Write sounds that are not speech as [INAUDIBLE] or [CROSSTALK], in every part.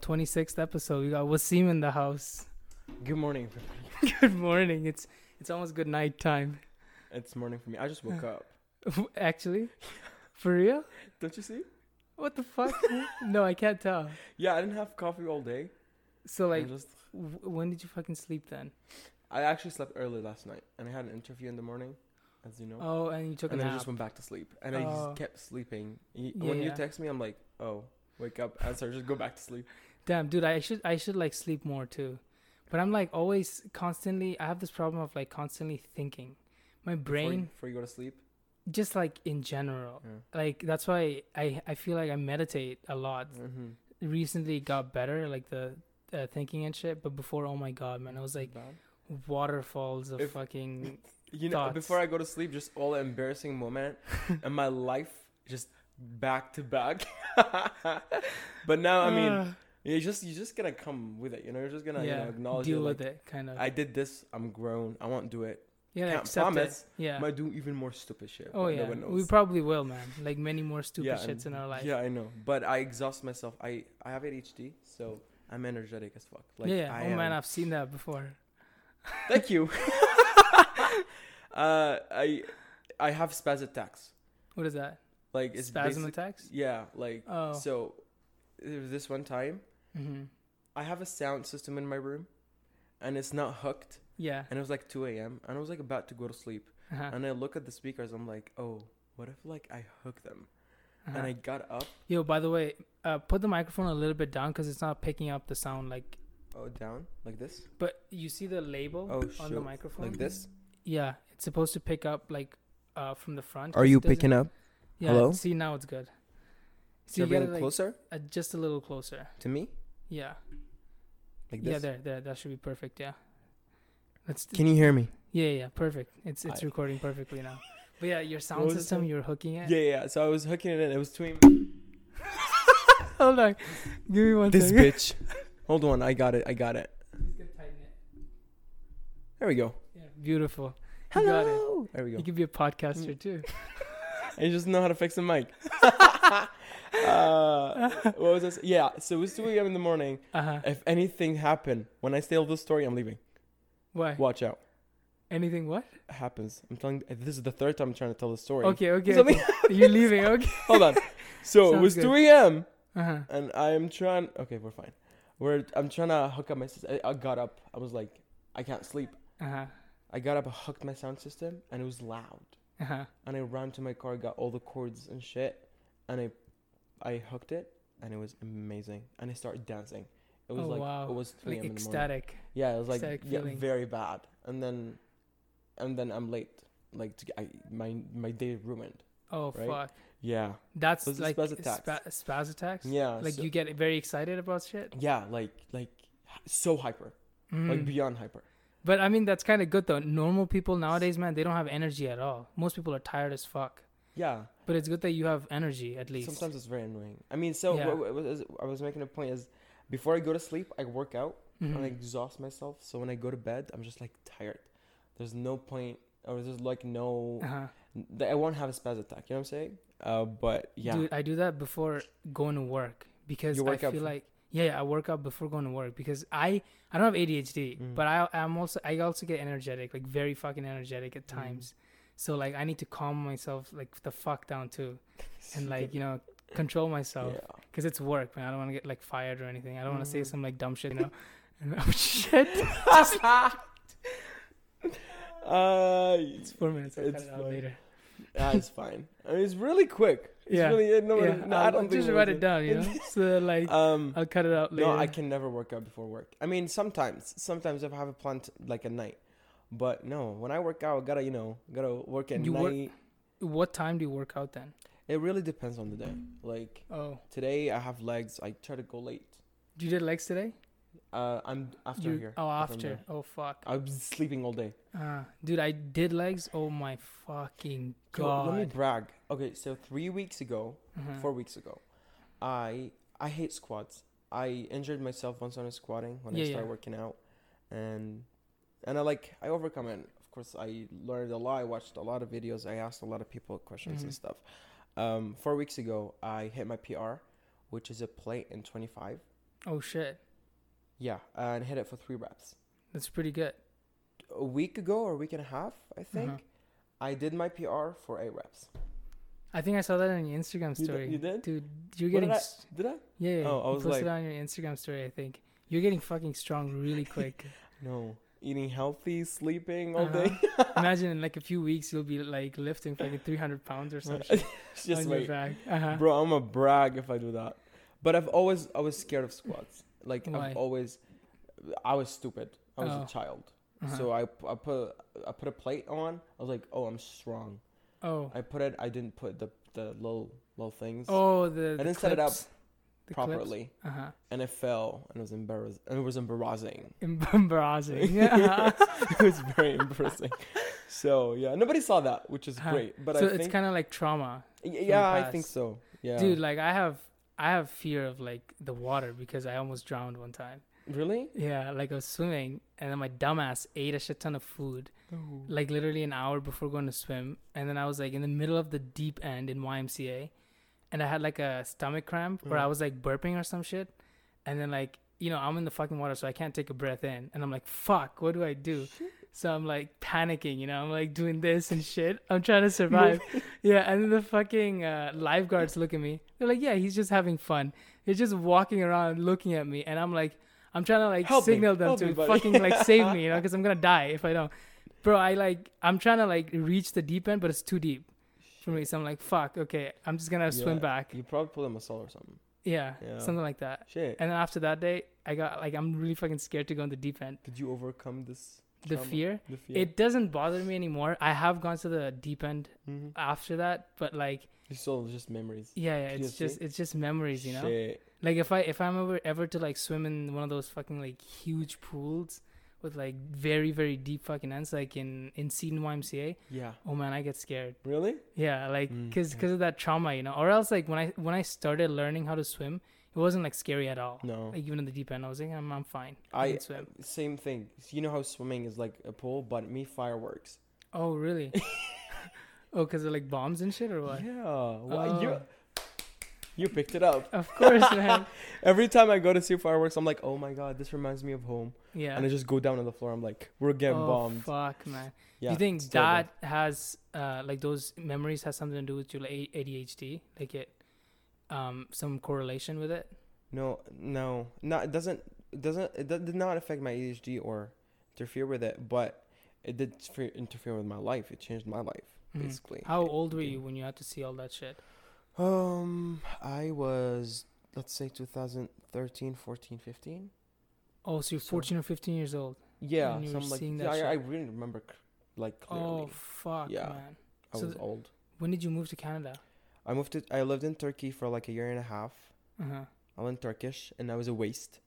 The 26th episode. We got Waseem in the house. Good morning. everybody. [LAUGHS] Good morning. It's it's almost good night time. It's morning for me. I just woke up. [LAUGHS] Actually, for real? Don't you see? What the fuck? [LAUGHS] no, I can't tell. Yeah, I didn't have coffee all day. So like, just w- when did you fucking sleep then? I actually slept early last night, and I had an interview in the morning, as you know. Oh, and you took a and then I nap. just went back to sleep, and I Oh. just kept sleeping. Y- Yeah, when you yeah. text me, I'm like, oh, wake up, answer, just go back to sleep. Damn, dude, I should I should like sleep more too. But I'm like always constantly. I have this problem of like constantly thinking. My Before you- brain, before you go to sleep. just like in general, Yeah. like that's why I I feel like I meditate a lot. Mm-hmm. recently got better, like the uh, thinking and shit. But before, oh my god, man, I was like Bad. waterfalls of If- fucking. [LAUGHS] You know, thoughts. before I go to sleep, just all the embarrassing moment [LAUGHS] in my life, just back to back. [LAUGHS] but now, I mean, uh, you just you just gonna come with it. You know, you're just gonna yeah. you know, acknowledge deal it. with like, it, kind of. I did this. I'm grown. I won't do it. yeah, can't accept promise. it. Yeah. Might do even more stupid shit. oh yeah, no we probably will, man. Like many more stupid Yeah, shits in our life. Yeah, I know. But I exhaust myself. I I have ADHD, so I'm energetic as fuck. Like, yeah. I oh man, I've seen that before. Thank you. [LAUGHS] [LAUGHS] uh, I I have spaz attacks. What is that? Like it's Spasm basic- attacks. Yeah, like Oh. so. There was this one time. Hmm I have a sound system in my room, and it's not hooked. Yeah. And it was like 2 a.m. and I was like about to go to sleep. Uh-huh. And I look at the speakers. I'm like, oh, what if like I hook them? Uh-huh. And I got up. Yo, by the way, uh, put the microphone a little bit down because it's not picking up the sound. Like, Oh, down like this. but you see the label Oh, on the microphone. Like this. Yeah, it's supposed to pick up like uh from the front. Are you picking up? Yeah. Hello? See now it's good. See, So you bring get it it like, closer uh, just a little closer. to me, Yeah. like Yeah, there, there. That should be perfect. Yeah. Let's. Can you hear me? yeah, yeah, perfect. It's it's I- recording perfectly now. But yeah, your sound system, you're hooking it. Yeah, yeah. So I was hooking it in. It was between [LAUGHS] Hold on, give me one this second. bitch. Hold on, I got it. I got it. Just gonna tighten it. There we go. Yeah, beautiful. You got it. There we go. You could be a podcaster mm. too. [LAUGHS] I just know how to fix the mic. [LAUGHS] uh, what was this? Yeah. So it was 2 a.m. in the morning. Uh huh. If anything happened when I tell this story, I'm leaving. Why? Watch out. Anything? What? happens. I'm telling. This is the third time I'm trying to tell the story. Okay, okay. Something okay. You're leaving. Okay. [LAUGHS] Hold on. So it was good. 2 a.m. Uh huh. and I'm trying. Okay, we're fine. We're. I'm trying to hook up my. sys- I, I got up. I was like, I can't sleep. Uh huh. I got up, I hooked my sound system, and it was loud. Uh huh. And I ran to my car, got all the cords and shit, and I, I hooked it, and it was amazing. And I started dancing. It was Oh, like wow. it was 3 Like a.m. in the morning. ecstatic. Yeah, it was like yeah, very bad. And then, and then I'm late. Like to, I, my my day ruined. Oh Right? fuck. Yeah. That's like spaz attacks. spa- spaz attacks. Yeah. Like so- you get very excited about shit. Yeah, like like so hyper, like Mm. beyond hyper. But I mean, that's kind of good though. Normal people nowadays, man, they don't have energy at all. Most people are tired as fuck. Yeah. But it's good that you have energy at least. Sometimes it's very annoying. I mean, so Yeah. was, I was making a point is, before I go to sleep, I work out Mhm. and I exhaust myself. So when I go to bed, I'm just like tired. There's no point, or there's like no, Uh-huh. I won't have a spaz attack. You know what I'm saying? Uh, but yeah, Dude, I do that before going to work because I feel like yeah, yeah, I work out before going to work because I I don't have ADHD, Mm. but I I'm also I also get energetic, like very fucking energetic at Mm. So like I need to calm myself like the fuck down too, [LAUGHS] and like you know control myself yeah. because it's work, man. I don't want to get like fired or anything. I don't want to say Mhm. some like dumb shit, you know. [LAUGHS] And, oh shit! [LAUGHS] Uh, It's four minutes. I'll cut It's it out later. ah, it's fine. I mean, it's really quick. It's Yeah. Really, no, yeah, no, I'll, I don't I'll think just write it down, you know. so like Um, I'll cut it out later. No, I can never work out before work. I mean, sometimes, sometimes if I have a plan t- like a night, but no, when I work out, I gotta you know, gotta work at You work- night. What time do you work out then? It really depends on the day. Like Oh, today, I have legs. I try to go late. you did legs today? Uh, I'm after You- here. Oh, after. Oh fuck. I was sleeping all day. Uh, dude, I did legs. Oh my fucking Yo, god. let me brag. Okay, so three weeks ago, Mhm. four weeks ago, I I hate squats. I injured myself once on a squatting when Yeah, I started yeah. working out, and and I like I overcome it. Of course, I learned a lot. I watched a lot of videos. I asked a lot of people questions and Mhm. stuff. Um, four weeks ago, I hit my PR, which is a plate in 25. Oh shit, Yeah, and hit it for three reps. that's pretty good. A week ago or a week and a half, I think, Uh-huh. I did my PR for eight reps. I think I saw that on your Instagram You story. did? You did? Dude, you're getting did I- s- Did I? yeah. yeah Oh, I you was posted like- on your Instagram story. I think you're getting fucking strong really quick. [LAUGHS] No. Eating healthy, sleeping all Uh-huh. day. [LAUGHS] Imagine in like a few weeks you'll be like lifting fucking 300 pounds or something [LAUGHS] Just wait. Uh-huh. Bro, I'm a brag if I do that. But I've always I was scared of squats. Like Why? I've always I was stupid. I was Oh. a child. Uh-huh. So I, I put I put a plate on. I was like, "Oh, I'm strong." oh, I put it I didn't put the the little little things oh, the, I didn't set it up the properly Uh huh. and it fell and it was embarrassing. It was [LAUGHS] embarrassing. [LAUGHS] Embarrassing. Yeah. [LAUGHS] it was very embarrassing. So, yeah, nobody saw that, which is Huh. great. But so I it's kind of like trauma, yeah, I think so. Yeah. dude. Like I have, I have fear of like the water because I almost drowned one time. really? Yeah, like I was swimming and then my dumbass ate a shit ton of food, Oh. like literally an hour before going to swim, and then I was like in the middle of the deep end in YMCA, and I had like a stomach cramp where Mm. I was like burping or some shit, and then like you know I'm in the fucking water so I can't take a breath in, and I'm like fuck, what do I do? So I'm like panicking, you know, I'm like doing this and shit. I'm trying to survive. [LAUGHS] yeah, and then the fucking uh, lifeguards look at me. They're like, yeah, he's just having fun. He's just walking around looking at me, and I'm like, I'm trying to like Help me. signal them Help to me, fucking like save me, you know, [LAUGHS] because I'm gonna die if I don't. Bro, I like, I'm trying to like reach the deep end, but it's too deep for me. So I'm like, fuck, okay, I'm just gonna swim back. You probably pulled a muscle or something. Yeah, Yeah. something like that. Shit. And then after that day, I got like, I'm really fucking scared to go in the deep end. Did you overcome this? The fear, The fear. it doesn't bother me anymore. I have gone to the deep end mm-hmm. after that, but like, It's all just memories. yeah, yeah, it's just it's just memories, you know. Shit. Like if I if I'm ever ever to like swim in one of those fucking like huge pools with like very very deep fucking ends, like in in Seton YMCA, Yeah. oh man, I get scared. Really? Yeah, like Mm, because yeah. of that trauma, you know. Or else like when I when I started learning how to swim, it wasn't like scary at all. No. Like even in the deep end, I was like, I'm I'm fine. I, I can swim. same thing. You know how swimming is like a pool, but me fireworks. Oh really? [LAUGHS] oh, because of like bombs and shit or what? Yeah. Why you Oh. you picked it up. Of course, [LAUGHS] man. Every time I go to see fireworks, I'm like, oh my god, this reminds me of home. Yeah. And I just go down on the floor. I'm like, we're getting oh bombed. fuck, man. Yeah. Do you think that has uh like those memories has something to do with your ADHD? Like it um some correlation with it? No, no, no. It doesn't. It doesn't. It did not affect my ADHD or interfere with it, but it did interfere- with my life. It changed my life Mhm. basically. How old were you when you had to see all that shit? Um, I was let's say 2013, 14, 15. Oh, so you're So- 14 or 15 years old. Yeah, When you were some like seeing yeah, that I, I really remember like clearly. Oh fuck, Yeah. man. I so was th- old. When did you move to Canada? I moved to. I lived in Turkey for like a year and a half. Uh-huh. I learned Turkish, and I was a waste.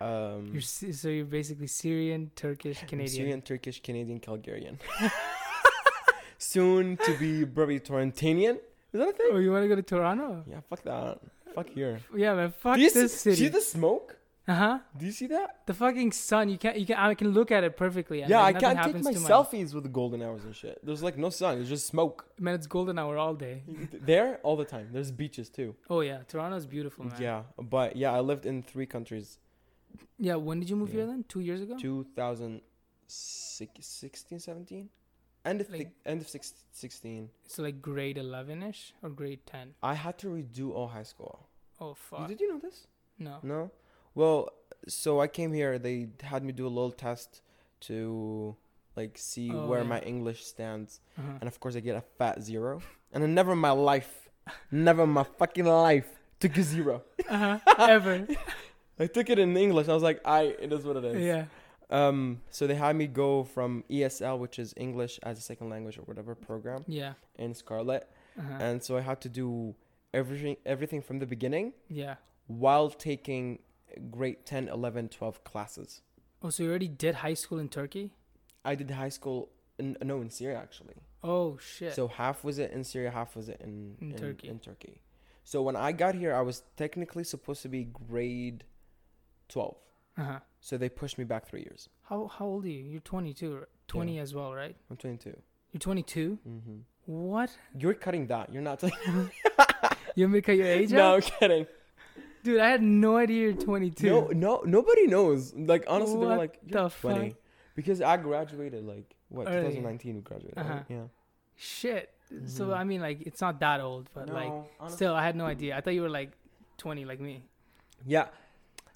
Um, You're so you're basically Syrian, Turkish, Canadian. Syrian, Turkish, Canadian, Calgarian. [LAUGHS] Soon to be probably Torontanian. Is that a thing? Oh, you want to go to Toronto? Yeah, fuck that. Fuck here. Yeah, man. Fuck Do you this see, city. see the smoke? uh huh. Do you see that? The fucking sun. You can't. You can. I can look at it perfectly. Yeah, I like, can't take my selfies with the golden hours and shit. There's like no sun. It's just smoke. Man, it's golden hour all day. [LAUGHS] there all the time. There's beaches too. Oh yeah, Toronto's beautiful, man. Yeah, but yeah, I lived in three countries. Yeah. When did you move Yeah. here then? Two years ago. 2016, 17? End of, Like- the, end of six, 16. So like grade 11 ish or grade 10. I had to redo all high school. Oh fuck. Did you know this? No. No. Well, so I came here. They had me do a little test to like see Oh, where yeah. my English stands, Uh-huh. and of course I get a fat zero. And then never in my life, never in my fucking life took a zero. [LAUGHS] Uh-huh. Ever. [LAUGHS] I took it in English. I was like, I. It is what it is. yeah. Um. So they had me go from ESL, which is English as a second language or whatever program, Yeah. in Scarlet, Uh-huh. and so I had to do everything everything from the beginning yeah. while taking grade 10, 11, 12 classes. Oh, so you already did high school in Turkey? I did high school in no in Syria actually. Oh shit. So half was it in Syria, half was it in In in, Turkey. In Turkey. So when I got here, I was technically supposed to be grade twelve. Uh-huh. So they pushed me back three years. How how old are you? You're 22. r- 20 as well, right? I'm 22. You're 22. Mm-hmm. What? You're cutting that. You're not. Taking, [LAUGHS] You want me to cut your age no, I'm kidding. Dude, I had no idea you're 22. No, no, nobody knows. Like honestly, they're like you're the 20 fuck? because I graduated like what Early. 2019. We graduated. Uh-huh. Right? Yeah. Shit. So Mhm. I mean, like, it's not that old, but like, honestly- still, I had no idea. I thought you were like 20, like me. Yeah.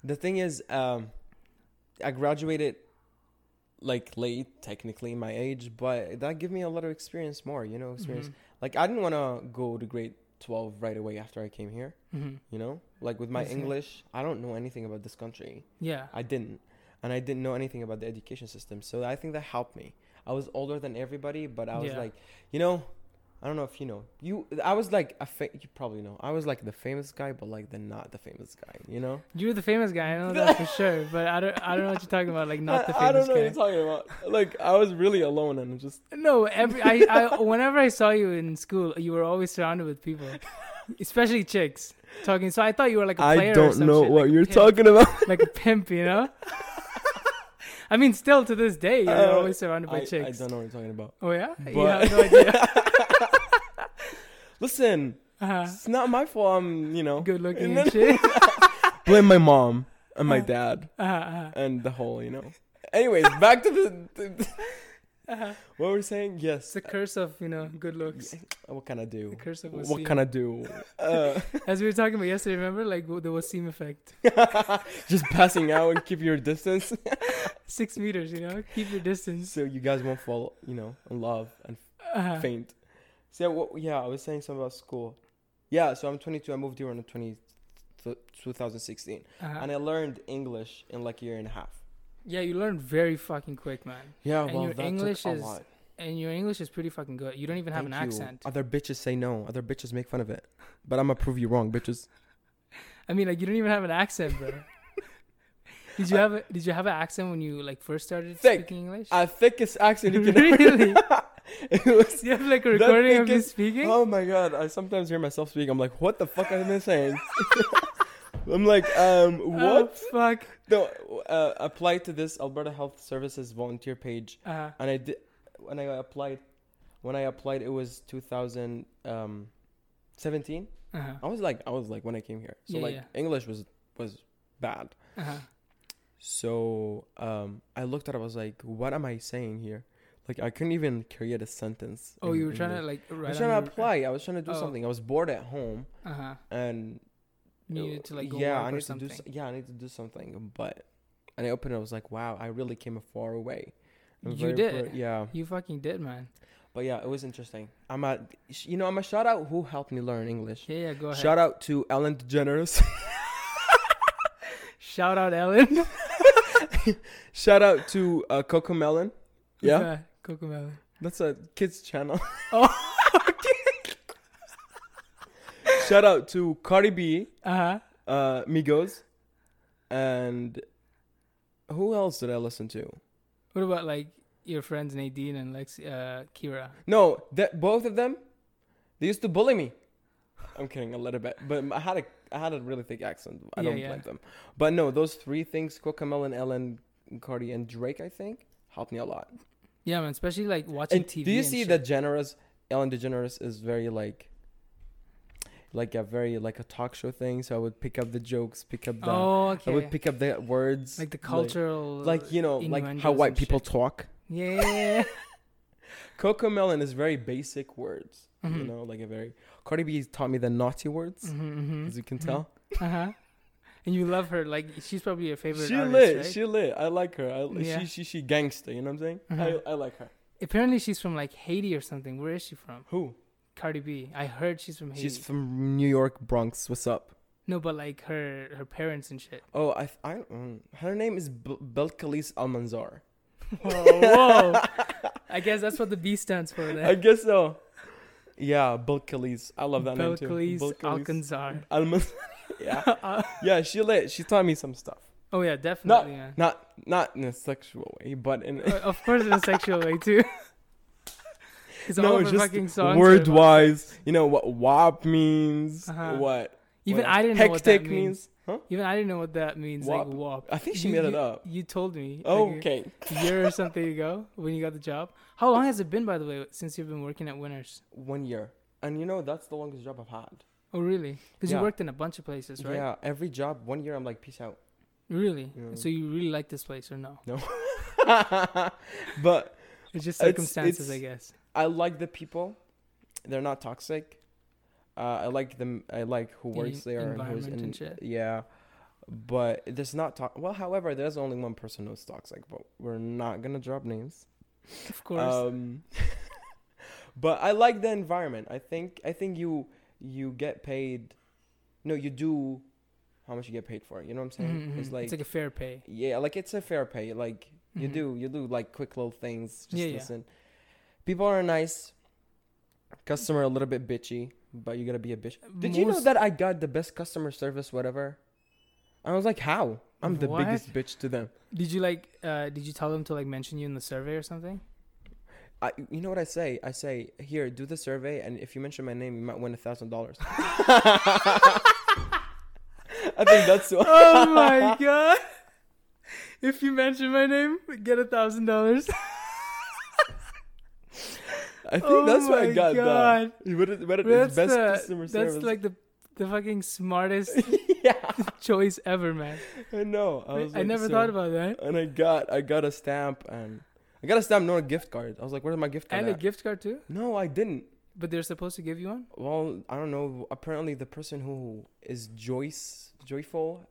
The thing is, um, I graduated like late, technically my age, but that gave me a lot of experience more, you know, experience. Mhm. Like I didn't want to go to grade 12 right away after I came here, Mhm. you know? Like with my I. English, I don't know anything about this country. Yeah. I didn't. And I didn't know anything about the education system. So I think that helped me. I was older than everybody, but I was Yeah. like, you know, I don't know if you know. You I was like a fa- you probably know. I was like the famous guy, but like the not the famous guy, you know? You're the famous guy. I know that for [LAUGHS] sure. But I don't. I don't know what you're talking about. Like not the I, I don't know guy. what you're talking about. Like I was really alone and just No, every I, I whenever I saw you in school, you were always surrounded with people, especially chicks talking. So I thought you were like a player. I don't know shit, what like you're pimp, talking about. [LAUGHS] Like a pimp, you know. I mean, still to this day, you're Uh, always surrounded by I, I don't know what you're talking about. Oh yeah, you have no idea. [LAUGHS] Listen, Uh-huh. it's not my fault. I'm, you know, Good looking And and shit. [LAUGHS] blame my mom and my Uh. dad Uh-huh, uh-huh, and the whole, you know. Anyways, back to the, uh-huh. what we're saying. It's Yes. the curse of you know good looks. What can I do? The curse of What can I do? [LAUGHS] Uh, As we were talking about yesterday, remember like the Waseem effect. [LAUGHS] just passing out and keep your distance, Six meters, you know, keep your distance. so you guys won't fall, you know, in love and Uh-huh. faint. So what? Yeah, I was saying something about school. Yeah, so I'm 22. I moved here in 20, 2016, Uh-huh. and I learned English in like a year and a half. Yeah, you learn very fucking quick, man. Yeah, And well, your that English took a is lot. And your English is pretty fucking good. You don't even have Thank an you. accent. Other bitches say no. Other bitches make fun of it, but I'm gonna prove you wrong, bitches. [LAUGHS] I mean, like you don't even have an accent, bro. [LAUGHS] did you have a Did you have an accent when you like first started Thick. speaking English? A thickest accent you [LAUGHS] can Really? [LAUGHS] it was. You have like a recording of thickest- speaking? Oh my god! I sometimes hear myself speak. I'm like, what the fuck am I saying? [LAUGHS] I'm like, um, Oh, what? fuck. No, uh, applied to this Alberta Health Services volunteer page, Uh, and I did. When I applied, when I applied, it was 2017. uh-huh. I was like, I was like when I came here. So Yeah, like yeah. English was was bad. Uh-huh. So um, I looked at it. I was like, what am I saying here? Like I couldn't even create a sentence. Oh, in you were trying to English. like I write was trying to apply. I was trying to do Oh. something. I was bored at home, Uh huh. and needed to like go yeah, I need to something. do. Yeah, I need to do something. But and I opened it. I was like, wow, I really came far away. You did. yeah, You fucking did, man. but yeah, it was interesting. I'm a, you know, I'm a shout out who helped me learn English. Yeah, yeah. Go ahead. Shout out to Ellen DeGeneres. [LAUGHS] Shout out Ellen. [LAUGHS] shout out to uh, Cocomelon. [LAUGHS] Yeah, Melon. that's a kids channel. [LAUGHS] Oh, shout out to Cardi B, Uh huh. uh, Migos, and who else did I listen to? What about like your friends Nadine and Lex, uh, Kira? No, that both of them, they used to bully me. I'm kidding a little bit, but I had a I had a really thick accent. I Yeah, don't yeah. blame them. But no, those three things: Cocomelon, Ellen, Cardi, and Drake. I think helped me a lot. Yeah, man. Especially like watching And TV. do you see shit. that Generous Ellen DeGeneres is very like like a very like a talk show thing. So I would pick up the jokes, pick up the Oh, okay. I would pick up the words, like the cultural. like, you know, like how white people shit. talk. Yeah. [LAUGHS] Cocomelon is very basic words, you Mhm. know, like a very. Cardi B taught me the naughty words, mm-hmm, as you can tell. Uh huh. And you love her. Like she's probably your favorite She artist, lit, right? she lit. I like her. I, Yeah. She she she gangster. You know what I'm saying? I I like her. Apparently, she's from like Haiti or something. Where is she from? Who? Cardi B. I heard she's from Haiti. She's from New York, Bronx. What's up? no, but like her her parents and shit. Oh, I I mm, her name is B- Belcalis Almanzar. Whoa, [LAUGHS] whoa. I guess that's what the B stands for I guess so. Yeah, Belcalis. I love that name too. Belcalis Belcalis Alcanzar. Almanzar. Yeah, [LAUGHS] yeah. She lit. She taught me some stuff. oh yeah, definitely. man. Not not in a sexual way, but in Uh, of course, in a sexual way too. [LAUGHS] It's no, all fucking songs. Word wise. You know what WAP means. Uh-huh. What Even What I didn't know what that hectic means. Huh? Even I didn't know what that means. Like wop. I think she You- made it you- up. You told me. Oh, a- okay. a year or something ago when you got the job. How long has it been, by the way, since you've been working at Winners? One year. And you know, that's the longest job I've had. Oh, really? Because Yeah. you worked in a bunch of places, right? Yeah, every job, one year, I'm like, peace out. Really? Yeah. So you really like this place or no? No. [LAUGHS] but It's just It's- circumstances, I guess. I like the people. They're not toxic. Uh, I like them. I like who The works there and who's in. and. Yeah, but there's not to- Well, however, there's only one person who's toxic, but we're not gonna drop names. Of course. Um, [LAUGHS] but I like the environment. I think. I think you you get paid. No, you do. How much you get paid for? it, You know what I'm saying? Mhm, It's mhm. like, it's like a fair pay. yeah, like it's a fair pay. Like you Mhm. do you do like quick little things. Just Yeah, yeah. listen. People are nice. Customer a little bit bitchy, but you gotta be a bitch. Did you know that I got the best customer service, whatever? I was like, how? I'm the What? biggest bitch to them. Did you like? Uh, did you tell them to like mention you in the survey or something? I, you know what I say? I say, here, do the survey, and if you mention my name, you might win a thousand dollars. [LAUGHS] I think that's what. oh my god! If you mention my name, get a thousand dollars. I think Oh that's what I got. God. That. What is, what is That's best the, customer that's service? like the the fucking smartest [LAUGHS] yeah, choice ever, man. I know. I, I, like, never so- thought about that. And I got, I got a stamp, and I got a stamp, not a gift card. I was like, where's my gift card? And a gift card too. no, I didn't. But they're supposed to give you one. Well, I don't know. Apparently, the person who is Joyce, joyful,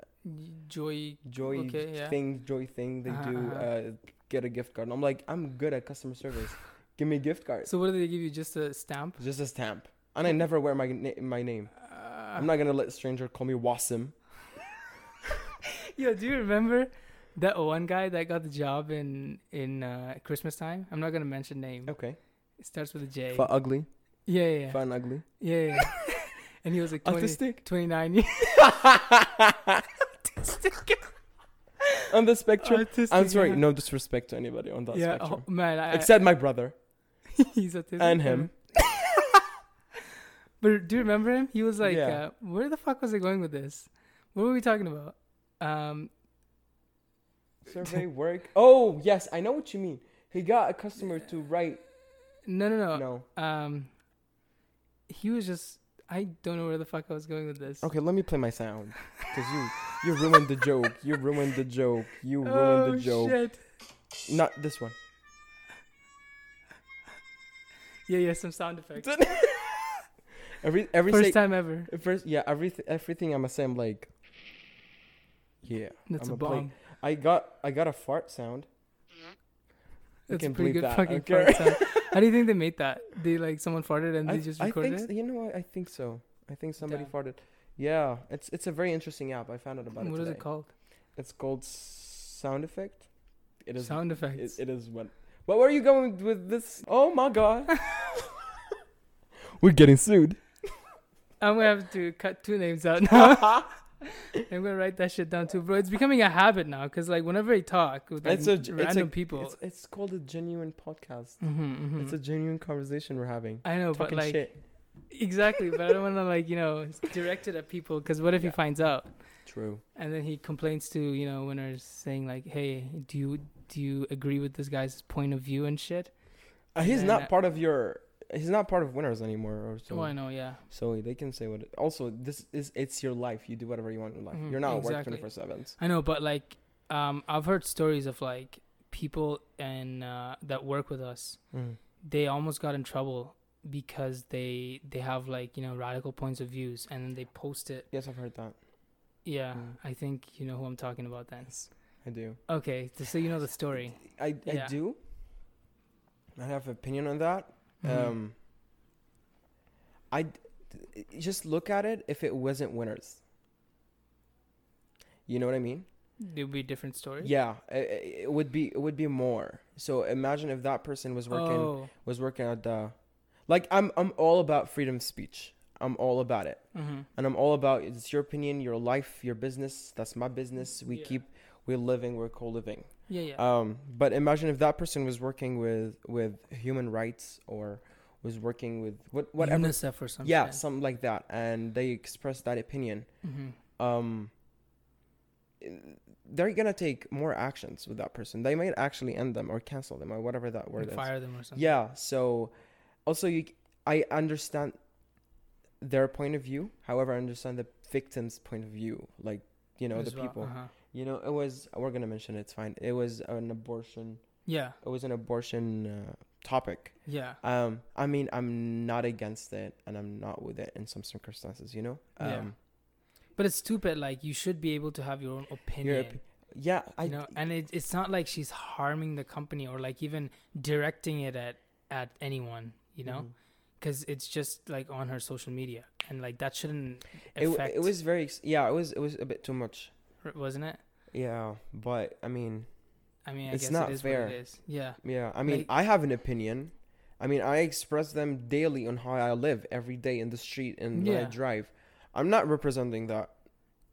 Joy. joy Okay, yeah. thing, joy thing, they Uh-huh, do uh-huh. uh, get a gift card. And I'm like, I'm good at customer service. Give me a gift card. So what do they give you? Just a stamp? Just a stamp. And I never wear my na- my name. Uh, I'm not gonna let a stranger call me Waseem. [LAUGHS] Yo, do you remember that one guy that got the job in in uh, Christmas time? I'm not gonna mention name. Okay. It starts with a J. Fat ugly. Yeah, yeah, yeah. Ugly. yeah, yeah. [LAUGHS] and he was like 20, Autistic. 29 years. [LAUGHS] Autistic. on the spectrum. Autistic, I'm sorry, yeah. no disrespect to anybody on that yeah, spectrum. oh, man. I, Except my brother [LAUGHS] he's autistic. and him. But do you remember him? He was like, Yeah. uh, where the fuck was I going with this? What were we talking about? Um, Survey work. Oh yes, I know what you mean. He got a customer to write. no, no, no. No. Um, he was just. I don't know where the fuck I was going with this. Okay, let me play my sound. Cause you you ruined the joke. You ruined the joke. You ruined oh the joke. shit! Not this one. Yeah, yeah, some sound effects. [LAUGHS] Every every First say, time ever. first yeah every everything I'm say I'm like. Yeah. That's a I'ma play- bomb. I got I got a fart sound. That's a pretty good that, fucking okay? fart sound. [LAUGHS] How do you think they made that? They like someone farted and I, they just I recorded think it. you know what I think so. I think somebody Damn. farted. Yeah, it's it's a very interesting app. I found out about What it is today. it called? It's called Sound Effect. It is. Sound It, it is what. But where are you going with this? Oh my god. [LAUGHS] We're getting sued. I'm gonna have to cut two names out [LAUGHS] now. I'm gonna write that shit down too, bro. It's becoming a habit now, cause like whenever I talk with like, It's a- it's a- random people, It's, it's called a genuine podcast. Mhm, mhm. It's a genuine conversation we're having. I know, but like shit. exactly, but I don't want to like you know [LAUGHS] direct it at people, cause what if Yeah. he finds out True. and then he complains to you know winners saying like, hey, do you do you agree with this guy's point of view and shit? Uh, he's then, not uh, part of your. He's not part of winners anymore. Or so. oh, I know, yeah. So they can say what. It, also, this is it's your life. You do whatever you want in life. Mhm, You're not exactly. four seven. I know, but like, um, I've heard stories of like people and uh, that work with us. They almost got in trouble because they they have like you know radical points of views, and then they post it. Yes, I've heard that. Yeah, Mm. I think you know who I'm talking about. Then, I do. okay, so- so you know the story. I I Yeah. do. I have opinion on that. Mhm. Um. I just look at it if it wasn't winners. You know what I mean? it would be a different story. Yeah, it, it would be it would be more. So imagine if that person was working Oh. was working at the, like I'm I'm all about freedom of speech. I'm all about it, hmm and I'm all about it's your opinion, your life, your business. That's my business. We Yeah. keep we're living, we're co-living. Yeah, yeah. Um, but imagine if that person was working with with human rights or was working with what whatever. UNICEF or something. Yeah, something like that, and they expressed that opinion. hmm Um, they're gonna take more actions with that person. They might actually end them or cancel them or whatever that word is. fire them or something. Yeah. So, also, you, I understand their point of view. However, I understand the victim's point of view. Like, you know, as the well, people. uh-huh. You know, it was. We're gonna mention it, it's fine. It was an abortion. Yeah, It was an abortion uh, topic. yeah, Um, I mean, I'm not against it, and I'm not with it in some circumstances. You know. Um, Yeah. but it's stupid. Like you should be able to have your own opinion. Your opi- Yeah, I you know, and it, it's not like she's harming the company or like even directing it at at anyone. You know, Mhm. because it's just like on her social media, and like that shouldn't It, affect. it was very yeah. It was it was a bit too much. Wasn't it? Yeah, but I mean, I mean, I It's guess not it is fair. what it is. Yeah, yeah. I mean, Like- I have an opinion. I mean, I express them daily on how I live every day in the street and when I drive. I'm not representing that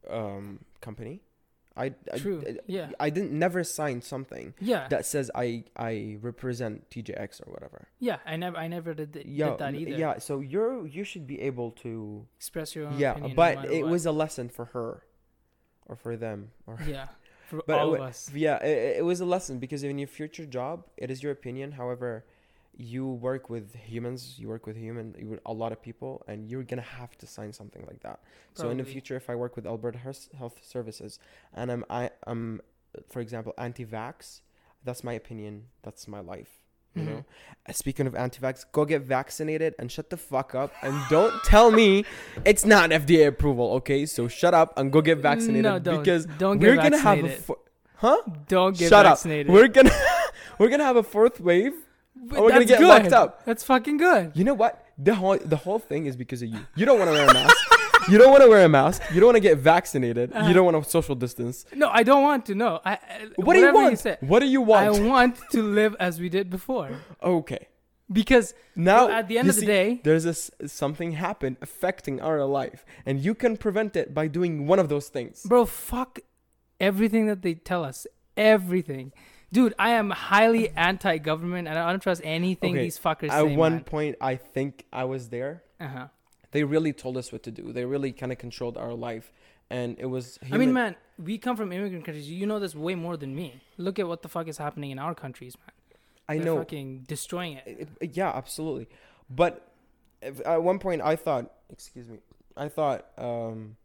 um company. I, I true. I, yeah, I didn't never sign something yeah, that says I I represent TJX or whatever. yeah. I never, I never did, th- Yeah, did that either. yeah. So you're you should be able to express your own yeah, no but matter it what. was a lesson for her, or for them, or [LAUGHS] yeah for But it all of us. yeah, it, it was a lesson because in your future job, it is your opinion. However, you work with humans, you work with human, with a lot of people, and you're gonna have to sign something like that. So in the future, if I work with Alberta Health Health Services and I'm I am, for example, anti-vax, that's my opinion. That's my life. You know. Mhm. Uh, Speaking of anti-vax, go get vaccinated and shut the fuck up and don't tell me it's not FDA approval. Okay, so shut up and go get vaccinated No, don't. because don't get we're gonna have a fo- huh? don't get Shut up. vaccinated. We're gonna [LAUGHS] we're gonna have a fourth wave. But we're gonna get locked good. up. That's fucking good. You know what? The whole the whole thing is because of you. You don't want to wear a mask. You don't want to wear a mask. You don't want to get vaccinated. Uh-huh. You don't want to social distance. No, I don't want to. No, I. What do you want? say. what do you want? I want? to live as we did before okay. because Now at the end you of the see, day, there's a something happened affecting our life, and you can prevent it by doing one of those things. bro, fuck everything that they tell us. Everything, dude. I am highly anti-government, and I don't trust anything Okay, these fuckers At say. one point, I think I was there. uh huh. They really told us what to do. They really kind of controlled our life, and it was. I mean, man, we come from immigrant countries. You know this way more than me. Look at what the fuck is happening in our countries, man. I They're know. fucking destroying it. It- it- yeah, absolutely. But if, at one point, I thought, excuse me, I thought um,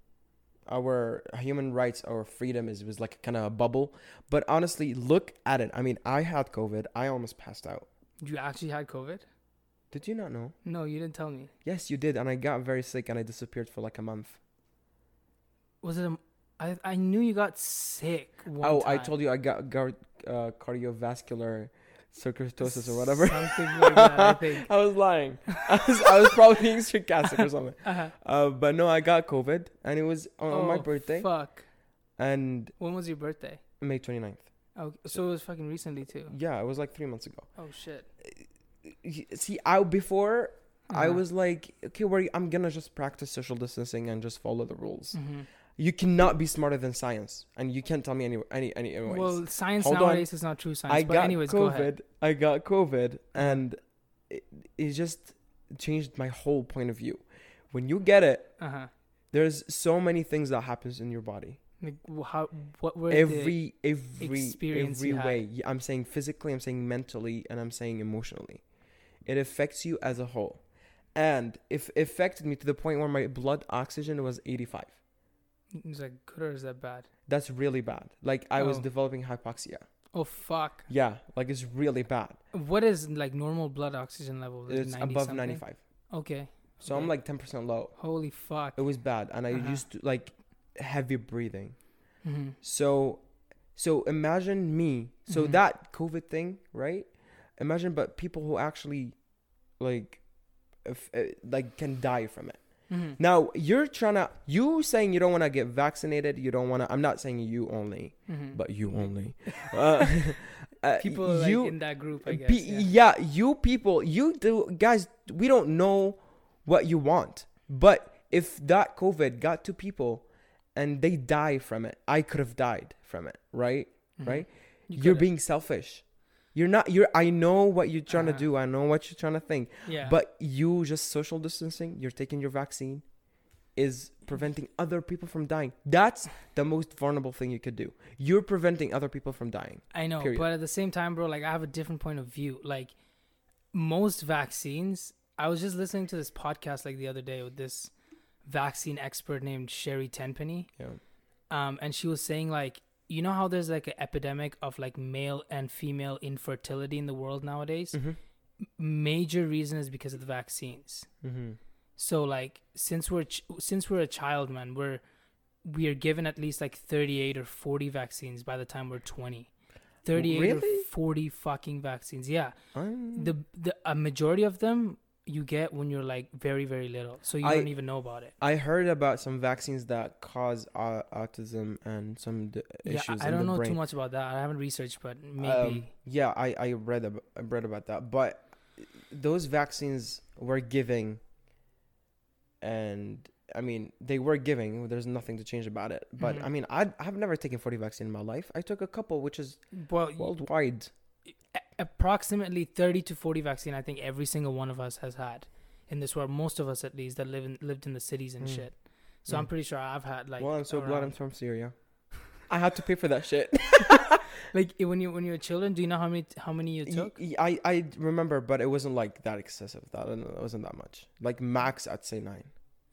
our human rights, our freedom is was like kind of a bubble. But honestly, look at it. I mean, I had COVID. I almost passed out. You actually had COVID? Did you not know? No, you didn't tell me. Yes, you did, and I got very sick, and I disappeared for like a month. Was it? A, I I knew you got sick. Oh, I told you I got uh, cardiovascular cirrhosis or whatever. Something like that. I [LAUGHS] think. I was lying. I was, I was probably being sarcastic or something. [LAUGHS] Uh-huh. Uh, but no, I got COVID, and it was on, on my Oh, birthday, Fuck. and When was your birthday? May 29th. Oh, so it was fucking recently too. Yeah, it was like three months ago. Oh shit. See, I before I Uh-huh. was like, okay, where I'm gonna just practice social distancing and just follow the rules. Mhm. You cannot be smarter than science, and you can't tell me any any any. Anyways. Well, science Hold on. nowadays is not true science. I but got anyways, go ahead. COVID. I got COVID, and it, it just changed my whole point of view. When you get it, Uh huh. there's so many things that happens in your body. Like how? What were every every every had? way. I'm saying physically, I'm saying mentally, and I'm saying emotionally. It affects you as a whole, and if it affected me to the point where my blood oxygen was 85. Is that good or is that bad? That's really bad. Like I was Oh. developing hypoxia. Oh fuck. Yeah, like it's really bad. What is like normal blood oxygen level? Is It's 90 above something? 95. Okay. So I'm like 10% low. Holy fuck. It was bad, and I Uh-huh. used to like heavy breathing. hmm So, so imagine me. So Mhm. that COVID thing, right? Imagine, but people who actually, like, if, uh, like can die from it. hmm Now you're trying to, you saying you don't want to get vaccinated. You don't want to. I'm not saying you only, hmm but you only. [LAUGHS] Uh, [LAUGHS] uh, people like you, in that group, I guess. pe- yeah. yeah, you people, you do, guys. We don't know what you want, but if that COVID got to people and they die from it, I could have died from it, right? Mhm. right? You You're being selfish. You're not. You're. I know what you're trying Uh-huh. to do. I know what you're trying to think. Yeah. But you just social distancing. You're taking your vaccine, is preventing other people from dying. That's the most vulnerable thing you could do. You're preventing other people from dying. I know, period. but at the same time, bro, like I have a different point of view. Like most vaccines, I was just listening to this podcast like the other day with this vaccine expert named Sherri Tenpenny. Yeah. Um, and she was saying like, you know how there's like an epidemic of like male and female infertility in the world nowadays. Mm-hmm. Major reason is because of the vaccines. Mm-hmm. So like since we're ch- since we're a child, man, we're we are given at least like 38 or 40 vaccines by the time we're 20. 38 or 40 fucking vaccines. Yeah. I'm, The the a majority of them you get when you're like very very little. So you I- don't even know about it. I heard about some vaccines that cause au- autism and some d- Yeah, issues I don't know brain. too much about that. I haven't researched, but maybe Um, yeah, I I read ab- I read about that, but those vaccines were giving, and I mean they were giving. There's nothing to change about it. But Mhm. I mean I I've never taken 40 vaccine in my life. I took a couple, which is well, worldwide. A- approximately 30 to 40 vaccine I think every single one of us has had in this world. Most of us at least that live in lived in the cities and Mm. shit. So I'm Mm. pretty sure I've had like well, I'm so glad I'm from Syria. [LAUGHS] I had to pay for that shit. [LAUGHS] like when you when you were children, do you know how many how many you Y- took? I remember, but it wasn't like that excessive. That it wasn't that much. Like max, I'd say nine.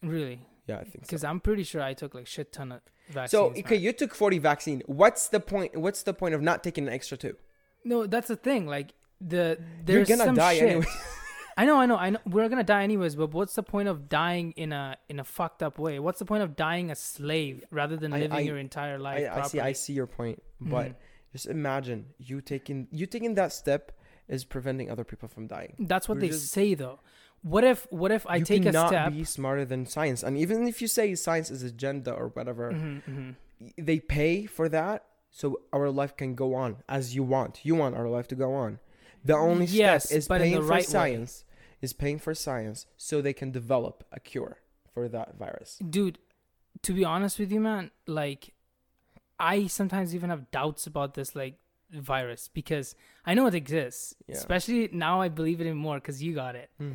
Really? Yeah, I think so. Because I'm pretty sure I took like shit ton of vaccines. So okay, man. you took 40 vaccine. What's the point? What's the point of not taking an extra two? No, that's the thing. Like the You're there's gonna some die shit. anyway. [LAUGHS] I know, I know, I know. We're gonna die anyways. But what's the point of dying in a in a fucked up way? What's the point of dying a slave rather than I- living I- your entire life? I, I see. I see your point, but Mhm. just imagine you taking you taking that step is preventing other people from dying. That's what We're they just- say though. What if what if I you take a step? be smarter than science, and even if you say science is agenda or whatever, Mhm, mhm. they pay for that so our life can go on as you want. You want our life to go on. The only Yes, step is paying the for right way. science. Is paying for science so they can develop a cure for that virus. dude to be honest with you man like i sometimes even have doubts about this like virus because i know it exists Yeah. especially now i believe it even more because you got it Hmm.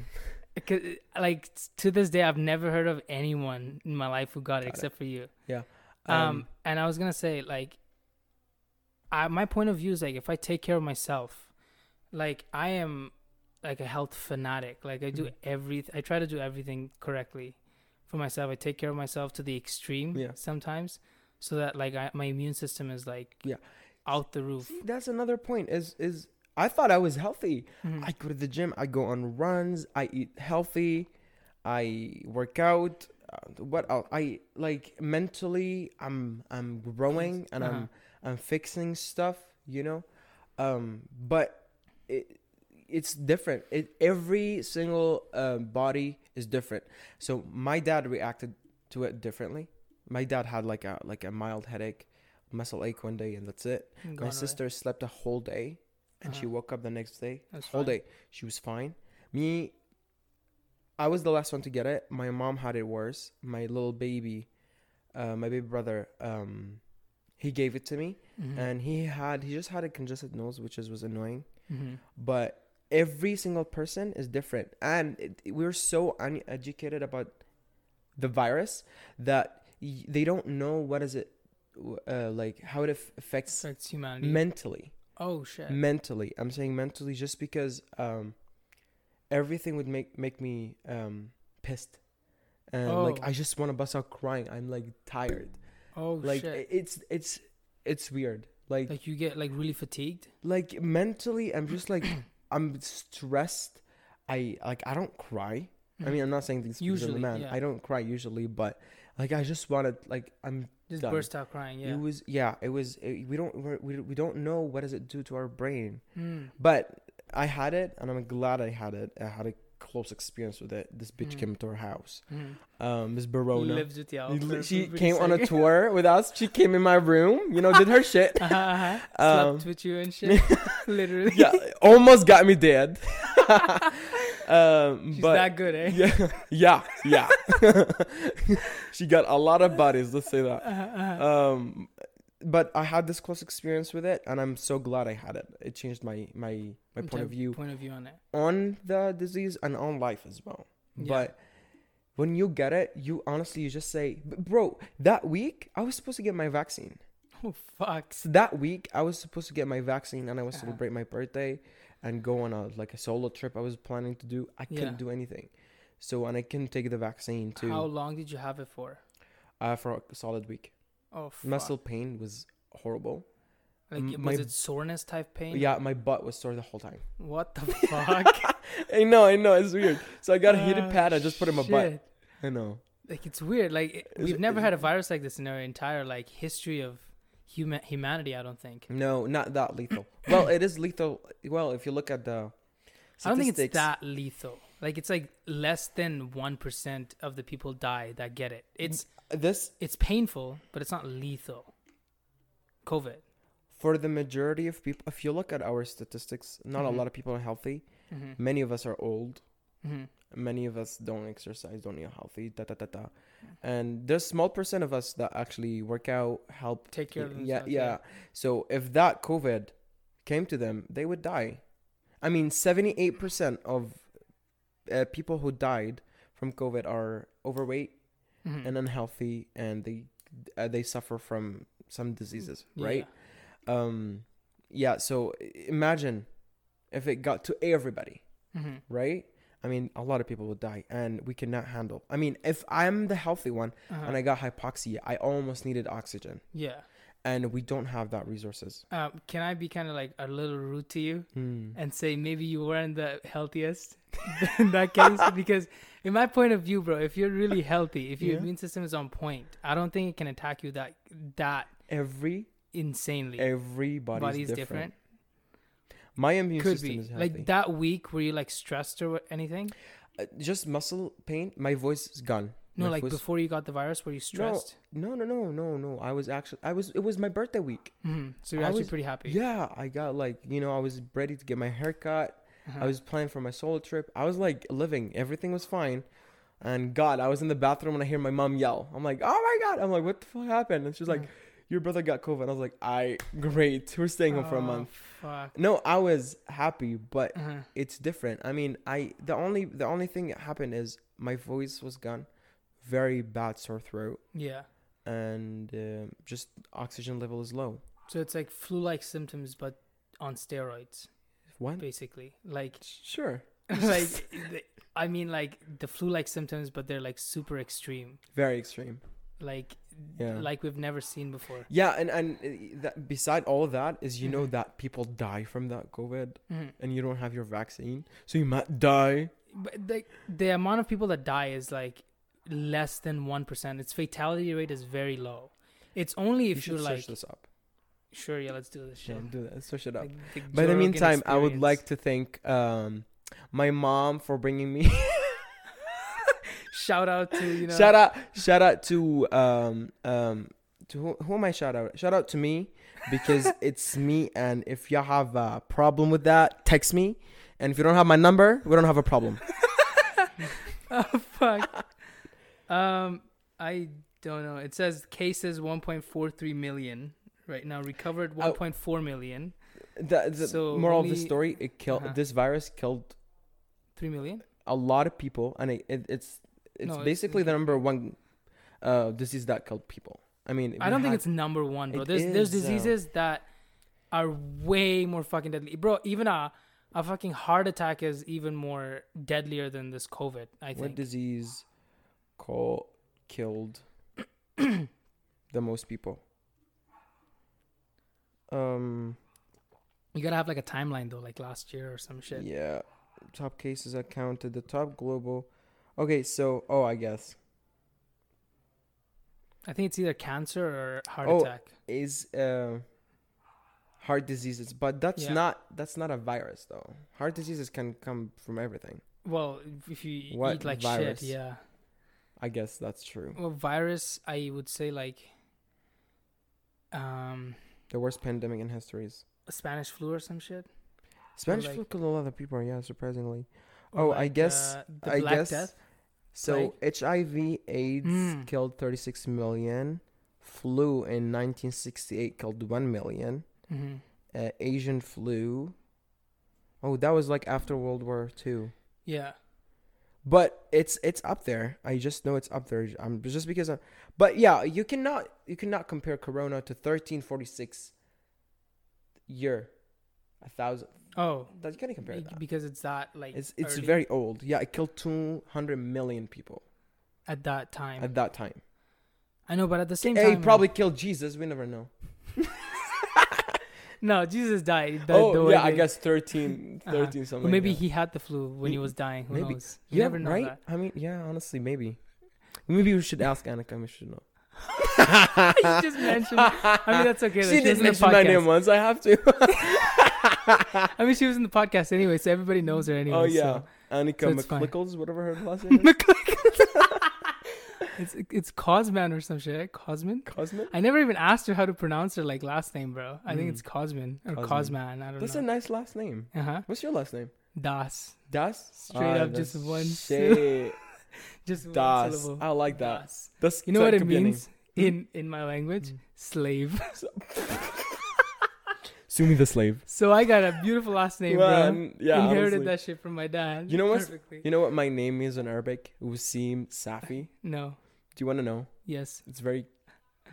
[LAUGHS] 'Cause, like to this day i've never heard of anyone in my life who got it Got it. except for you Yeah. um, and i was gonna say like I, my point of view is like if i take care of myself like i am like a health fanatic like i do Mhm. every i try to do everything correctly for myself i take care of myself to the extreme Yeah. sometimes so that like I, my immune system is like Yeah. out the roof See, that's another point. Is is I thought I was healthy. Mhm. I go to the gym. I go on runs. I eat healthy. I work out. Uh, what else? I like mentally. I'm I'm growing and Uh-huh. I'm I'm fixing stuff. You know, um, but it it's different. It every single uh, body is different. So my dad reacted to it differently. My dad had like a like a mild headache, muscle ache one day, and that's it. Gone My away. sister slept a whole day and she Uh-huh. woke up the next day. That's whole fine. day. She was fine. Me, I was the last one to get it. My mom had it worse. My little baby, uh, my baby brother, um, he gave it to me Mhm. and he had, he just had a congested nose, which is, was annoying. Mhm. But every single person is different. And it, we're so uneducated about the virus that y- they don't know what is it, uh, like how it aff- affects affects humanity mentally oh shit mentally i'm saying mentally just because um everything would make make me um pissed and like Oh. i just want to bust out crying i'm like tired oh like shit it's it's it's weird like like you get like really fatigued like mentally i'm just like [COUGHS] i'm stressed i like i don't cry i mean i'm not saying this because Usually, man yeah. i don't cry usually but like i just wanted like i'm just done. burst out crying yeah it was yeah it was it, we don't we're, we, we don't know what does it do to our brain Mm. But I had it, and I'm glad I had it. I had a close experience with it. This bitch Mhm. came to our house. Mhm. Um, Miss Barona. lives with you He she came on a tour [LAUGHS] with us. She came in my room. You know, did her [LAUGHS] shit. uh-huh, uh-huh. [LAUGHS] Um, slept with you and shit literally yeah, almost got me dead. um, she's but that good eh yeah, yeah, yeah. she got a lot of bodies. Let's say that. uh-huh, uh-huh. Um, but I had this close experience with it, and I'm so glad I had it. It changed my my my point of view Point of view on it. on the disease and on life as well. Yeah. But when you get it, you honestly you just say, "Bro, that week I was supposed to get my vaccine." [LAUGHS] Oh fuck. So that week I was supposed to get my vaccine, and I was Uh-huh. celebrate my birthday and go on a like a solo trip I was planning to do. I couldn't Yeah. do anything, so and I couldn't take the vaccine too. How long did you have it for? uh, for a solid week. Oh fuck. Muscle pain was horrible. Like m- was my- it soreness type pain? Yeah, my butt was sore the whole time. What the [LAUGHS] fuck? I know, I know, it's weird. So I got a heated Ah, pad. I just put it in my butt. I know. Like it's weird. Like it- we've it- never had a virus like this in our entire like history of human humanity. I don't think. No, not that lethal. well, it is lethal. Well, if you look at the I don't think it's that lethal. Like it's like less than one percent of the people die that get it. It's This it's painful, but it's not lethal. COVID. for the majority of people. If you look at our statistics, not Mhm. a lot of people are healthy. Mm-hmm. Many of us are old. Mm-hmm. Many of us don't exercise, don't eat healthy. Da da da da. And there's small percent of us that actually work out, help. Take care of yeah, themselves. yeah. So if that COVID came to them, they would die. I mean, seventy-eight percent of uh, people who died from COVID are overweight Mhm. and unhealthy, and they uh, they suffer from some diseases, Yeah. right? Um, yeah. So imagine if it got to everybody, Mhm. right? I mean, a lot of people would die, and we cannot handle. I mean, if I'm the healthy one Uh-huh. and I got hypoxia, I almost needed oxygen, yeah. And we don't have that resources. Um, can I be kind of like a little rude to you Hmm. and say maybe you weren't the healthiest [LAUGHS] in that case? [LAUGHS] because in my point of view, bro, if you're really healthy, if your Yeah. immune system is on point, I don't think it can attack you that that Every insanely. everybody's Body's different. different. My immune Could system be is healthy. like that week. Were you like stressed or anything? Uh, just muscle pain. My voice is gone. No, like voice- before you got the virus, were you stressed? No, no, no, no, no. I was actually. I was. It was my birthday week. hmm So you're I actually was- pretty happy. Yeah, I got like you know I was ready to get my hair cut. Uh-huh. I was planning for my solo trip. I was like living. Everything was fine. And God, I was in the bathroom and I hear my mom yell. I'm like, oh my God. I'm like, what the fuck happened? And she's like, your brother got COVID. And I was like, I great. We're staying home for a Oh, month. Fuck. No, I was happy, but Uh-huh. it's different. I mean, I the only the only thing that happened is my voice was gone, very bad sore throat, Yeah. and um just oxygen level is low. So it's like flu-like symptoms, but on steroids, What? basically. Like, Sure. [LAUGHS] like, the- I mean, like the flu-like symptoms, but they're like super extreme. Very extreme. Like, Yeah. like we've never seen before. Yeah, and and uh, that, beside all of that is you know Mhm. that people die from that COVID, Mhm. and you don't have your vaccine, so you might die. But the the amount of people that die is like less than one percent. Its fatality rate is very low. It's only you if should you're like, this up. sure, yeah, let's do this shit. Yeah, do that. Let's Search it up. Like the By Joe the Rogan meantime, I would like to thank um my mom for bringing me. [LAUGHS] shout out to you know shout out, shout out to um um to who, who am I shout out? Shout out to me because [LAUGHS] it's me. And if y'all have a problem with that, text me. And if you don't have my number, we don't have a problem. [LAUGHS] oh fuck. Um, I don't know. It says cases 1.43 million right now. Recovered Oh. 1.4 million. The, the So moral of the story: it killed Uh-huh. this virus killed Three million. a lot of people, and it, it, it's it's No, it's- basically the number one uh, disease that killed people. I mean, I don't think it's number one, bro. There's there's is, uh, diseases that are way more fucking deadly, bro. Even a a fucking heart attack is even more deadlier than this COVID. I think. what disease call killed [CLEARS THROAT] the most people. Um. you gotta have like a timeline though, like last year or some shit. Yeah. Top cases I counted. The top global. Okay, so oh, I guess I think it's either cancer or heart Oh, attack. is uh, heart diseases, but that's Yeah. not that's not a virus though. Heart diseases can come from everything. Well, if you What eat like virus? shit, yeah. I guess that's true. Well, virus, I would say like, um, The worst pandemic in history is Spanish flu or some shit. Spanish like- flu killed a lot of people. Yeah, surprisingly. Oh, I guess- uh, the I Black guess- Death. So HIV AIDS Mm. killed 36 million. flu in 1968 killed 1 million. hmm Uh, Asian flu. Oh, that was like after World War Two. Yeah. But it's it's up there. I just know it's up there. I'm just because. I'm, but yeah, you cannot you cannot compare Corona to 1346 year, a thousand. Oh, That you can't compare that. because it's that like It's it's early very old. Yeah, it killed 200 million people at that time. at that time. I know, but at the same time, it probably killed Jesus. We never know. No. Jesus died. The- oh the yeah, I they- guess 13, Uh-huh. 13 something. Maybe he had the flu when he was dying. Who maybe. knows? You yeah, never know right. that. I mean, yeah, honestly, maybe. Maybe we should ask Annika. We should know. [LAUGHS] you just mentioned. I mean, that's okay. [LAUGHS] she was did in the mention my name once. I have to. [LAUGHS] I mean, she was in the podcast anyway, so everybody knows her anyway. oh yeah, so- Annika so. McClickles, whatever her last name is. It's it's Cosman or some shit. right? Cosman. I never even asked her how to pronounce her like last name, bro. I think Mm. it's Cosman or Cosman. Cosman. I don't That's know. a nice last name. uh huh. What's your last name? Das. Das. Straight Ah, up, just one Shit. [LAUGHS] Just one Das. syllable. I like that. Das. That's You know what it could be a name. means in in my language? Mm. Slave. [LAUGHS] [LAUGHS] Sue me the slave. So I got a beautiful last name, Well, bro. yeah, Inherited honestly. that shit from my dad. You know Perfectly. You know what my name is in Arabic? Waseem Safi. No. Do you want to know? Yes. It's very,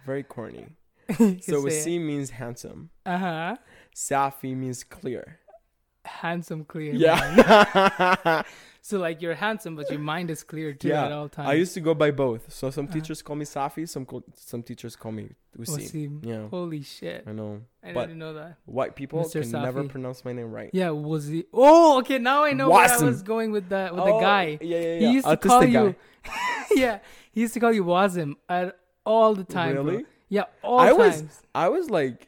very corny. [LAUGHS] So. Waseem means handsome. Uh huh. Safi means clear. Handsome, clear. Yeah. [LAUGHS] [LAUGHS] So like you're handsome, but your mind is clear too Yeah, at all times. I used to go by both. So some Uh-huh. teachers call me Safi, some co- some teachers call me Waseem. Waseem. Yeah, Holy shit! I know. I but- didn't know that. White people Mr. can never pronounce my name right. Yeah, was he? Oh, okay. Now I know where I was going with the with Oh, the guy. Yeah, yeah, yeah. He used to call guy. you. [LAUGHS] yeah, he used to call you Wazim at all the time. bro. Really? Yeah, all I was- I was like,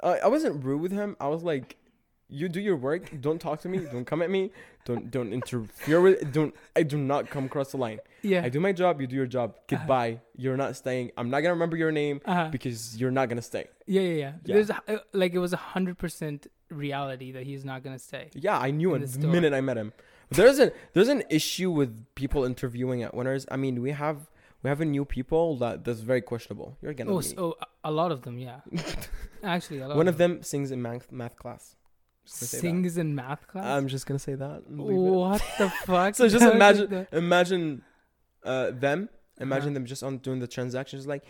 I I wasn't rude with him. I was like, you do your work. Don't talk to me. Don't come at me. Don't don't interfere with. Don't. I do not come across the line. Yeah. I do my job. You do your job. Goodbye. You're not staying. I'm not gonna remember your name uh-huh. because you're not gonna stay. Yeah, yeah, yeah. Yeah. There's uh, like it was a hundred percent reality that he's not gonna stay. Yeah, I knew In it the minute I met him. There's an there's an issue with people interviewing at Winners. I mean, we have we have a new people that that's very questionable. You're gonna Oh, so a lot of them, yeah. [LAUGHS] Actually, a lot. One of them sings in math math class. Just gonna that. sings in math class. I'm just gonna say that. what the [LAUGHS] fuck? So just [LAUGHS] imagine- Imagine uh, them. Imagine Uh-huh. them just on doing the transactions, like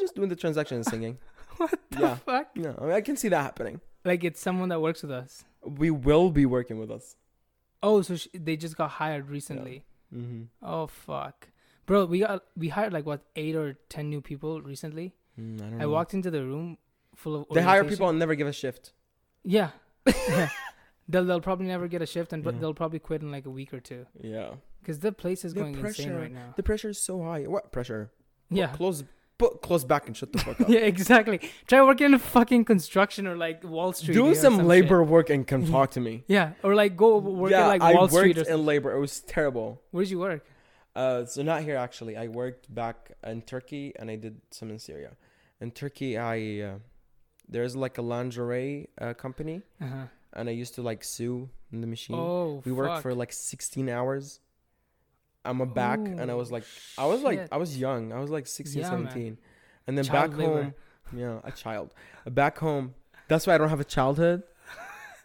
just doing the transaction and singing. [LAUGHS] what the yeah. fuck? No, I, mean, I can see that happening. Like it's someone that works with us. We will be working with us. Oh, so sh- they just got hired recently. Mm-hmm. Oh fuck, bro. We got we hired like what eight or ten new people recently. Mm, I don't I walked into the room full of. They hire people and never give a shift. Yeah. yeah. [LAUGHS] [LAUGHS] They'll they'll probably never get a shift and but Yeah. they'll probably quit in like a week or two Yeah. because the place is The going insane pressure. right now. The pressure is so high. What pressure? Yeah. Close, put close back and shut the fuck [LAUGHS] up. Yeah, exactly. Try working in fucking construction or like Wall Street. Do some, shit. labor work and come talk to me. Yeah, or like go work yeah, at like I Wall worked Street or in labor. It was terrible. Where did you work? Uh, so not here actually. I worked back in Turkey and I did some in Syria. In Turkey, I uh, there's like a lingerie uh, company, Uh-huh. and I used to like sew in the machine. Oh, we worked fuck. for like 16 hours. I'm a back, and I was like, I was like, shit. I was young. I was like 16, Yeah, man. 17, and then Child back labor. home, yeah, a child. Back home, that's why I don't have a childhood. [LAUGHS]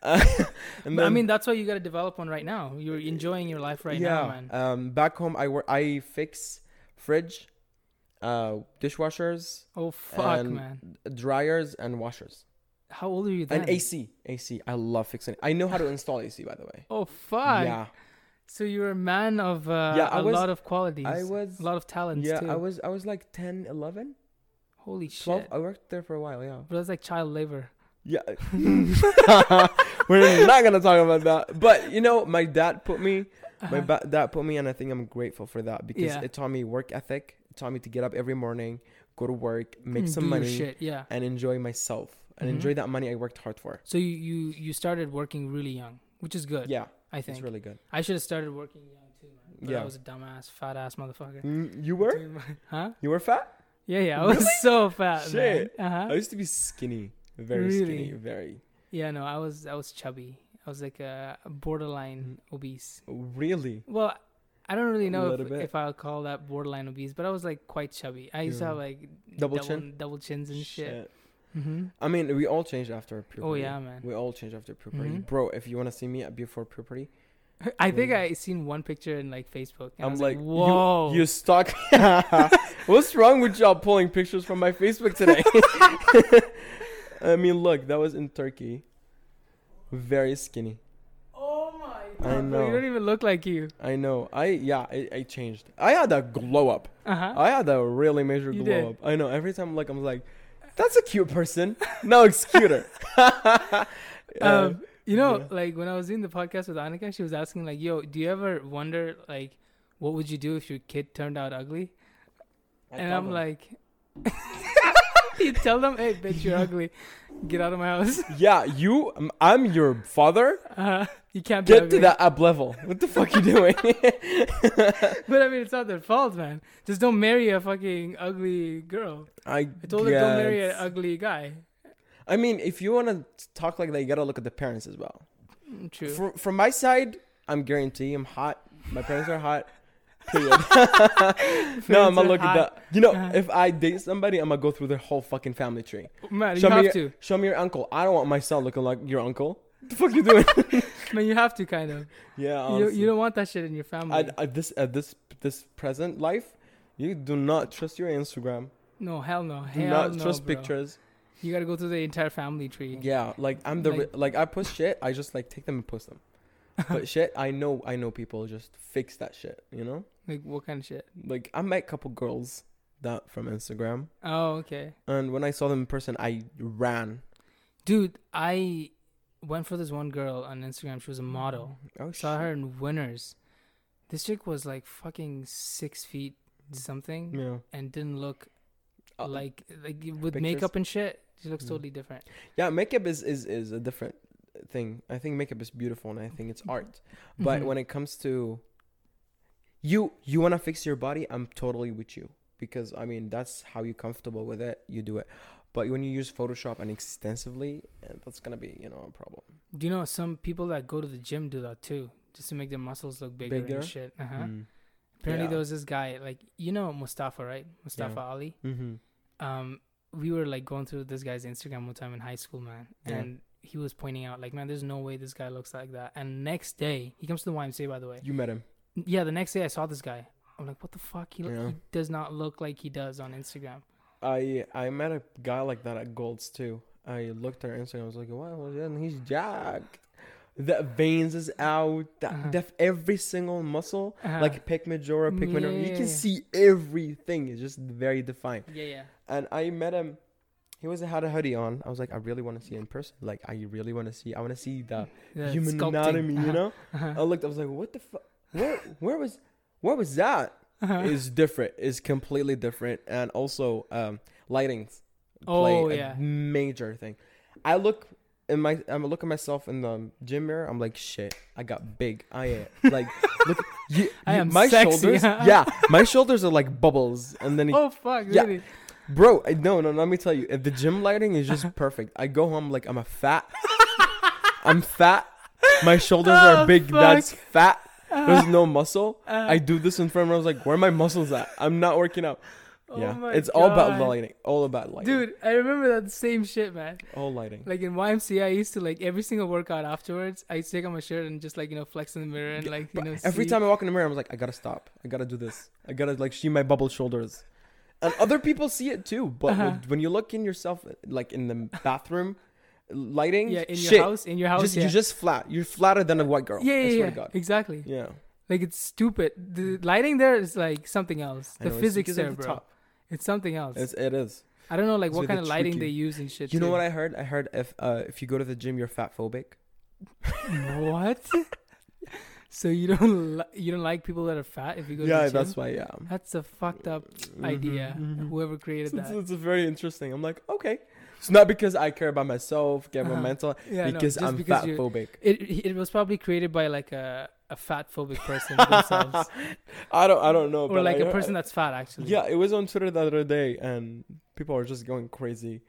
[LAUGHS] But I mean, that's why you got to develop one right now. You're enjoying your life right now, man. Um, back home, I work. I fix fridge, uh, dishwashers, Oh fuck, man. dryers, and washers, How old are you then? and AC. AC. I love fixing. it. I know how to install AC, by the way. Oh fuck. Yeah, So you're a man of uh, Yeah, I a was- lot of qualities. I was. a lot of talents Yeah, too. I was. I was like 10, 11, Holy 12. shit. I worked there for a while. Yeah. But that's like child labor. Yeah. [LAUGHS] [LAUGHS] We're not gonna talk about that. But you know, my dad put me. My Uh-huh. ba- dad put me, and I think I'm grateful for that because Yeah. it taught me work ethic. It taught me to get up every morning, go to work, make some money, Shit, yeah. and enjoy myself and Mhm. enjoy that money I worked hard for. So you, you you started working really young, which is good. Yeah, I think. it's really good. I should have started working young too, man. But Yeah. I was a dumbass, fat ass motherfucker. Mm, you were? Huh? You were fat? Yeah, yeah. I was so fat, Shit. man. Uh I used to be skinny, very Really? skinny, very. Yeah, no, I was I was chubby. I was like a borderline Mm. obese. Really? Well, I don't really know if, if I'll call that borderline obese, but I was like quite chubby. I used to have like Double double, chin? double chins and shit. Shit. hmm I mean, we all changed after puberty. Oh yeah, man. We all change after puberty, Mhm. bro. If you want to see me before puberty, [LAUGHS] I think Yeah. I seen one picture in like Facebook. I'm was like, whoa. you, you stalk. [LAUGHS] What's wrong with y'all pulling pictures from my Facebook today? [LAUGHS] I mean, look, that was in Turkey. Very skinny. oh my I god, bro, know. you don't even look like you. I know. I yeah. I, I changed. I had a glow up. Uh huh. I had a really major You glow did. up. I know. Every time, like, I'm like, that's a cute person. No, it's cuter. [LAUGHS] [LAUGHS] um, you know, yeah. like when I was doing the podcast with Annika, she was asking like, "Yo, do you ever wonder like, what would you do if your kid turned out ugly?" and I'm like, [LAUGHS] you tell them, "Hey, bitch, you're ugly. Get out of my house. [LAUGHS] yeah, you. um, I'm your father. Uh, you can't Get to that up level. What the fuck you doing? [LAUGHS] But I mean, it's not their fault, man. Just don't marry a fucking ugly girl. I, I told her don't marry an ugly guy. I mean, if you want to talk like that, you gotta look at the parents as well. Mm, True. From from my side, I'm guarantee I'm hot. My parents are hot. [LAUGHS] [LAUGHS] No, I'm gonna look at hot. that. You know, Uh-huh. if I date somebody, I'm gonna go through their whole fucking family tree. Man, you Show me have your- to. Show me your uncle. I don't want my son looking like your uncle. What the fuck you doing? [LAUGHS] Man, you have to kind of. yeah, You, honestly. you don't want that shit in your family. at, at this at this this present life, you do not trust your Instagram. no, hell no. Do Hell not no, trust bro. pictures. You gotta go through the entire family tree. Yeah, like I'm the Like- like, like I post shit. I just like take them and post them. but shit, I know I know people just fix that shit. You know, Like what kind of shit? like I met a couple girls that from Instagram, Oh, okay. and when I saw them in person, I ran. Dude, I went for this one girl on Instagram. She was a model. Oh Saw shit. her in Winners. This chick was like fucking six feet something Yeah. and didn't look Uh, like like with pictures? makeup and shit. She looks totally different. Yeah, makeup is, is is a different thing. I think makeup is beautiful, and I think it's art. But Mhm. when it comes to you, you want to fix your body. I'm totally with you because I mean that's how you're comfortable with it. You do it. But when you use Photoshop and extensively, eh, that's gonna be you know a problem. Do you know some people that go to the gym do that too, just to make their muscles look bigger, Bigger? and shit. Uh-huh. Mm. Apparently Yeah. there was this guy, like you know Mustafa, right? Mustafa Ali. Mm-hmm. Um, we were like going through this guy's Instagram one time in high school, man, Yeah. and he was pointing out like, man, there's no way this guy looks like that. And next day, he comes to the YMCA, by the way. You met him. Yeah, the next day I saw this guy. I'm like, what the fuck? He, Yeah. he does not look like he does on Instagram. I I met a guy like that at Gold's too. I looked at her Instagram. I was like, wow, and he's jacked. The veins is out. That Uh-huh. def every single muscle, Uh-huh. like pec majora, pec Yeah, minor, you can see everything. It's just very defined. Yeah, yeah. And I met him. He was had a hoodie on. I was like, I really want to see in person. Like, I really want to see. I want to see the The human sculpting. anatomy. You Uh-huh. know. Uh-huh. I looked. I was like, what the fuck? Where where was where was that? Uh-huh. Is different. Is completely different. And also, um, lightings Oh, play yeah. a major thing. I look in my. I'm look at myself in the gym mirror. I'm like, shit. I got big. I am like, [LAUGHS] look. You, I am my sexy. shoulders. [LAUGHS] yeah, my shoulders are like bubbles, and then he, oh fuck, Yeah. really? Bro, I- no, no. Let me tell you, the gym lighting is just perfect. I go home like I'm a fat. [LAUGHS] I'm fat. My shoulders Oh, are big. That's fat. There's no muscle. uh, I do this in front of. I was like, where are my muscles at? I'm not working out. oh yeah, my it's all about lighting. All about lighting. Dude, I remember that same shit, man. all lighting. Like in YMCA, I used to like every single workout afterwards. I used to take off my shirt and just like you know flex in the mirror and like you Bro, know. every see- time I walk in the mirror, I'm like, I gotta stop. I gotta do this. I gotta like see my bubble shoulders. And other people see it too. But Uh-huh. when you look in yourself, like in the bathroom, lighting, yeah, in your shit, house, in your house, just, yeah. You're just flat. You're flatter than a white girl. yeah, I yeah, swear yeah, to God. exactly. Yeah. Like it's stupid. The lighting there is like something else. The know, physics there, the bro. top. It's something else. It's, it is. I don't know like it's what kind of lighting tricky- they use and shit. You know what I heard? I heard if uh if you go to the gym, you're fat phobic. what? [LAUGHS] so you don't li- you don't like people that are fat if you go to Yeah, the gym? that's why. Yeah. That's a fucked up Mhm, idea. mhm. Whoever created It's, it's, that. it's very interesting. I'm like, okay. It's not because I care about myself, get Uh-huh. mental, Yeah, no, because just I'm because fat phobic. It it was probably created by like a a fat phobic person themselves, [LAUGHS] I don't I don't know. or but like I- a person I- that's fat actually. Yeah, it was on Twitter the other day, and people are just going crazy.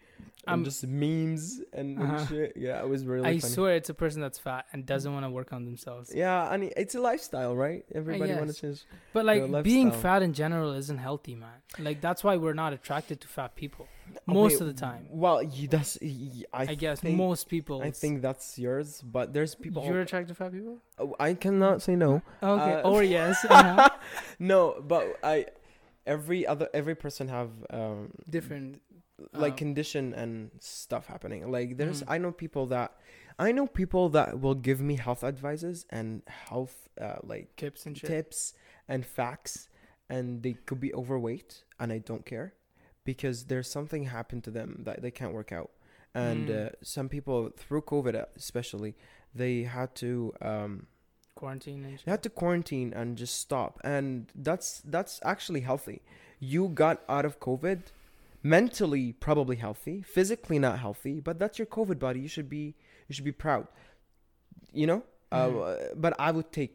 And I'm- just memes and, and Uh-huh. shit. Yeah, it was really I funny. swear it's a person that's fat and doesn't want to work on themselves. Yeah, and it's a lifestyle, right? Everybody want guess. to change. But like being fat in general isn't healthy, man. Like that's why we're not attracted to fat people most Okay, of the time. Well, you, that's I guess think, most people. I think that's yours, but there's people. you're attracted to fat people. Oh, I cannot say no. Okay. Uh, or yes. [LAUGHS] Uh-huh. no, but I every other every person have um Different. Like uh, condition and stuff happening. Like there's Mhm. I know people that I know people that will give me health advices and health uh, like tips and shit. tips and facts and they could be overweight and I don't care because there's something happened to them that they can't work out. And Mm. uh, some people through COVID uh, especially they had to um Quarantine they had to quarantine and just stop and that's that's actually healthy you got out of covid mentally probably healthy physically not healthy but that's your covid body you should be you should be proud you know Mhm. uh, but i would take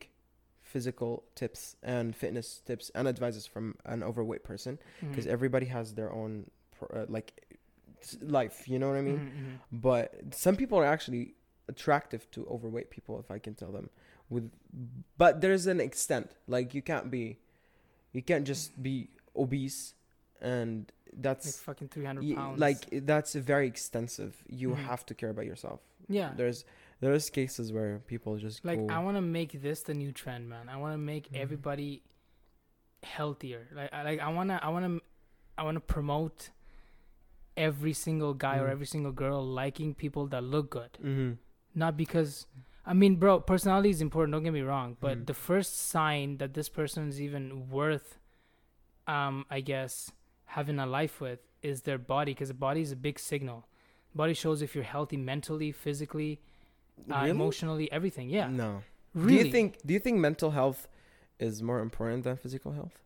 physical tips and fitness tips and advices from an overweight person because Mhm. everybody has their own uh, like life you know what i mean Mhm, mhm. but some people are actually attractive to overweight people if i can tell them with but there's an extent like you can't be you can't just be obese and like that's fucking 300 y- pounds. like that's very extensive you Mhm. have to care about yourself yeah. there's there's cases where people just Like go, I want to make this the new trend, man. I want to make Mhm. everybody healthier. Like I like I want to I want to I want to promote every single guy or Mhm. every single girl liking people that look good. Mhm. Not because I mean, bro, personality is important, don't get me wrong, but Mhm. the first sign that this person is even worth um I guess having a life with is their body because the body is a big signal. Body shows if you're healthy mentally, physically, uh, Really? emotionally, everything. Yeah. no Really? do you think do you think mental health is more important than physical health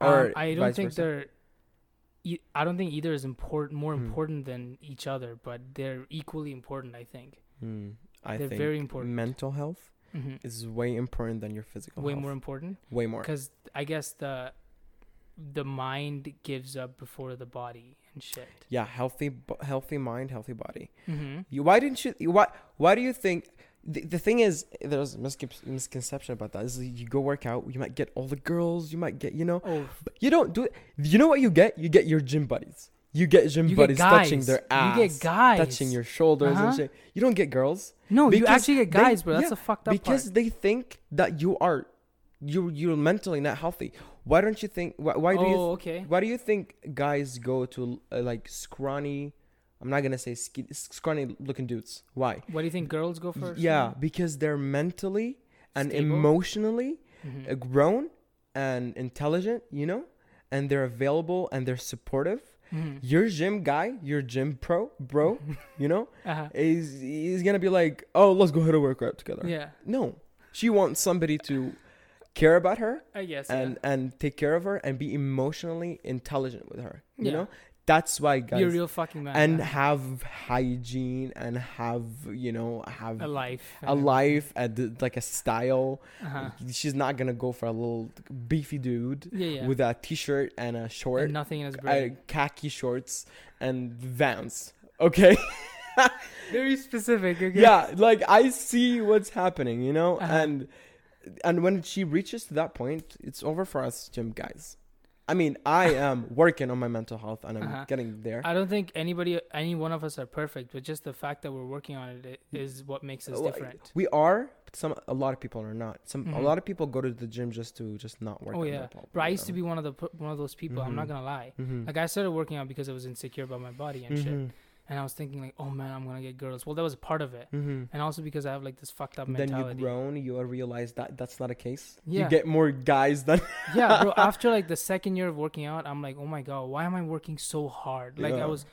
Um, I don't think versa? they're. E- I don't think either is important, more Hmm. important than each other, but they're equally important. I think Hmm. I they're think very important. mental health hmm is way important than your physical way health. more important way more because I guess the the mind gives up before the body and shit. yeah healthy healthy mind healthy body Mm-hmm. you, why didn't you why why do you think the, the thing is there's a miscon- misconception about that is you go work out you might get all the girls you might get you know Oh, but you don't do it you know what you get you get your gym buddies you get gym you get buddies touching their ass You get guys touching your shoulders Uh-huh. and shit you don't get girls No, you actually get they- guys, bro. That's yeah, a fucked up because part. they think that you are you you're mentally not healthy why don't you think why, why do oh, you okay. why do you think guys go to uh, like scrawny? I'm not gonna say ski, scrawny looking dudes. Why? What do you think girls go first? Yeah, because they're mentally and Stable? emotionally Mhm. uh, grown and intelligent. You know, and they're available and they're supportive. Mhm. Your gym guy, your gym pro, bro, [LAUGHS] you know, Uh-huh. is he's gonna be like, oh, let's go hit a workout together. Yeah, No, she wants somebody to care about her I guess. and and take care of her and be emotionally intelligent with her. You Yeah. know, that's why guys you're a real fucking man. and man. have hygiene and have you know have a life. a life and like a style. Uh-huh. She's not gonna go for a little beefy dude Yeah, yeah. with a t-shirt and a short, and nothing in his uh, khaki shorts and Vans. Okay. [LAUGHS] Very specific. Okay? yeah, like I see what's happening, you know, Uh-huh. and and when she reaches to that point, it's over for us gym guys. I mean, I am [LAUGHS] working on my mental health and I'm Uh-huh. getting there. I don't think anybody, any one of us are perfect, but just the fact that we're working on it is what makes us different. We are, but some a lot of people are not. Some a Mhm. lot of people go to the gym just to just not work. Oh on yeah, but I used to be one of the one of those people. I'm not Mhm. gonna lie. Mhm. Like I started working out because I was insecure about my body and shit, Mhm. And I was thinking like, oh man, I'm gonna get girls. Well, that was a part of it, Mhm. and also because I have like this fucked up mentality. Then you mentality. grown, you realize that that's not a case. Yeah. You get more guys than. [LAUGHS] yeah, bro. [LAUGHS] After like the second year of working out, I'm like, oh my god, why am I working so hard? Like Yeah. I was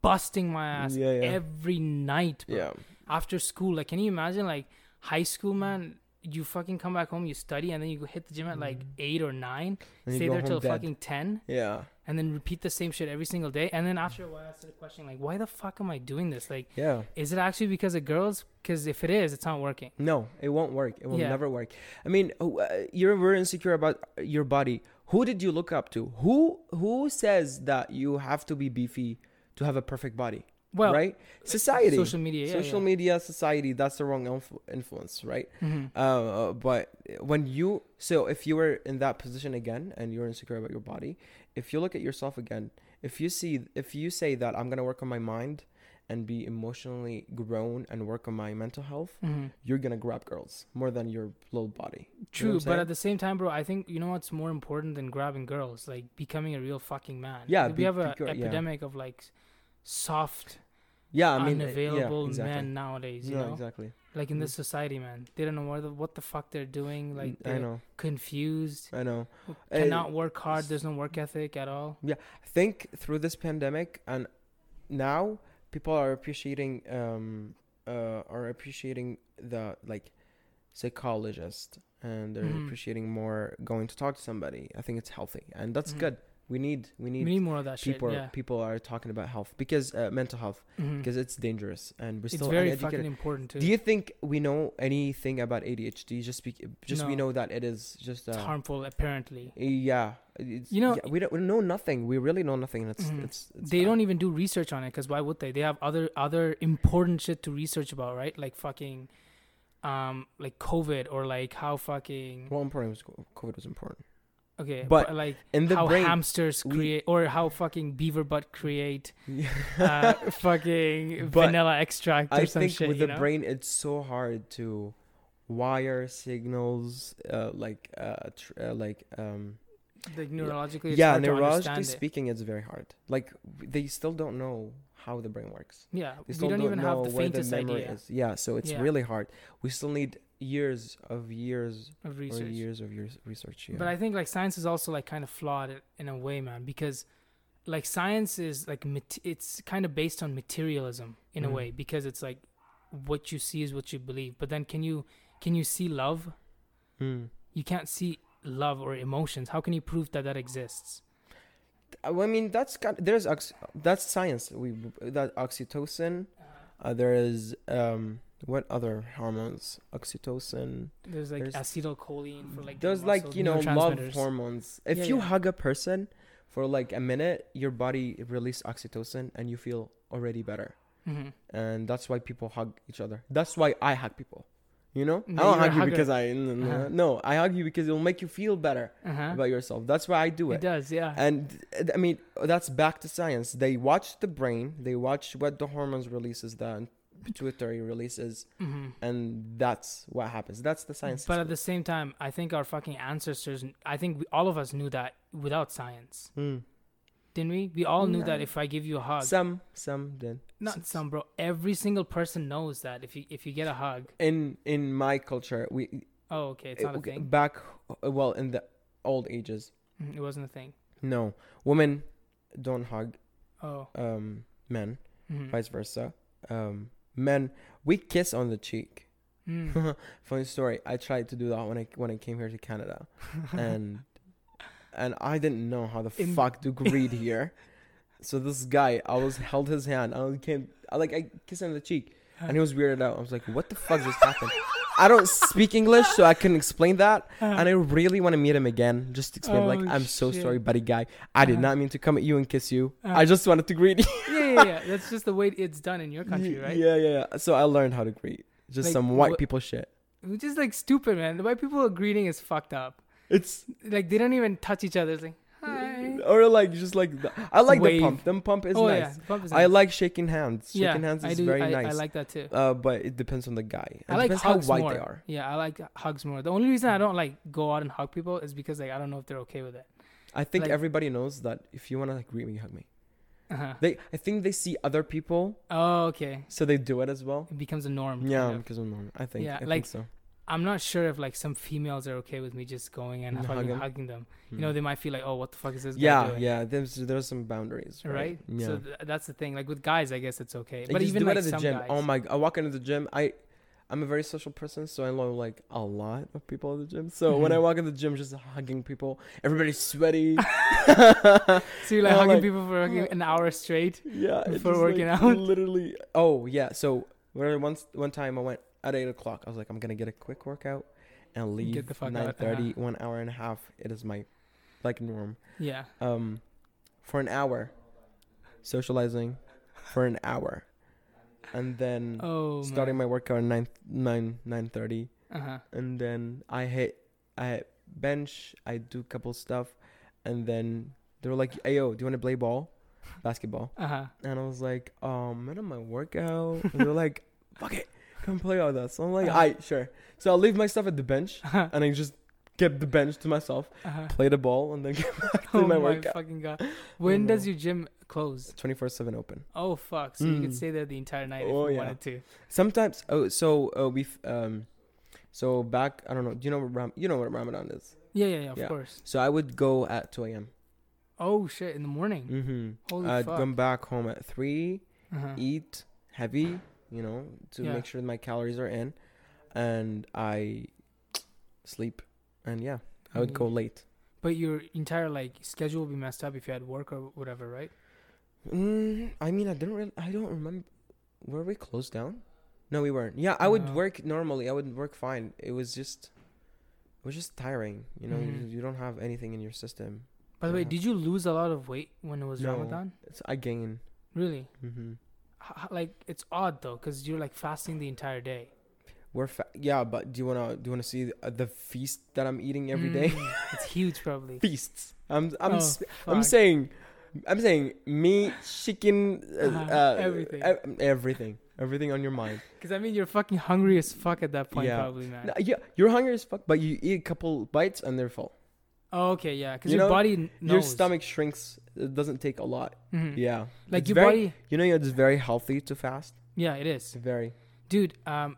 busting my ass Yeah, yeah. every night, bro. yeah. after school. Like, can you imagine like high school, man? You fucking come back home, you study, and then you go hit the gym at like Mhm. eight or nine, And stay there till dead. fucking ten, Yeah. and then repeat the same shit every single day. And then after a while, I started questioning like, why the fuck am I doing this? Like, Yeah. is it actually because of girls? Because if it is, it's not working. No, it won't work. It will Yeah. never work. I mean, oh, uh, you're very insecure about your body. Who did you look up to? Who who says that you have to be beefy to have a perfect body, well, right? Society, social media, yeah, social yeah. media, society. That's the wrong influ- influence, right? Mhm. Uh, but when you so if you were in that position again and you're insecure about your body, if you look at yourself again, if you see if you say that I'm gonna work on my mind and be emotionally grown and work on my mental health, Mhm. you're gonna grab girls more than your little body. You know True, but at the same time, bro, I think you know what's more important than grabbing girls, like becoming a real fucking man. Yeah, we be- have an gr- yeah. epidemic of like soft, yeah, I mean, unavailable yeah, exactly. men nowadays. You no, know, exactly. like in this society, man, they don't know what the, what the fuck they're doing. Like I they're know, confused, I know. Uh, cannot work hard. There's no work ethic at all. Yeah, I think through this pandemic and now people are appreciating um uh are appreciating the like psychologist and they're Mhm. appreciating more going to talk to somebody i think it's healthy and that's Mhm. good we need we We need, need more of that people shit. Yeah, people are talking about health because uh, mental health Mhm. because it's dangerous and we're still it's very uneducated fucking important too. do you think we know anything about adhd just be, just we know that it is just it's uh, harmful, apparently. yeah it's, You know- yeah, we don't we know nothing we really know nothing it's Mhm. it's, it's they don't even do research on it because why would they? They have other other important shit to research about, right? Like fucking, um, like COVID or like how fucking Well, important was COVID was important. Okay, but but, like In the how brain, hamsters we- create or how fucking beaver butt create [LAUGHS] uh, fucking vanilla extract or I some think shit. with the know? brain, it's so hard to wire signals, uh, like uh, tr- uh, like um, like neurologically, it's yeah, neurologically understand it. speaking, it's very hard. Like they still don't know how the brain works. Yeah, They we still don't even have the where faintest memory idea is. Yeah, so it's Yeah. really hard. We still need years of years of research. years of years research. Yeah. But I think like science is also like kind of flawed in a way, man, because like science is like it's kind of based on materialism in a Mhm. way because it's like what you see is what you believe. But then can you can you see love? Mm. You can't see love or emotions. How can you prove that that exists? I mean, that's kind there's that's science. We that oxytocin. Uh, there is um what other hormones? Oxytocin. There's like There's- acetylcholine for like the There's like you know love hormones. If Yeah, you yeah. hug a person for like a minute, your body release oxytocin and you feel already better. Mhm. And that's why people hug each other. That's why I hug people. You know, No, I don't hug you because I no, no, Uh-huh. no, I hug you because it'll make you feel better Uh-huh. about yourself. That's why I do It it. does, yeah. And I mean, that's back to science. They watch the brain, they watch what the hormones releases, the pituitary releases, hmm and that's what happens. That's the science. But at the same time, I think our fucking ancestors, I think we, all of us knew that without science. Mm. Didn't we? We all knew that if I give you a hug, Some, some did. Not some, bro. Every single person knows that if you if you get a hug. In in my culture, we Oh, okay, it's not a uh, thing. back well in the old ages. Mhm, It wasn't a thing. No, women don't hug Oh, um men, mhm. vice versa. Um, men we kiss on the cheek. Mm. [LAUGHS] Funny story. I tried to do that when I when I came here to Canada, [LAUGHS] and and I didn't know how the In- fuck to greet here. [LAUGHS] So this guy, I was held his hand. I came, I like I kissed him on the cheek, and he was weirded out. I was like, "What the fuck just happened?" I don't speak English, so I couldn't explain that. And I really want to meet him again, just to explain. like, Oh, I'm so sorry, buddy guy. I did Uh-huh. not mean to come at you and kiss you. Uh-huh. I just wanted to greet you. yeah, yeah, yeah. [LAUGHS] That's just the way it's done in your country, right? Yeah, yeah, yeah. So I learned how to greet. Just Like, some white what- people shit. Which is like stupid, man. The way people are greeting is fucked up. It's Like they don't even touch each other. It's like hi. or like just like the, I like Wave. the pump. Them pump is oh nice. yeah, bump is I like shaking hands. Shaking yeah, hands is very I, nice. I like that too. uh, but it depends on the guy. It I like depends how hugs white more. they are. Yeah, I like hugs more. The only reason I don't like go out and hug people is because like I don't know if they're okay with it. I think Like- everybody knows that if you want to like greet me, hug me. Uh-huh. They, I think they see other people, Oh, okay. so they do it as well. It becomes a norm. Yeah, kind of. because of norm. I think. Yeah, I like, think so. I'm not sure if like some females are okay with me just going and And hugging, hugging. hugging them. You Hmm. know, they might feel like, oh, what the fuck is this guy yeah, doing? yeah. There's there's some boundaries, right? Right. Yeah. So th- that's the thing. Like with guys, I guess it's okay. But even like at the some gym. guys. Oh my! I walk into the gym. I, I'm a very social person, so I know like a lot of people at the gym. So when I [LAUGHS] walk in the gym, just hugging people, everybody's sweaty. [LAUGHS] [LAUGHS] So you're like hugging like, people for like, an hour straight. yeah, just, working like, out? Literally. Oh yeah. So where once one time I went at eight o'clock. I was like, I'm gonna get a quick workout and leave. Get the fuck Nine thirty, uh-huh. one hour and a half. It is my like norm. Yeah. Um, for an hour, socializing, for an hour, and then [LAUGHS] Oh, starting my workout at nine nine nine thirty, Uh huh. and then I hit I hit bench. I do a couple stuff, and then they were like, "Hey yo, do you want to play ball, [LAUGHS] basketball?" Uh huh. And I was like, um, I'm in my workout. And they're like, fuck it, come play with us. So I'm like, Uh-huh. alright, sure. So I'll leave my stuff at the bench Uh-huh. and I just kept the bench to myself, Uh-huh. play the ball, and then [LAUGHS] get back to Oh my my workout. fucking god! [LAUGHS] When does no. your gym close? 24 7 open. Oh fuck! So you could Mm. stay there the entire night Oh, if you yeah. wanted to. Sometimes, oh, so uh, we've, um, so back, I don't know, do you know what Ram- you know what Ramadan is? Yeah, yeah, yeah. Of Yeah. course. So I would go at 2 a.m. Oh shit! In the morning. Mm-hmm. Holy I'd fuck. come back home at 3, Uh-huh. eat heavy, you know, to Yeah. make sure my calories are in, and I [TSK] sleep. And yeah, I would go Mm. late. But your entire like schedule would be messed up if you had work or whatever, right? Mm, I mean, I didn't really. I don't remember. Were we closed down? No, we weren't. Yeah, I would work normally. I would work fine. It was just, it was just tiring. You know, Mhm. you, you don't have anything in your system. By the way, did you lose a lot of weight when it was No. Ramadan? It's I gained. Really? Mm-hmm. Like it's odd though, cause you're like fasting the entire day. We're fa- yeah, but do you wanna do you wanna see the, uh, the feast that I'm eating every day? Mm, it's huge, probably. [LAUGHS] Feasts. I'm I'm Oh, I'm saying, I'm saying meat, chicken, uh, Uh-huh, uh, everything. ev- everything, everything on your mind. Cause I mean, you're fucking hungry as fuck at that point, Yeah. probably, man. No, yeah, you're hungry as fuck, but you eat a couple bites and they're full. Oh, okay, yeah, cause You your know, body knows. Your stomach shrinks. It doesn't take a lot. Mhm. Yeah, Like It's your very, body. You know, it's very healthy to fast. Yeah, It's very. dude. Um,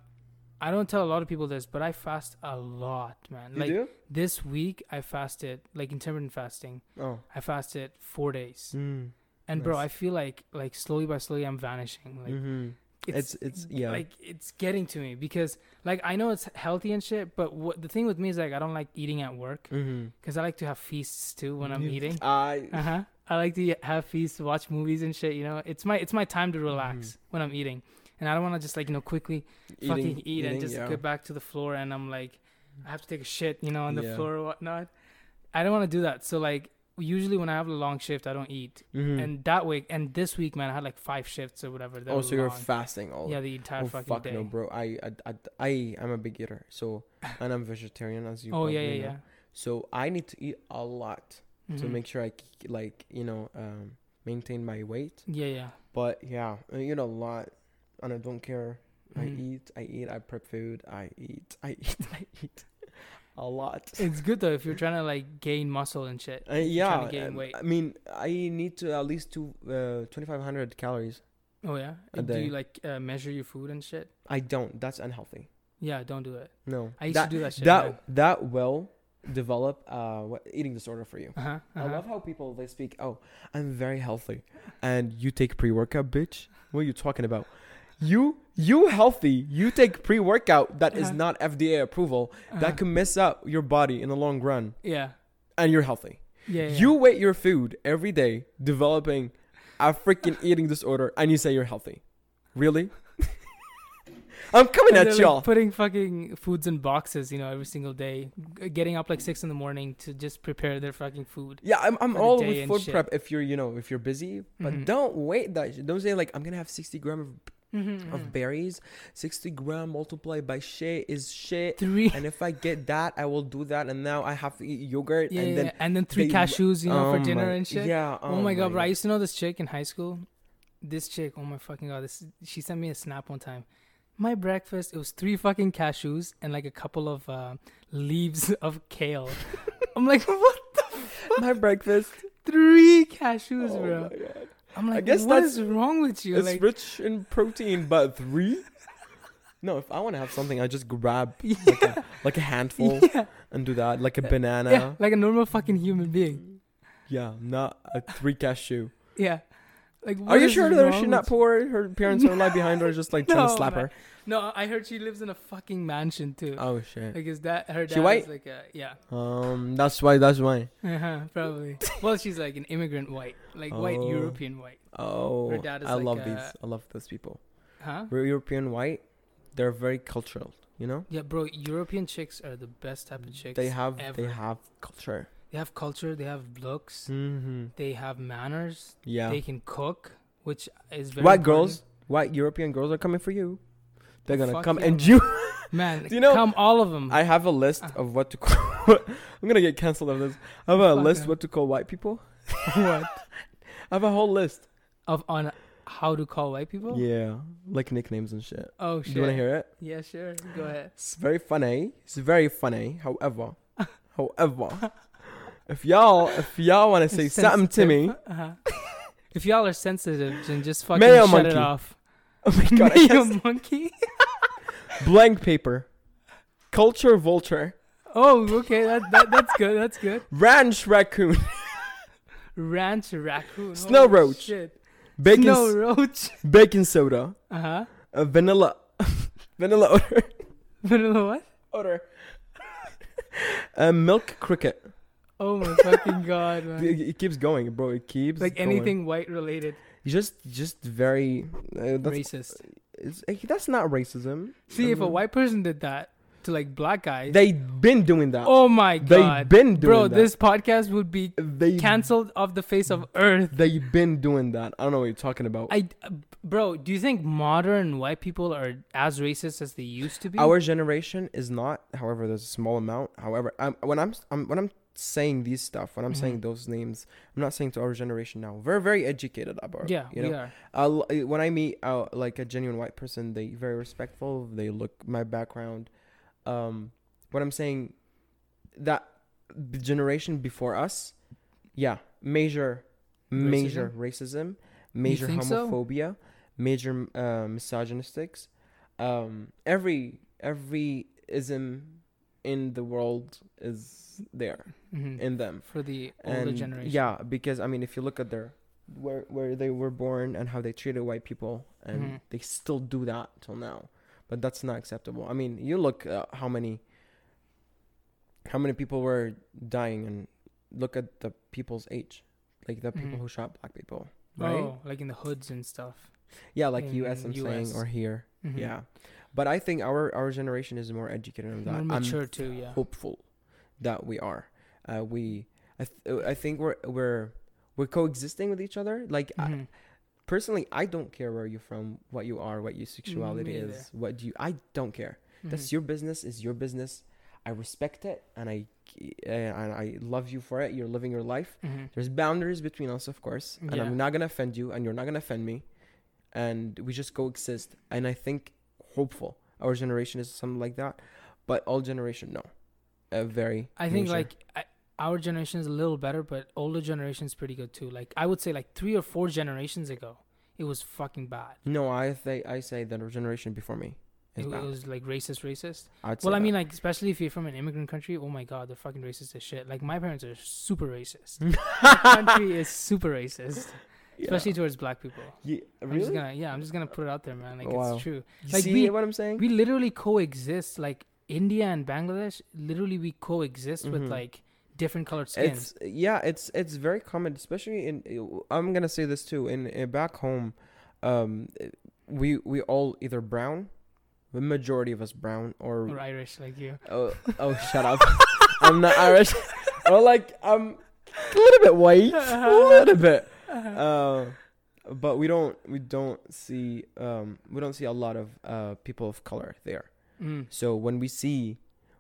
I don't tell a lot of people this, but I fast a lot, man. You like do? this week, I fasted like intermittent fasting. Oh. I fasted four days, Mm. and bro. I feel like like slowly by slowly I'm vanishing. Like hmm it's, It's- it's- yeah. like it's getting to me because like I know it's healthy and shit, but what the thing with me is like I don't like eating at work Mm-hmm. because I like to have feasts too when I'm [LAUGHS] eating. I. Uh huh. I like to have feasts, to watch movies and shit. You know, it's my it's my time to relax Mhm. when I'm eating, and I don't want to just like you know quickly fucking eat and just yeah. get back to the floor and I'm like I have to take a shit, you know, on the Yeah. floor or whatnot. I don't want to do that. So like usually when I have a long shift, I don't eat, Mhm. and that week and this week, man, I had like five shifts or whatever. That oh, so you're long. fasting all. yeah, the entire oh fucking fuck day. no, bro. I I I I am a big eater. So and I'm vegetarian as you. [LAUGHS] oh yeah, yeah, know. yeah. So I need to eat a lot to Mhm. make sure I like you know um maintain my weight. Yeah, yeah. But yeah, I eat a lot, and I don't care. I Mhm. eat, I eat, I prep food, I eat, [LAUGHS] I eat, I eat a lot. It's good though if you're [LAUGHS] trying to like gain muscle and shit. Uh, yeah, trying to gain weight. I mean, I need to at least two, uh, 2,500 calories. Oh yeah. do day. you like uh, measure your food and shit? I don't. That's unhealthy. Yeah, don't do it. No. I used that, to do that shit. that that will develop uh what, eating disorder for you. Uh huh. I love how people they speak. Oh, I'm very healthy, and you take pre-workout, bitch. What are you talking about? You you healthy? You take pre-workout that is Uh-huh. not FDA approval. That can mess up your body in the long run, Yeah. and you're healthy. Yeah. yeah. You wait your food every day, developing a freaking eating disorder, and you say you're healthy. Really? I'm coming at they're, like, y'all. putting fucking foods in boxes, you know, every single day. Getting up like six in the morning to just prepare their fucking food. Yeah, I'm, I'm all with food prep if you're, you know, if you're busy. But Mhm. don't wait that. shit. Don't say like I'm gonna have 60 gram of, Mm-hmm. of berries. 60 gram multiplied by shit is shit. Three. And if I get that, I will do that. And now I have to eat yogurt. Yeah, and yeah, then and then three they- cashews, you know, Oh for dinner my- and shit. Yeah. Oh, my god, bro! I used to know this chick in high school. This chick, oh my fucking god! This she sent me a snap one time. My breakfast it was three fucking cashews and like a couple of uh, leaves [LAUGHS] of kale. I'm like, [LAUGHS] what? The my breakfast. Three cashews, Oh bro. my god. I'm like, I guess what that's- is wrong with you? It's like, rich in protein, but three. No, if I want to have something, I just grab [LAUGHS] yeah, like a, like a handful yeah, and do that, like a yeah, banana. like a normal fucking human being. Yeah, not a three cashew. Yeah. Like, Are you sure that she's not poor? Her parents are like behind her, just like trying to [LAUGHS] slap man. her. No, I heard she lives in a fucking mansion too. Oh shit. Like, is that her dad? She white? Is like a yeah. Um, that's why. That's why. Uh-huh, [LAUGHS] probably. well, she's like an immigrant white, like white Oh. European white. Oh, Her dad is I like love a- these. I love those people. Huh? We're European white. They're very cultural. You know. Yeah, bro. European chicks are the best type of chicks. They have. They have culture. They have culture. They have looks. Mm-hmm. They have manners. Yeah. They can cook. which is very white important. girls, white European girls are coming for you. They're gonna Fuck come yeah, and you. [LAUGHS] Man, Do you know- come all of them. I have a list of what to call. [LAUGHS] I'm gonna get canceled of this. I have a Fuck list them. what to call white people. [LAUGHS] what I have a whole list. of on how to call white people? Yeah, like nicknames and shit. Oh Do shit. you want to hear it? Yeah, sure. Go ahead. It's very funny. It's very funny. However, however, if y'all if y'all want to say something to me, Uh-huh. [LAUGHS] if y'all are sensitive, then just fucking Mayo shut it off. oh my god, Mayo monkey. [LAUGHS] blank paper, culture vulture, Oh, okay. That, that that's good. That's good. ranch raccoon, [LAUGHS] Ranch raccoon. Snow Holy roach. Shit. baking Snow roach. baking soda, Uh huh. uh, vanilla, vanilla odor, Vanilla what? odor, uh, milk cricket. Oh my fucking god, [LAUGHS] man. It, it keeps going, bro. It keeps Like going. anything white related. Just, just very. Uh, that's, Racist. it's, eh, that's not racism. See, if a Um, white person did that to like black guys. they've been doing that. oh my god, they've been doing Bro, that. this podcast would be they cancelled off the face of earth. They've been doing that. I don't know what you're talking about. I, uh, bro, do you think modern white people are as racist as they used to be? Our generation is not. However, there's a small amount. However, I'm, when I'm, I'm when I'm saying these stuff, when I'm saying Mhm. those names, I'm not saying to our generation now. We're very educated about. yeah, you we know. are. When I meet uh, like a genuine white person, they very respectful. They look my background. Um, what I'm saying, that the generation before us, yeah, major, major racism, major think so? homophobia, major uh, misogynistics, um, every every ism in the world is there Mhm. in them For the older and generation. yeah because i mean if you look at their where where they were born and how they treated white people and Mhm. they still do that till now but that's not acceptable i mean you look uh, how many how many people were dying and look at the people's age like the people Mhm. who shot black people right Oh, like in the hoods and stuff. yeah like in us i'm US. saying or here Mhm. yeah but i think our our generation is more educated on that More I'm mature too, yeah. hopeful that we are. Uh, we, I, th- I think we're we're we're coexisting with each other. Like I, Mhm. personally, I don't care where you're from, what you are, what your sexuality Me is, what do you. I don't care. That's Mhm. your business. Is your business. I respect it, and I uh, and I love you for it. You're living your life. Mhm. There's boundaries between us, of course, and Yeah. I'm not gonna offend you, and you're not gonna offend me, and we just coexist. And I think hopeful our generation is something like that, but all generation no, a very. I think major- like I, our generation is a little better, but older generation is pretty good too. Like I would say, like three or four generations ago, it was fucking bad. No, I think I say that our generation before me It, is it was like racist, racist. I'd say Well, I that. mean, like especially if you're from an immigrant country, oh my god, they're fucking racist as shit. Like my parents are super racist. [LAUGHS] Country is super racist, Yeah. especially towards black people. Yeah, I'm really. just gonna, yeah, I'm just gonna put it out there, man. Like Wow. it's true. Like, see we- what I'm saying? We literally coexist. Like India and Bangladesh, literally we coexist with Mhm. like different colored skins. it's yeah, it's it's very common, especially in. I'm gonna say this too. In, in back home, um, we we all either brown, the majority of us brown, or or Irish like you. oh oh shut up, [LAUGHS] I'm not Irish, or like I'm a little bit white, [LAUGHS] a little bit. Uh, but we don't we don't see um we don't see a lot of uh people of color there. Mm. So when we see,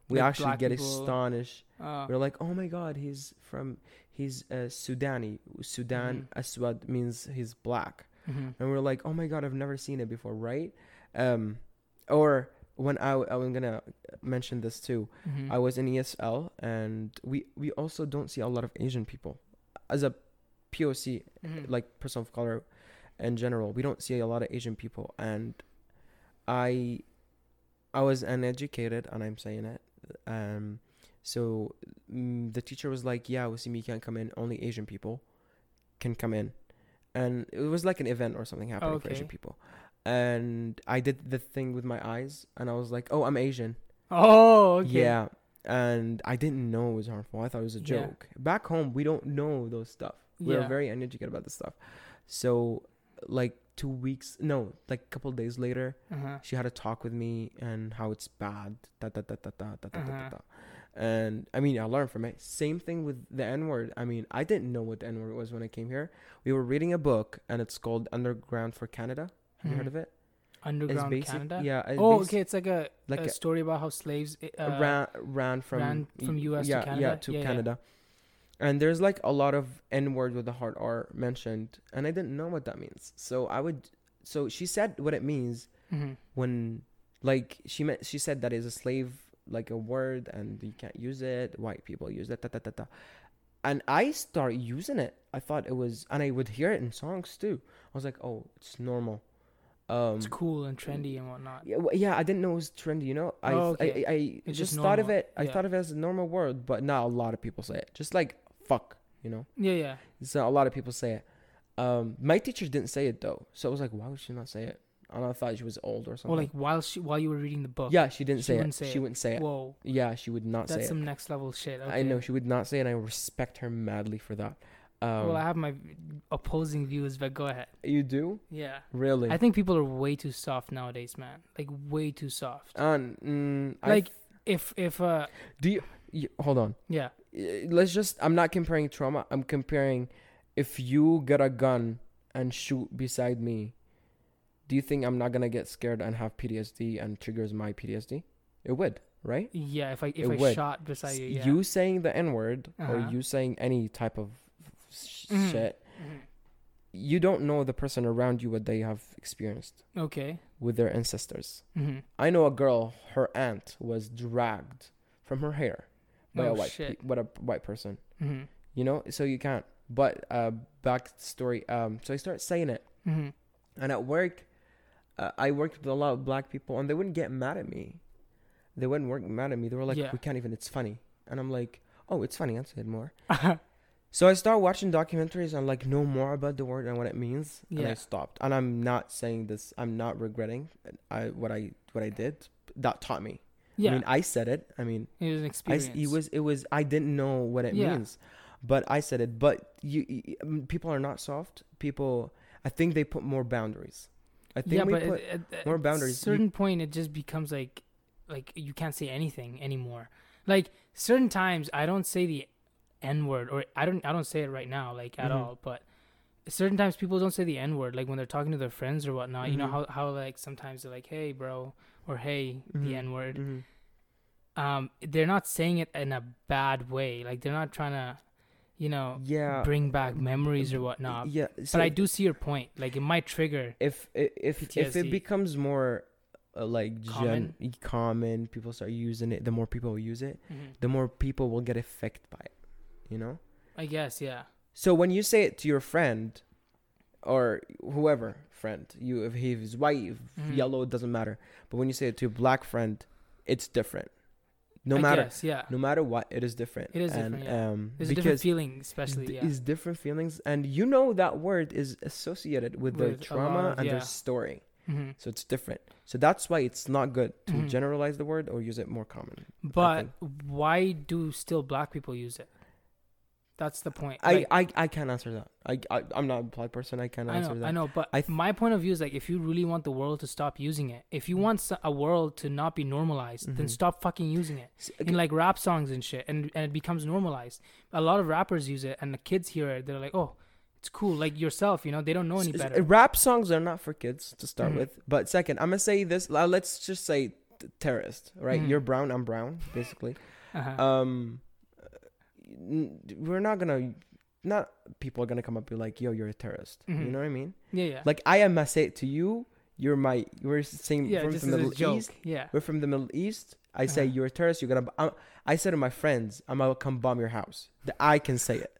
we Like actually get people. astonished. Uh, We're like, oh my god, he's from he's uh, Sudani. Sudan Aswad means he's black, mhm. and we're like, oh my god, I've never seen it before, right? Um, or when I I'm gonna mention this too. Mhm. I was in ESL, and we we also don't see a lot of Asian people as a POC Mhm. like person of color in general we don't see a lot of asian people and i i was uneducated and i'm saying it um so mm, the teacher was like yeah Waseem, you can't come in only asian people can come in. And it was like an event or something happening for asian people. And i did the thing with my eyes and i was like oh i'm asian. Oh, okay. yeah. And i didn't know it was harmful. I thought it was a Yeah. joke. Back home we don't know those stuff we're Yeah. very uneducated about this stuff so like two weeks no like a couple days later Uh-huh. she had a talk with me and how it's bad da, da, da, da, da, da, da, da, da, Uh-huh. da. and I mean I learned from it. Same thing with the N word. I mean I didn't know what the N word was when I came here. We were reading a book and it's called Underground for Canada. Have you heard Mhm. of it? Underground basic- Canada. Yeah. Oh, basi- okay. It's like a, Like a, a- story about how slaves uh, ran ran from ran from US to yeah, Yeah, Canada? to Yeah, yeah. And there's like a lot of N word with the hard R mentioned, and I didn't know what that means. So I would, so she said what it means mhm. when, like she meant she said that is a slave like a word and you can't use it. White people use it. Da, da, da, da. And I start using it. I thought it was, and I would hear it in songs too. I was like, oh, it's normal. Um, it's cool and trendy and whatnot. yeah, well, yeah, I didn't know it was trendy. You know, I Oh, okay. I, I, It's just just thought of it. I yeah. thought of it as a normal word, but not a lot of people say it. Just like fuck, you know. Yeah, yeah. So a lot of people say it. Um, my teacher didn't say it though, so I was like, why would she not say it? And I thought she was old or something. Well, like while she while you were reading the book. yeah, she didn't she say, wouldn't it. say She it. wouldn't say it. Whoa, Yeah, she would not say that's some next level shit. Okay. I know she would not say it, and I respect her madly for that. Um, well, I have my opposing views, but go ahead. you do Yeah. really? I think people are way too soft nowadays, man. Like way too soft. and mm, Like- If if uh do you, you? Hold on. yeah let's just i'm not comparing trauma i'm comparing if you get a gun and shoot beside me do you think i'm not gonna get scared and have ptsd and triggers my ptsd it would right yeah if I if It I would. shot beside you yeah. you saying the n-word or Uh-huh. you saying any type of sh- Mhm. shit Mhm. you don't know the person around you what they have experienced Okay. with their ancestors hmm i know a girl her aunt was dragged from her hair by Oh a white pe- by a white person. Hmm you know so you can't but uh back story um so i start saying it. Hmm and at work uh, i worked with a lot of black people and they wouldn't get mad at me. They wouldn't work mad at me. They were like Yeah. we can't even it's funny. And i'm like oh it's funny. I'll say it more. [LAUGHS] So i start watching documentaries and like know more about the word and what it means. And i stopped. And i'm not saying this i'm not regretting I, what i what i did. That taught me yeah. i mean i said it i mean it was an experience. s- it was it was I didn't know what it Yeah. means, but I said it. But you, y- um, people are not soft. People, I think they put more boundaries. I think yeah, we but put at, at, more at boundaries. You- certain point, it just becomes like, like you can't say anything anymore. Like certain times, I don't say the n word, or I don't, I don't say it right now, like at Mhm. all. But certain times, people don't say the n word, like when they're talking to their friends or whatnot. You know Mhm. how how like sometimes they're like, "Hey, bro," or "Hey, the Mhm. n word." Mhm. Um, they're not saying it in a bad way. Like they're not trying to, you know, yeah, bring back memories or whatnot. yeah. But I do see your point. Like it might trigger. If if if, if it becomes more uh, like Common? gen- common, people start using it. The more people use it, Mhm. the more people will get affected by it. You know. I guess, yeah. So when you say it to your friend, or whoever friend, you if he's white, if Mhm. yellow, it doesn't matter. But when you say it to a black friend, it's different. No I matter guess, yeah. no matter what, it is different. It is and, different, yeah. Um, There's different because feeling, especially, yeah. is different feelings, and you know that word is associated with, With their trauma of- and yeah. their story. hmm So it's different. So that's why it's not good to Mhm. generalize the word or use it more common. But why do still black people use it? That's the point. I, Like, I, I can't answer that. I, I I'm not a black person. I can't I answer that. I know, but I th- my point of view is like, if you really want the world to stop using it, if you want a world to not be normalized, then Mhm. stop fucking using it in like rap songs and shit, and and it becomes normalized. A lot of rappers use it, and the kids hear it, they're like, oh, it's cool. Like yourself, you know, they don't know any better. Rap songs are not for kids to start Mhm. with. But second, I'm gonna say this. uh, Let's just say t- terrorist, right? Mhm. You're brown, I'm brown, basically. Uh-huh. um, we're not gonna. Not people are gonna come up and be like, "Yo, you're a terrorist." You Mhm. know what I mean? yeah, yeah, Like I am. I say it to you. You're my. We're same. yeah. from the Middle joke. East. Yeah. We're from the Middle East. I say Uh-huh. you're a terrorist. You're gonna. I'm, I said to my friends, I'm gonna come bomb your house. That I can say it.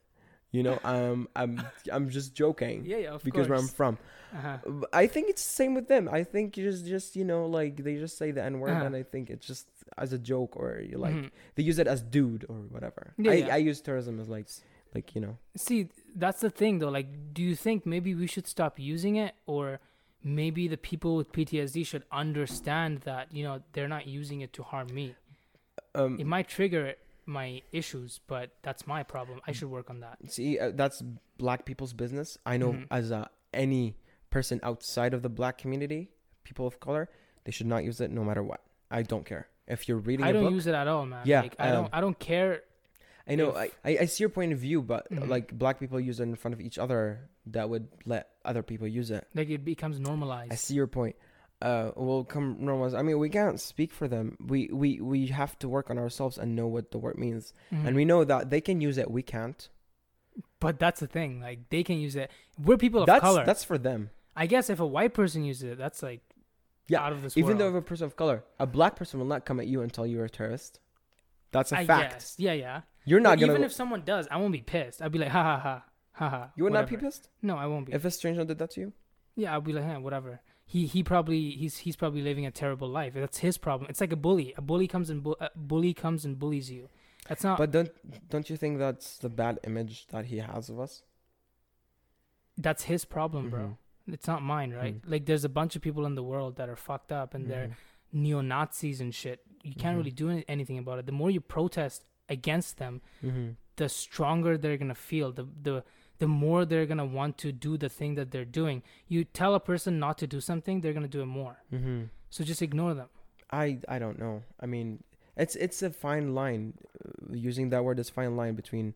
You know, um, I'm. I'm just joking Yeah, yeah, of because where I'm from. Uh-huh. I think it's the same with them. I think you just, just you know, like they just say the N word, Uh-huh. and I think it's just as a joke, or you like Mhm. they use it as dude or whatever. Yeah, I, yeah. I use terrorism as like, like you know, See, that's the thing though. Like, do you think maybe we should stop using it, or maybe the people with PTSD should understand that you know they're not using it to harm me? um, It might trigger my issues, but that's my problem. I should work on that. see, uh, that's black people's business. I know Mhm. as a, any person outside of the black community, people of color, they should not use it no matter what. I don't care. If you're reading I don't book, use it at all, man. Yeah, like, I um, don't. I don't care. I know if- I, I see your point of view, but Mhm. like black people use it in front of each other, that would let other people use it. Like it becomes normalized. I see your point. Uh, will come normalize. I mean, we can't speak for them. We we we have to work on ourselves and know what the word means, Mhm. and we know that they can use it. We can't. But that's the thing. Like they can use it. We're people of that's color. that's for them. I guess if a white person uses it, that's like Yeah, out of this Even world. though if a person of color, a black person will not come at you and tell you're a terrorist. That's a I fact. guess. Yeah, yeah. You're not But gonna. even if someone does, I won't be pissed. I'll be like, ha ha ha, ha ha. you would not be pissed No, I won't be. if a stranger did that to you. yeah, I'll be like, hey, whatever. He he probably he's he's probably living a terrible life. That's his problem. It's like a bully. A bully comes and bu- a bully comes and bullies you. That's not. But don't don't you think that's the bad image that he has of us? that's his problem, bro. Mhm. It's not mine, right? Mhm. Like there's a bunch of people in the world that are fucked up and they're Mhm. neo Nazis and shit. You can't really do anything about it. The more you protest against them, Mhm. the stronger they're gonna feel. The the the more they're gonna want to do the thing that they're doing. You tell a person not to do something, they're gonna do it more. Mhm. So just ignore them. I I don't know. I mean, it's it's a fine line. Uh, using that word is fine line between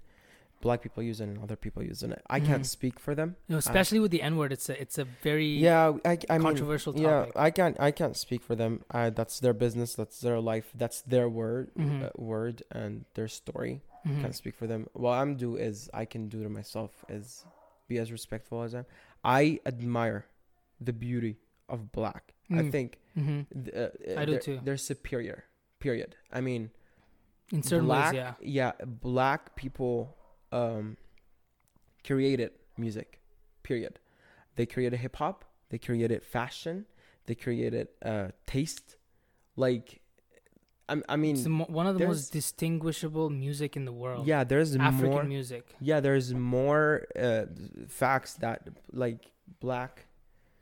black people using it and other people using it. I can't Mhm. speak for them. Know, especially with the N word, it's a it's a very Yeah, I I mean, controversial yeah, topic. I can't I can't speak for them. Uh, that's their business. That's their life. That's their word Mhm. uh, word and their story. Mhm. Can't speak for them. What I'm do is I can do to myself is be as respectful as I am. I admire the beauty of black. I Mm. think Mhm. th- uh, I do they're, too. They're superior. Period. I mean, In certain black, ways, yeah. black people um, created music. Period. They created hip hop. They created fashion. They created uh, taste. Like, I, I mean, mo- one of the most distinguishable music in the world. yeah. There's African more. music. Yeah, there's more uh, facts that like black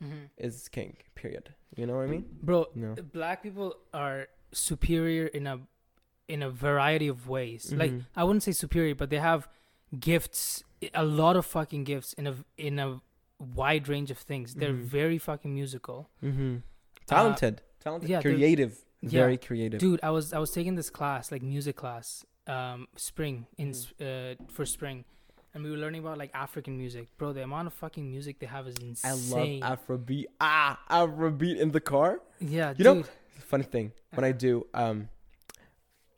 Mhm. is king. Period. You know what I mean? Bro, No. black people are superior in a in a variety of ways. Like Mhm. I wouldn't say superior, but they have gifts, a lot of fucking gifts in a in a wide range of things. They're Mhm. very fucking musical. Mm-hmm. Talented. Talented. yeah, creative. Yeah. Very creative. Dude, I was I was taking this class, like music class, um, spring in Mm. uh for spring, and we were learning about like African music. Bro, the amount of fucking music they have is insane. I love Afrobeat. Ah, Afrobeat in the car. yeah, You know- Funny thing, when I Uh-huh. do, um,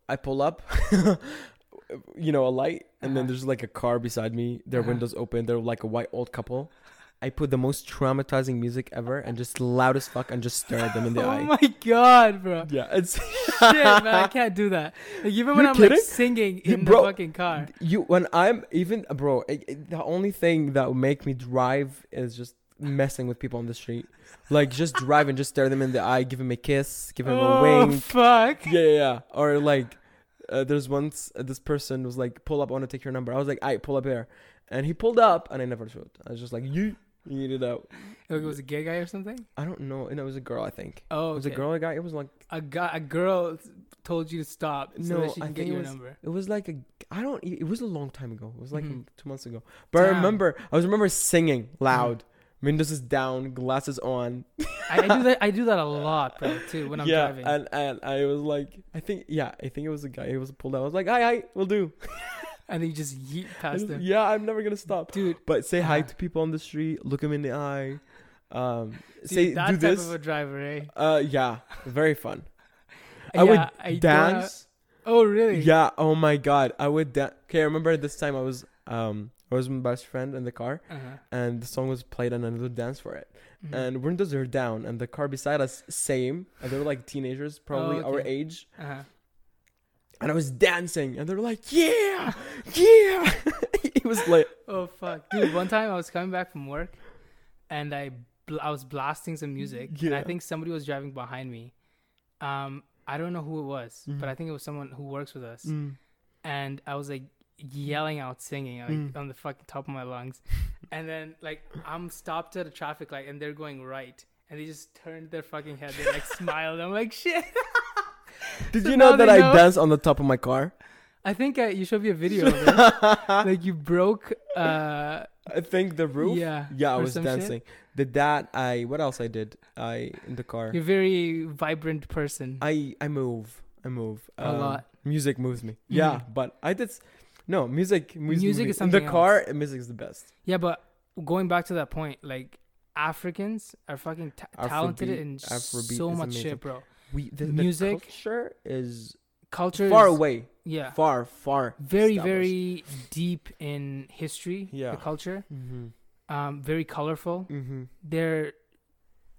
I pull up, [LAUGHS] you know, a light, and then Uh-huh. there's like a car beside me. Their Uh-huh. windows open. They're like a white old couple. I put the most traumatizing music ever and just loud as fuck and just stare at them in the [LAUGHS] oh eye. Oh my god, bro. Yeah, it's [LAUGHS] Shit, man, I can't do that. Like even when You're I'm like singing in bro, the fucking car. you when I'm even bro. It, it- the only thing that would make me drive is just messing with people on the street, like just drive and just stare them in the eye, give them a kiss, give them a oh wink. fuck. Yeah, yeah, yeah. Or like, uh, there's once uh, this person was like, "Pull up, I want to take your number." I was like, "I pull up here," and he pulled up, and I never showed. I was just like, "You, you need it out." It was a gay guy or something. I don't know, and it was a girl, I think. Oh, It was a girl, a guy. It was like, A guy, a girl told you to stop so No, that she I can get it your was- number. it was like a. I don't. It was a long time ago. It was like Mhm. two months ago. But I remember, I was remember singing Mm-hmm. loud. Windows is down, glasses on. I, I do that. I do that a [LAUGHS] lot, bro, too. When I'm yeah, driving. and and I was like, I think, yeah, I think it was a guy. He was pulled out. I was like, "Hi, hi, we'll do." [LAUGHS] [LAUGHS] and you just yeet past them. yeah, I'm never gonna stop. Dude, But say hi to people on the street, look them in the eye, um, see, say that do type this. of a driver, eh? uh, yeah, very fun. [LAUGHS] I Yeah, would I dance. have- oh, really? Yeah. Oh my god, I would dance. Okay, I remember this time I was um I was with my best friend in the car, Uh-huh. and the song was played, and I would dance for it. Mhm. And windows are down, and the car beside us same, and they were like teenagers, probably Oh, our age, Uh-huh. And I was dancing, and they were like, "Yeah, yeah." [LAUGHS] it was lit. Oh fuck, dude! One time I was coming back from work, and I bl- I was blasting some music, and I think somebody was driving behind me. Um, I don't know who it was, Mhm. but I think it was someone who works with us, Mm. and I was like yelling out, singing like Mm. on the fucking top of my lungs, [LAUGHS] and then like I'm stopped at a traffic light, and they're going right, and they just turned their fucking head, they like [LAUGHS] smiled. I'm like shit. [LAUGHS] Did So you know that I know. danced on the top of my car? I think uh, you showed me a video of it. [LAUGHS] like you broke. Uh, I think the roof. yeah. Yeah, I was some shit. dancing. Did that? I what else I did? I in the car. You're a very vibrant person. I I move. I move A Um, lot. Music moves me. Yeah, Mhm. but I did. No, music. Music me. is in the something car. Music is the best. Yeah, but going back to that point, like Africans are fucking ta- talented in Afrobeat so much amazing. shit, bro. We the, the Music- culture is Culture far is, away. Yeah, Far, far. very very deep in history. Yeah. the culture. Mm-hmm. Um, very colorful. Mm-hmm. They're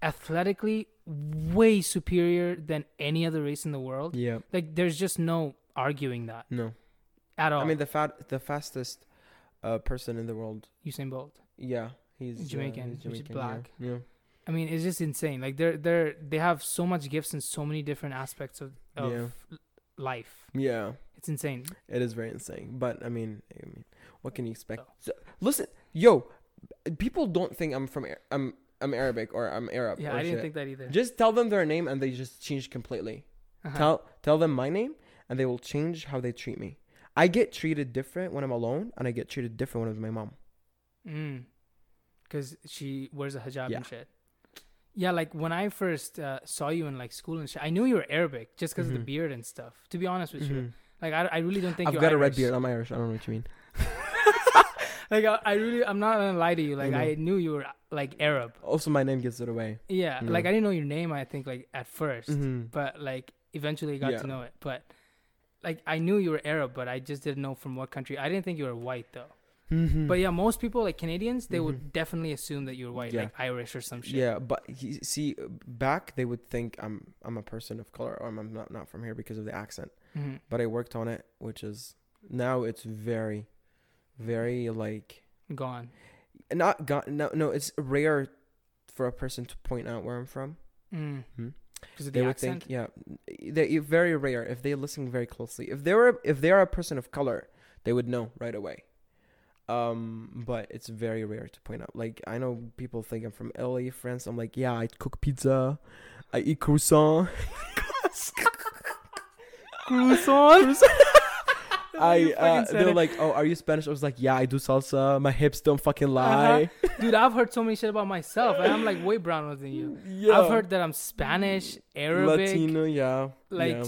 athletically way superior than any other race in the world. Yeah. Like, there's just no arguing that No. at all. I mean the fat, the fastest, uh, person in the world. Usain Bolt. Yeah, he's uh, Jamaican, he's which is Jamaican, black. Yeah. yeah. I mean, it's just insane. Like they're they're they have so much gifts in so many different aspects of, of Yeah. life. Yeah. It's insane. It is very insane, but I mean, I mean, what can you expect? So, listen, yo, people don't think I'm from I'm I'm Arabic or I'm Arab. Yeah, I didn't shit. think that either. Just tell them their name and they just change completely. Uh-huh. Tell tell them my name and they will change how they treat me. I get treated different when I'm alone, and I get treated different when I'm with my mom. Mm. Because she wears a hijab Yeah. and shit. Yeah, like when I first uh, saw you in like school and shit, I knew you were Arabic just because of Mhm. the beard and stuff. To be honest with you, Mhm. like I, I really don't think I've got a red beard. I'm Irish. I don't know what you mean. [LAUGHS] Like I, I really, I'm not gonna lie to you. Like know. I knew you were like Arab. Also, my name gives it away. Yeah, like I didn't know your name. I think like at 1st Mhm. but like eventually got Yeah. to know it. But like I knew you were Arab, but I just didn't know from what country. I didn't think you were white though. Mhm. But yeah, most people like Canadians, they would Mhm. definitely assume that you're white, Yeah. like Irish or some shit. Yeah, but he, see, back they would think I'm I'm a person of color or I'm not not from here because of the accent. hmm But I worked on it, which is now it's very, very like Gone. not gone. no no. It's rare for a person to point out where I'm from. Mm. Hmm? Because They the would accent. think, yeah, they very rare if they listen very closely. If they were if they are a person of color, they would know right away. Um, but it's very rare to point out. Like I know people think I'm from LA, France. I'm like, yeah, I cook pizza, I eat croissant. [LAUGHS] [LAUGHS] Croissant. [LAUGHS] I uh, they're like, oh, are you Spanish? I was like, yeah, I do salsa. My hips don't fucking Uh-huh. lie. [LAUGHS] Dude, I've heard so many shit about myself, and I'm like way browner than you. Yeah, I've heard that I'm Spanish, Arabic, Latino, yeah, like yeah.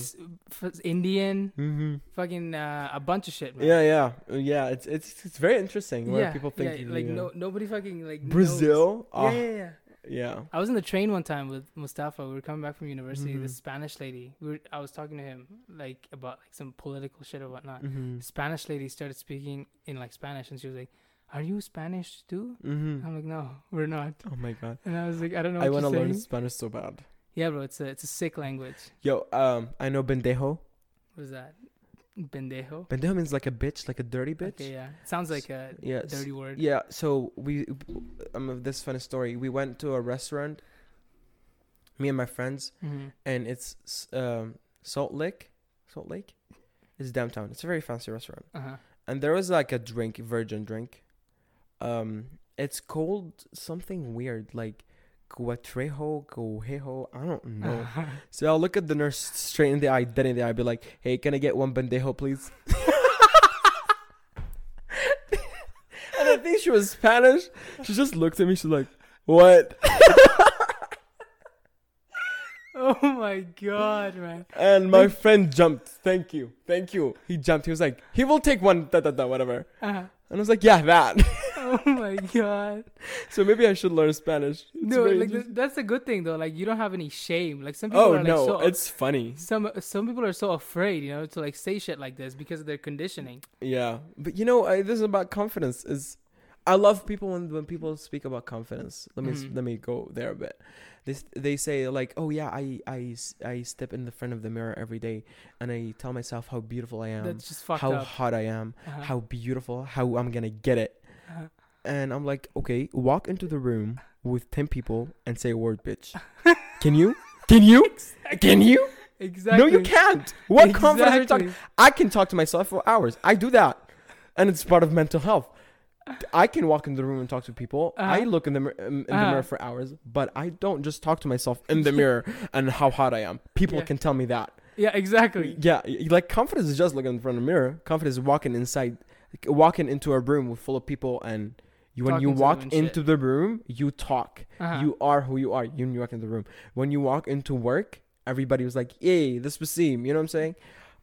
f- Indian, hmm fucking uh, a bunch of shit, man. yeah, yeah, Uh, yeah. It's it's it's very interesting where yeah, people think yeah, like yeah. no nobody fucking like knows. Brazil. Yeah, Ah, yeah, yeah. Yeah. I was in the train one time with Mustafa. We were coming back from university. Mhm. This Spanish lady. We were, I was talking to him like about like some political shit or whatnot. Mm-hmm. Spanish lady started speaking in like Spanish, and she was like, "Are you Spanish too?" Mm-hmm. I'm like, "No, we're not." Oh my god. And I was like, "I don't know." I want to learn. Spanish so bad. Yeah, bro, it's a it's a sick language. Yo, um, I know bendejo. What is that? Bendejo. Bendejo means like a bitch, like a dirty bitch. Okay, yeah. Sounds like a Yeah. dirty word. Yeah. So we, um, of this funny story. We went to a restaurant. Me and my friends, hmm and it's um Salt Lake. Salt Lake. It's downtown. It's a very fancy restaurant. Uh huh. and there was like a drink, virgin drink. Um, it's called something weird, like Guatrejo, Guajejo. I don't know. [LAUGHS] so I'll look at the nurse straight in the eye, dead in the eye, be like, "Hey, can I get one bendejo, please?" [LAUGHS] and I think she was Spanish. She just looked at me. She's like, "What?" [LAUGHS] oh my god, man. And my friend jumped. Thank you, thank you. He jumped. He was like, "He will take one." Da da da. Whatever. Uh-huh. And I was like, "Yeah, that." [LAUGHS] Oh my god. so maybe I should learn Spanish. It's no, like th- that's a good thing though. Like you don't have any shame. Like some people Oh are like no, so it's funny. some some people are so afraid, you know, to like say shit like this because of their conditioning. Yeah, but you know, I, this is about confidence. Is I love people when when people speak about confidence. Let me s Mhm. let me go there a bit. They they say like, oh yeah, I I I step in the front of the mirror every day and I tell myself how beautiful I am, That's just fucked how up. hot I am, Uh-huh. how beautiful, how I'm gonna get it. Uh-huh. And I'm like, okay, walk into the room with ten people and say a word, bitch. [LAUGHS] Can you? Can you? Can you? Exactly. No, you can't. What confidence are you talking? I can talk to myself for hours. I do that, and it's part of mental health. I can walk in the room and talk to people. I Uh-huh. look in the in the Uh-huh. mirror for hours, but I don't just talk to myself in the mirror [LAUGHS] and how hot I am. People Yeah. can tell me that. Yeah, exactly. Yeah, like confidence is just looking in front of the mirror. Confidence is walking inside, walking into a room with full of people, and you, when you Talking to them walk and shit. into the room, you talk. Uh-huh. You are who you are. You, when you walk in the room. When you walk into work, everybody was like, "Yay, this was Waseem." You know what I'm saying?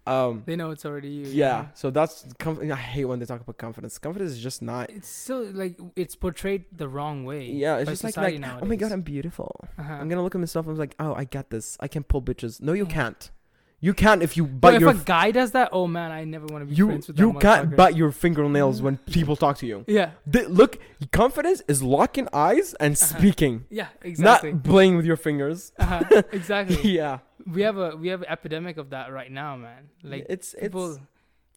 Um, They know it's already you. yeah. So that's conf- I hate when they talk about confidence. Confidence is just not. It's still like it's portrayed the wrong way. Yeah, it's just like, like oh my god, I'm beautiful. Uh-huh. I'm gonna look at myself and be like, oh, I got this. I can pull bitches. No, you Yeah. can't. You can't if you But bite if your a guy does that, oh man, I never want to be you friends with you that can't bite your fingernails when people talk to you. Yeah, They, look, confidence is locking eyes and Uh-huh. speaking, yeah, exactly. not playing with your fingers. uh-huh. [LAUGHS] Exactly. yeah, We have a we have an epidemic of that right now, man. Like it's people, it's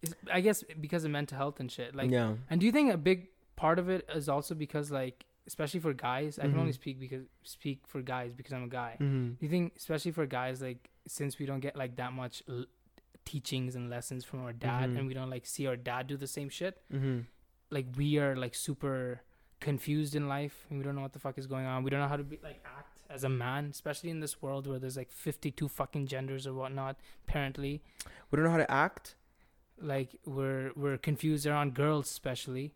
it's, I guess because of mental health and shit. Like, yeah. and do you think a big part of it is also because like, especially for guys, I can only Mhm. speak because speak for guys because I'm a guy. Mm-hmm. Do you think, especially for guys, like since we don't get like that much l- teachings and lessons from our dad, Mhm. and we don't like see our dad do the same shit, Mm-hmm. like we are like super confused in life and we don't know what the fuck is going on. We don't know how to be like act as a man, especially in this world where there's like 52 fucking genders or whatnot. Apparently, We don't know how to act. like we're we're confused around girls, especially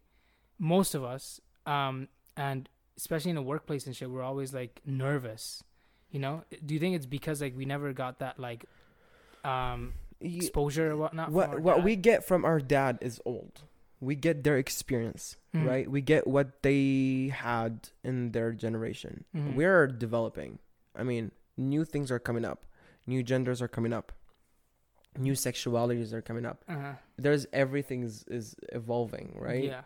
most of us, um, and especially in a workplace and shit, we're always like nervous. You know, do you think it's because like we never got that like um exposure or whatnot? what what dad? we get from our dad is old. We get their experience, Mhm. right? We get what they had in their generation. Mhm. We're developing. I mean, new things are coming up. New genders are coming up. New sexualities are coming up. Uh-huh. There's everything is, is evolving, right? Yeah.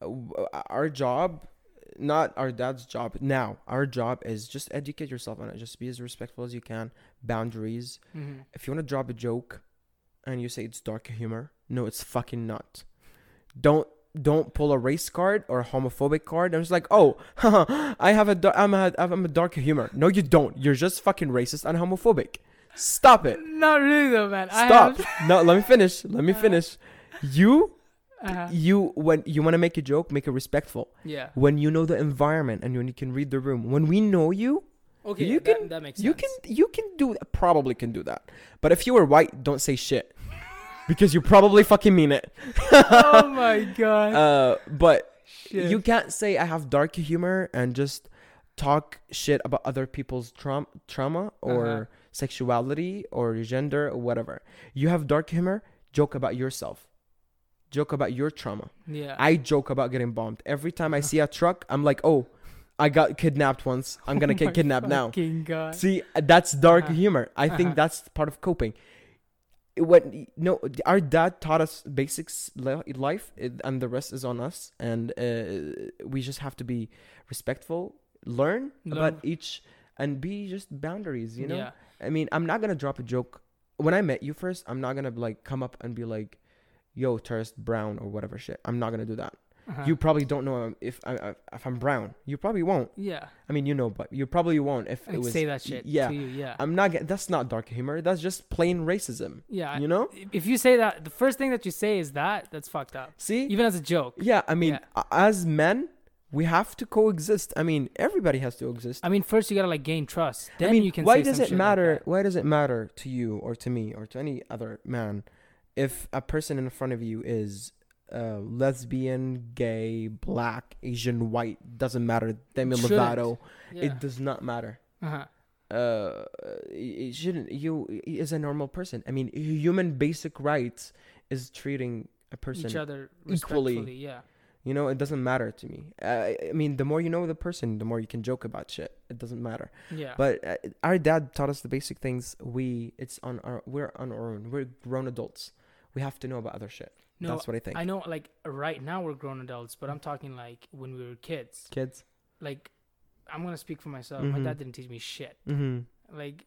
Uh, Our job, not our dad's job. Now, our job is just educate yourself on it. Just be as respectful as you can. Boundaries. hmm If you want to drop a joke and you say it's dark humor, no, it's fucking not. Don't don't pull a race card or a homophobic card. I'm just like, oh, [LAUGHS] I have a I'm a I'm a dark humor. No, you don't. You're just fucking racist and homophobic. Stop it. Not really though, man. Stop. Have, no, let me finish. Let me [LAUGHS] Uh, finish. You uh-huh. you when you want to make a joke, make it respectful. Yeah. When you know the environment and when you can read the room. When we know you, Okay. You that, can- that makes you can you can do probably can do that. But if you were white, don't say shit. Because you probably fucking mean it. [LAUGHS] oh my [LAUGHS] god. Uh, but Shit. you can't say I have dark humor and just talk shit about other people's trauma, trauma or Uh-huh. sexuality or gender or whatever. You have dark humor, joke about yourself. Joke about your trauma. yeah. I joke about getting bombed. Every time I see a [LAUGHS] truck, I'm like, "Oh, I got kidnapped once. I'm going to Oh get kidnapped now." God. See, that's dark Uh-huh. humor. I think Uh-huh. that's part of coping. When no, our dad taught us basics li- life, and the rest is on us. And uh, we just have to be respectful, learn about each, and be just boundaries. You know, Yeah. I mean, I'm not gonna drop a joke when I met you first. I'm not gonna like come up and be like, "Yo, tourist brown" or whatever shit. I'm not gonna do that. Uh-huh. You probably don't know if I if I'm brown. You probably won't. Yeah. I mean, you know, but you probably won't if Like it was say that shit yeah. to you. Yeah. I'm not. Get, that's not dark humor. That's just plain racism. yeah. You know. If you say that, the first thing that you say is that, that's fucked up. See. Even as a joke. yeah. I mean, Yeah. as men, we have to coexist. I mean, everybody has to exist. I mean, first you gotta like gain trust. Then I mean, you can. why does it shit like matter? why does it matter to you or to me or to any other man if a person in front of you is uh, lesbian, gay, black, Asian, white? Doesn't matter. Demi Shouldn't. Lovato. Yeah. It does not matter. uh-huh. uh it shouldn't you is a normal person i mean human basic rights is treating a person Each other equally. respectfully. Yeah. you know it doesn't matter to me uh, i mean the more you know the person the more you can joke about shit it doesn't matter Yeah. but uh, our dad taught us the basic things we it's on our we're on our own we're grown adults we have to know about other shit no, that's what i think I know. Like right now we're grown adults, but I'm talking like when we were kids. kids Like, I'm gonna speak for myself. My Mhm. dad didn't teach me shit. mm-hmm Like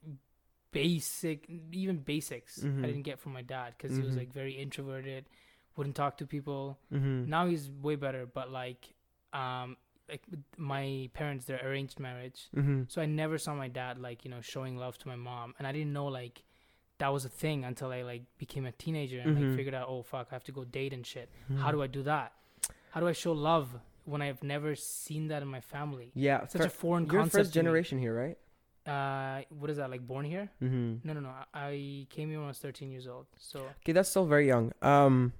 basic, even basics, Mhm. I didn't get from my dad because he was Mhm. like very introverted, wouldn't talk to people. mm-hmm Now he's way better, but like, um, like my parents, they're arranged marriage, mm-hmm so I never saw my dad like you know showing love to my mom, and I didn't know like that was a thing until I like became a teenager and Mhm. like figured out, oh fuck, I have to go date and shit. How do I do that? How do I show love when I've never seen that in my family? yeah Such a foreign you're concept. first to me. generation here right Uh, what is that like? Born here? mm-hmm No, no, no. I- I came here when I was 13 years old. So Okay, that's still very young. Um,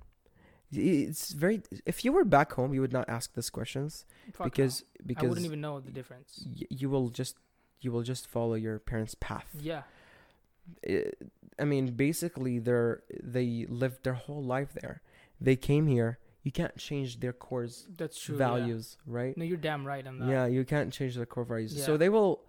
it's very. If you were back home, you would not ask these questions fuck no. because I because wouldn't even know the difference. y- you will just you will just follow your parents' path. Yeah, it, I mean, basically, they're they lived their whole life there. They came here. You can't change their core That's true. yeah. values, right? No, you're damn right on that. Yeah, you can't change their core values. So they will,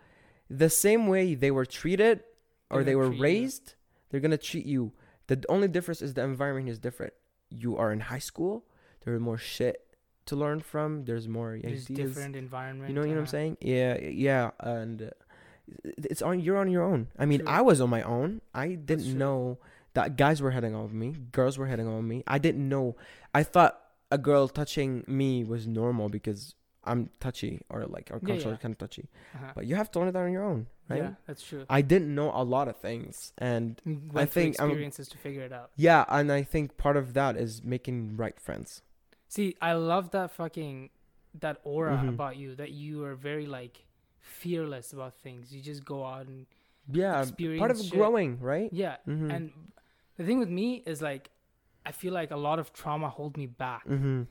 the same way they were treated or They're they were treat you. raised, they're gonna treat you. The only difference is the environment is different. You are in high school. There's more shit to learn from. There's more There's ideas. different environment. You know, you know what I'm saying? Yeah, yeah, and uh, it's on. You're on your own. I mean. I was on my own. I didn't know that guys were hitting on me, girls were hitting on me. I didn't know. I thought a girl touching me was normal because I'm touchy or like our Yeah, culture yeah. is kind of touchy. Uh-huh. But you have to learn that on your own, right? Yeah, that's true. I didn't know a lot of things, and Mm, I Went through think I'm- experiences to figure it out. yeah, and I think part of that is making right friends. See, I love that fucking that aura Mhm. about you. That you are very like fearless about things. You just go out and Yeah, part of shit. growing, right? yeah. Mm-hmm. And the thing with me is like, I feel like a lot of trauma hold me back. mm-hmm.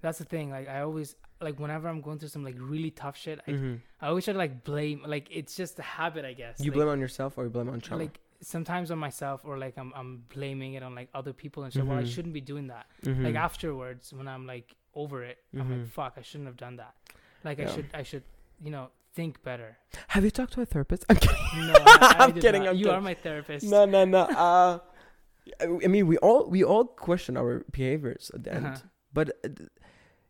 That's the thing. Like I always like whenever I'm going through some like really tough shit, I Mm-hmm. I always try to like blame. Like it's just a habit, I guess. You like, blame on yourself or you blame on trauma. like sometimes on myself or like I'm I'm blaming it on like other people and shit. Well, I Mhm. shouldn't be doing that. Mhm. Like afterwards, when I'm like over it, I'm like, fuck, I shouldn't have done that. Like I should I should you know think better. Have you talked to a therapist? I'm kidding. No, I, I [LAUGHS] I'm kidding, not. I'm you kidding. are my therapist. no, no, no. Uh, I mean, we all we all question our behaviors at the end. Uh-huh. But uh,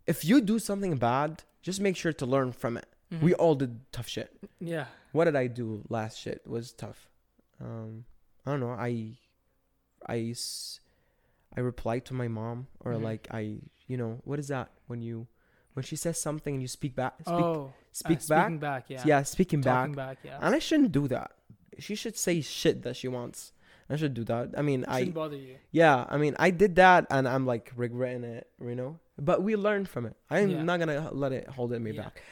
if you do something bad, just make sure to learn from it. Mhm. We all did tough shit. yeah. What did I do last shit was tough. Um, I don't know. I, I, I replied to my mom or Mhm. like I, you know, what is that when you, when she says something and you speak back, speak, oh, uh, speak back. Speaking back, yeah. Yeah, speaking back. Talking back, yeah. And I shouldn't do that. She should say shit that she wants. I should do that. I mean, I Shouldn't bother you. yeah, I mean, I did that and I'm like regretting it, you know. But we learned from it. I'm Yeah. not gonna let it hold it me Yeah. back.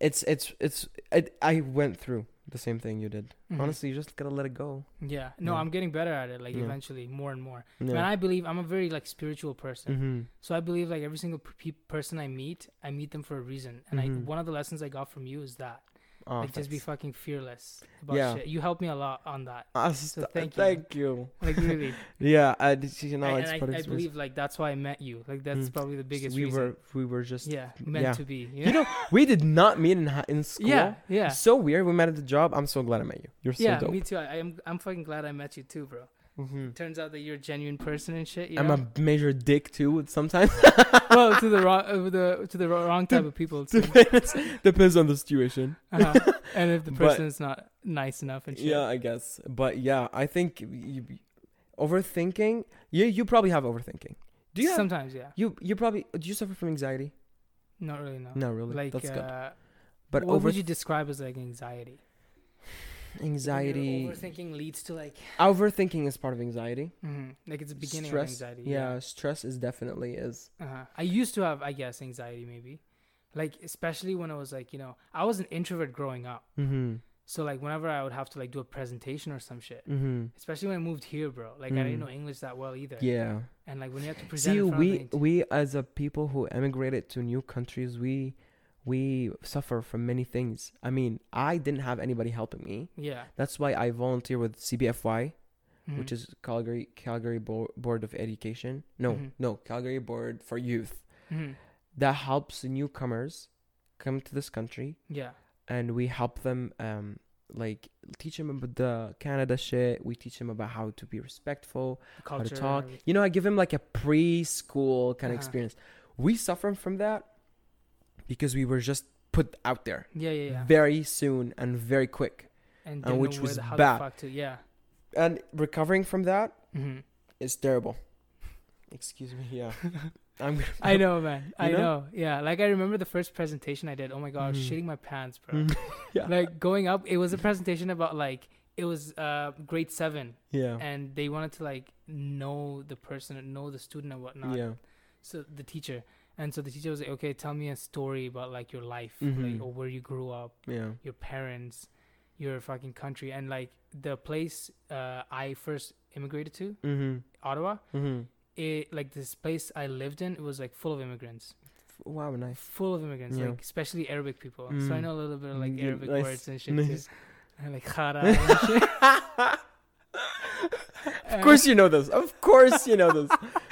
It's it's it's it, I went through the same thing you did. Mhm. Honestly, you just gotta let it go. Yeah. No, Yeah. I'm getting better at it. Like Yeah. eventually, more and more. Yeah. And I believe I'm a very like spiritual person. mm-hmm. So I believe like every single pe- person I meet, I meet them for a reason. And I Mhm. one of the lessons I got from you is that oh, like just be fucking fearless about Yeah. shit. You helped me a lot on that. Ah, so st- thank you. thank you. Like really. [LAUGHS] Yeah, I did. You know, and it's and I, I believe like that's why I met you. Like that's Mm. probably the biggest we reason. were we were just yeah, meant yeah. to be. You know, we did not meet in in school. yeah, yeah, So weird. We met at the job. I'm so glad I met you. You're so yeah. dope. Me too. I, I'm I'm fucking glad I met you too, bro. Hmm Turns out that you're a genuine person and shit. I'm know? a major dick too. Sometimes [LAUGHS] well to the wrong uh, the to the wrong [LAUGHS] type of people. [LAUGHS] depends, depends on the situation. Uh-huh. And if the person is not nice enough and shit. Yeah, I guess. But yeah, I think you, overthinking. You you probably have overthinking. Do you have, Sometimes, yeah. you you probably do you suffer from anxiety? Not really, no. No, really. Like, That's good. uh, But what over would you describe as like anxiety? Anxiety, Overthinking leads to like, overthinking is part of anxiety. mhm, like it's the beginning stress, of anxiety. yeah, stress is definitely is. Uh-huh. I used to have, I guess, anxiety maybe, like especially when I was like, you know, I was an introvert growing up. Mm-hmm. So like whenever I would have to like do a presentation or some shit, Mm-hmm. especially when I moved here, bro. Like I didn't Mm. know English that well either. Yeah. And like when you have to present See, we we as a people who emigrated to new countries, we we suffer from many things. I mean, I didn't have anybody helping me. yeah, That's why I volunteer with CBFY, Mhm. which is Calgary Calgary Bo- Board of Education. No, Mhm. no, Calgary Board for Youth. Mhm. That helps newcomers come to this country, yeah, and we help them um like teach them about the Canada shit. We teach them about how to be respectful, the how to talk. You know, I give them like a preschool kind of Uh-huh. experience. We suffer from that because we were just put out there Yeah, yeah, yeah. very soon and very quick. and and which was bad. To, yeah. And recovering from that hmm is terrible. Excuse me. Yeah. [LAUGHS] I'm gonna I know, man. I know? know? Yeah, like I remember the first presentation I did. Oh my god, I was Mhm. shitting my pants, bro. Mhm. [LAUGHS] yeah. Like going up, it was a presentation about like it was uh grade seven, yeah. and they wanted to like know the person, know the student and whatnot. Yeah. So the teacher, and so the teacher was like, "Okay, tell me a story about like your life, Mhm. like or where you grew up, Yeah. your parents, your fucking country, and like the place uh I first immigrated to, Mm-hmm. Ottawa. Mm-hmm. It like this place I lived in, it was like full of immigrants." Wow. Nice. full of immigrants, Yeah. like especially Arabic people. So I Mm. know a little bit of like Mm, Arabic nice, words and shit nice. too. [LAUGHS] And like khara [LAUGHS] and shit. Of course you know this. Of course you know this.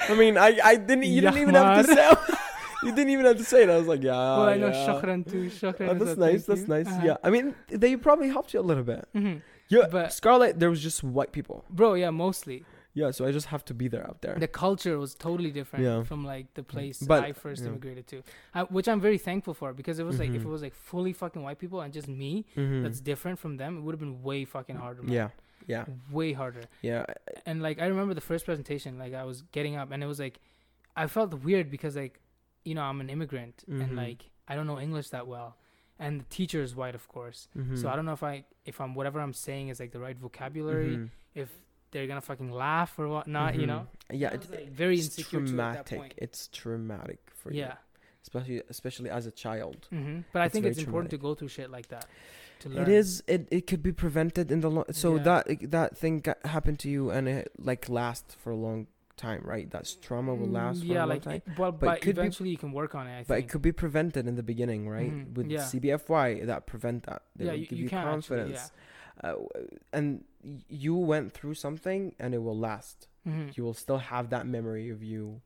I mean, I, I didn't. You didn't even have to say. You didn't even have to say it. I was like, yeah. well, I know yeah. too. Shukran. Oh, that's nice. That's nice. Uh-huh. Yeah. I mean, they probably helped you a little bit. Mhm. Yeah. But- Scarlet, there was just white people. Bro, yeah, mostly Yeah. So I just have to be there out there. the culture was totally different Yeah. from like the place But- I first yeah. immigrated to, I, which I'm very thankful for because it was like if Mhm. it was like fully fucking white people and just me Mhm. that's different from them, it would have been way fucking harder. Man. Yeah. Yeah. way harder. Yeah. And like I remember the first presentation, like I was getting up and it was like I felt weird because like you know I'm an immigrant Mhm. and like I don't know English that well, and the teacher is white, of course. Mhm. So I don't know if I if I'm whatever I'm saying is like the right vocabulary, Mhm. if they're gonna fucking laugh or whatnot, you Mhm. know. Yeah. It's, like, very it's insecure too at that traumatic. It's traumatic for you. Yeah. Especially, especially as a child. hmm But I It's think it's important to go through shit like that. To learn. It is. It it could be prevented in the long. So Yeah. that that thing happened to you and it like last for a long time, right? That's trauma will last Mm, for yeah, a long like time. it- well, But but, could be- eventually you can work on it. I But it could be prevented in the beginning, right? Mhm, With yeah. CBFY, that prevent that. They Yeah, you- give you you, can actually, confidence. Uh, and you went through something, and it will last. Mhm. You will still have that memory of you.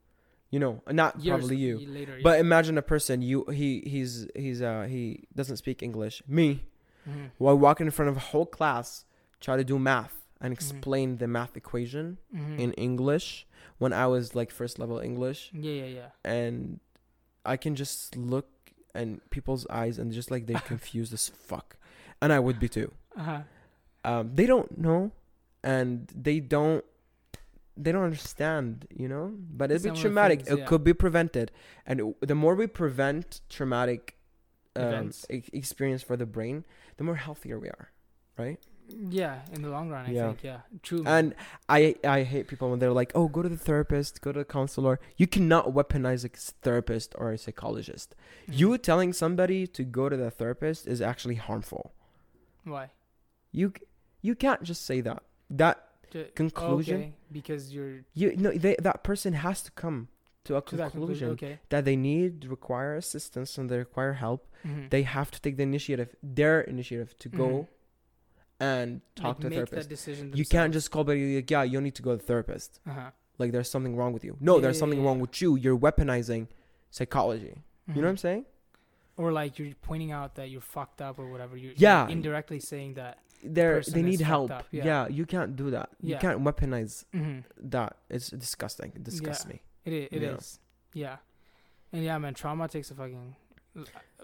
You know, not Years probably you. later. But imagine a person you he he's he's uh he doesn't speak English. Me, yeah. Mhm. while walking in front of a whole class, try to do math and Mhm. explain the math equation Mhm. in English when I was like first level English, yeah, yeah, yeah. and I can just look in people's eyes and just like they're [LAUGHS] confused as fuck, and I would be too. Uh-huh. Um, they don't know, and they don't. They don't understand, you know. But it'd be traumatic. things, it yeah. could be prevented, and it- the more we prevent traumatic um, e- experience for the brain, the more healthier we are, right? Yeah, in the long run, I Yeah. think. Yeah, true. And I I hate people when they're like, "Oh, go to the therapist, go to the counselor." You cannot weaponize a therapist or a psychologist. Mhm. You telling somebody to go to the therapist is actually harmful. why? You you can't just say that. That Ju- Conclusion? Okay, because you're you no they, that person has to come to a to conclusion conclusion. Okay. that they need require assistance and they require help. Mhm. They have to take the initiative, their initiative, to go Mhm. And talk Like, to a therapist. That decision You can't just call somebody like, "Yeah, you need to go to the therapist." Uh-huh. like there's something wrong with you. No, Yeah, there's something yeah, wrong with you. You're weaponizing psychology. You know what I'm saying? Or like you're pointing out that you're fucked up or whatever. You're, Yeah. you're indirectly saying that. They're they need help. Yeah. yeah. you can't do that. You can't weaponize hmm that. It's disgusting. It disgusts Yeah. me. It is. It Yeah. Yeah. And yeah, man, trauma takes a fucking.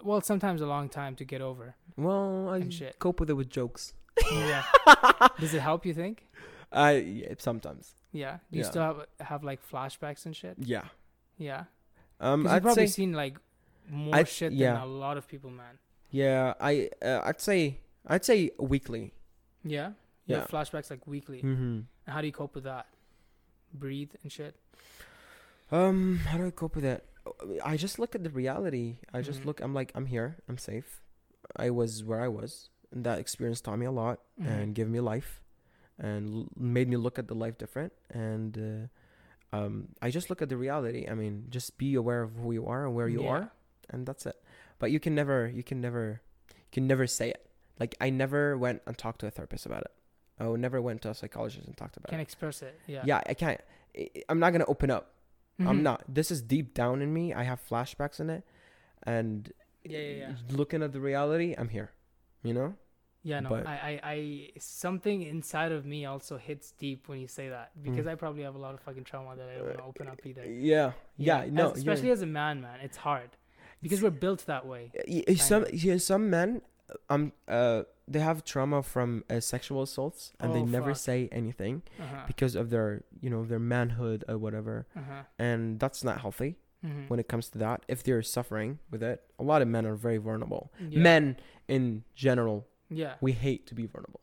Well, sometimes a long time to get over. Well, I cope with it with jokes. Yeah. [LAUGHS] Does it help? You think? I yeah, sometimes. Yeah. Do you Yeah. still have have like flashbacks and shit? Yeah. Yeah. Um, 'Cause I'd probably say seen like more I'd- shit yeah. than a lot of people, man. yeah. I uh, I'd say I'd say weekly. Yeah. You Yeah. have flashbacks like weekly. Mm-hmm. And how do you cope with that? Breathe and shit. Um, how do I cope with that? I just look at the reality. I just Mhm. look. I'm like, I'm here. I'm safe. I was where I was, and that experience taught me a lot Mhm. and gave me life, and l- made me look at the life different. And uh, um, I just look at the reality. I mean, just be aware of who you are and where you Yeah. are, and that's it. But you can never, you can never, you can never say it. Like I never went and talked to a therapist about it. I never went to a psychologist and talked about Can it. Can't express it. Yeah. Yeah, I can't. I'm not gonna open up. I'm Mhm. not. This is deep down in me. I have flashbacks in it, and Yeah, yeah, yeah. looking at the reality, I'm here. You know? Yeah, no, But- I, I, I, something inside of me also hits deep when you say that because Mm. I probably have a lot of fucking trauma that I don't want to open up either. Yeah, yeah. no, as- especially as a man, man, it's hard because we're built that way. Some yeah, some men, um, uh, they have trauma from uh, sexual assaults, and they Oh, never fuck. say anything Uh-huh. because of their, you know, their manhood or whatever, Uh-huh. and that's not healthy Mhm. when it comes to that. If they're suffering with it, a lot of men are very vulnerable. Yeah. Men in general, Yeah. we hate to be vulnerable.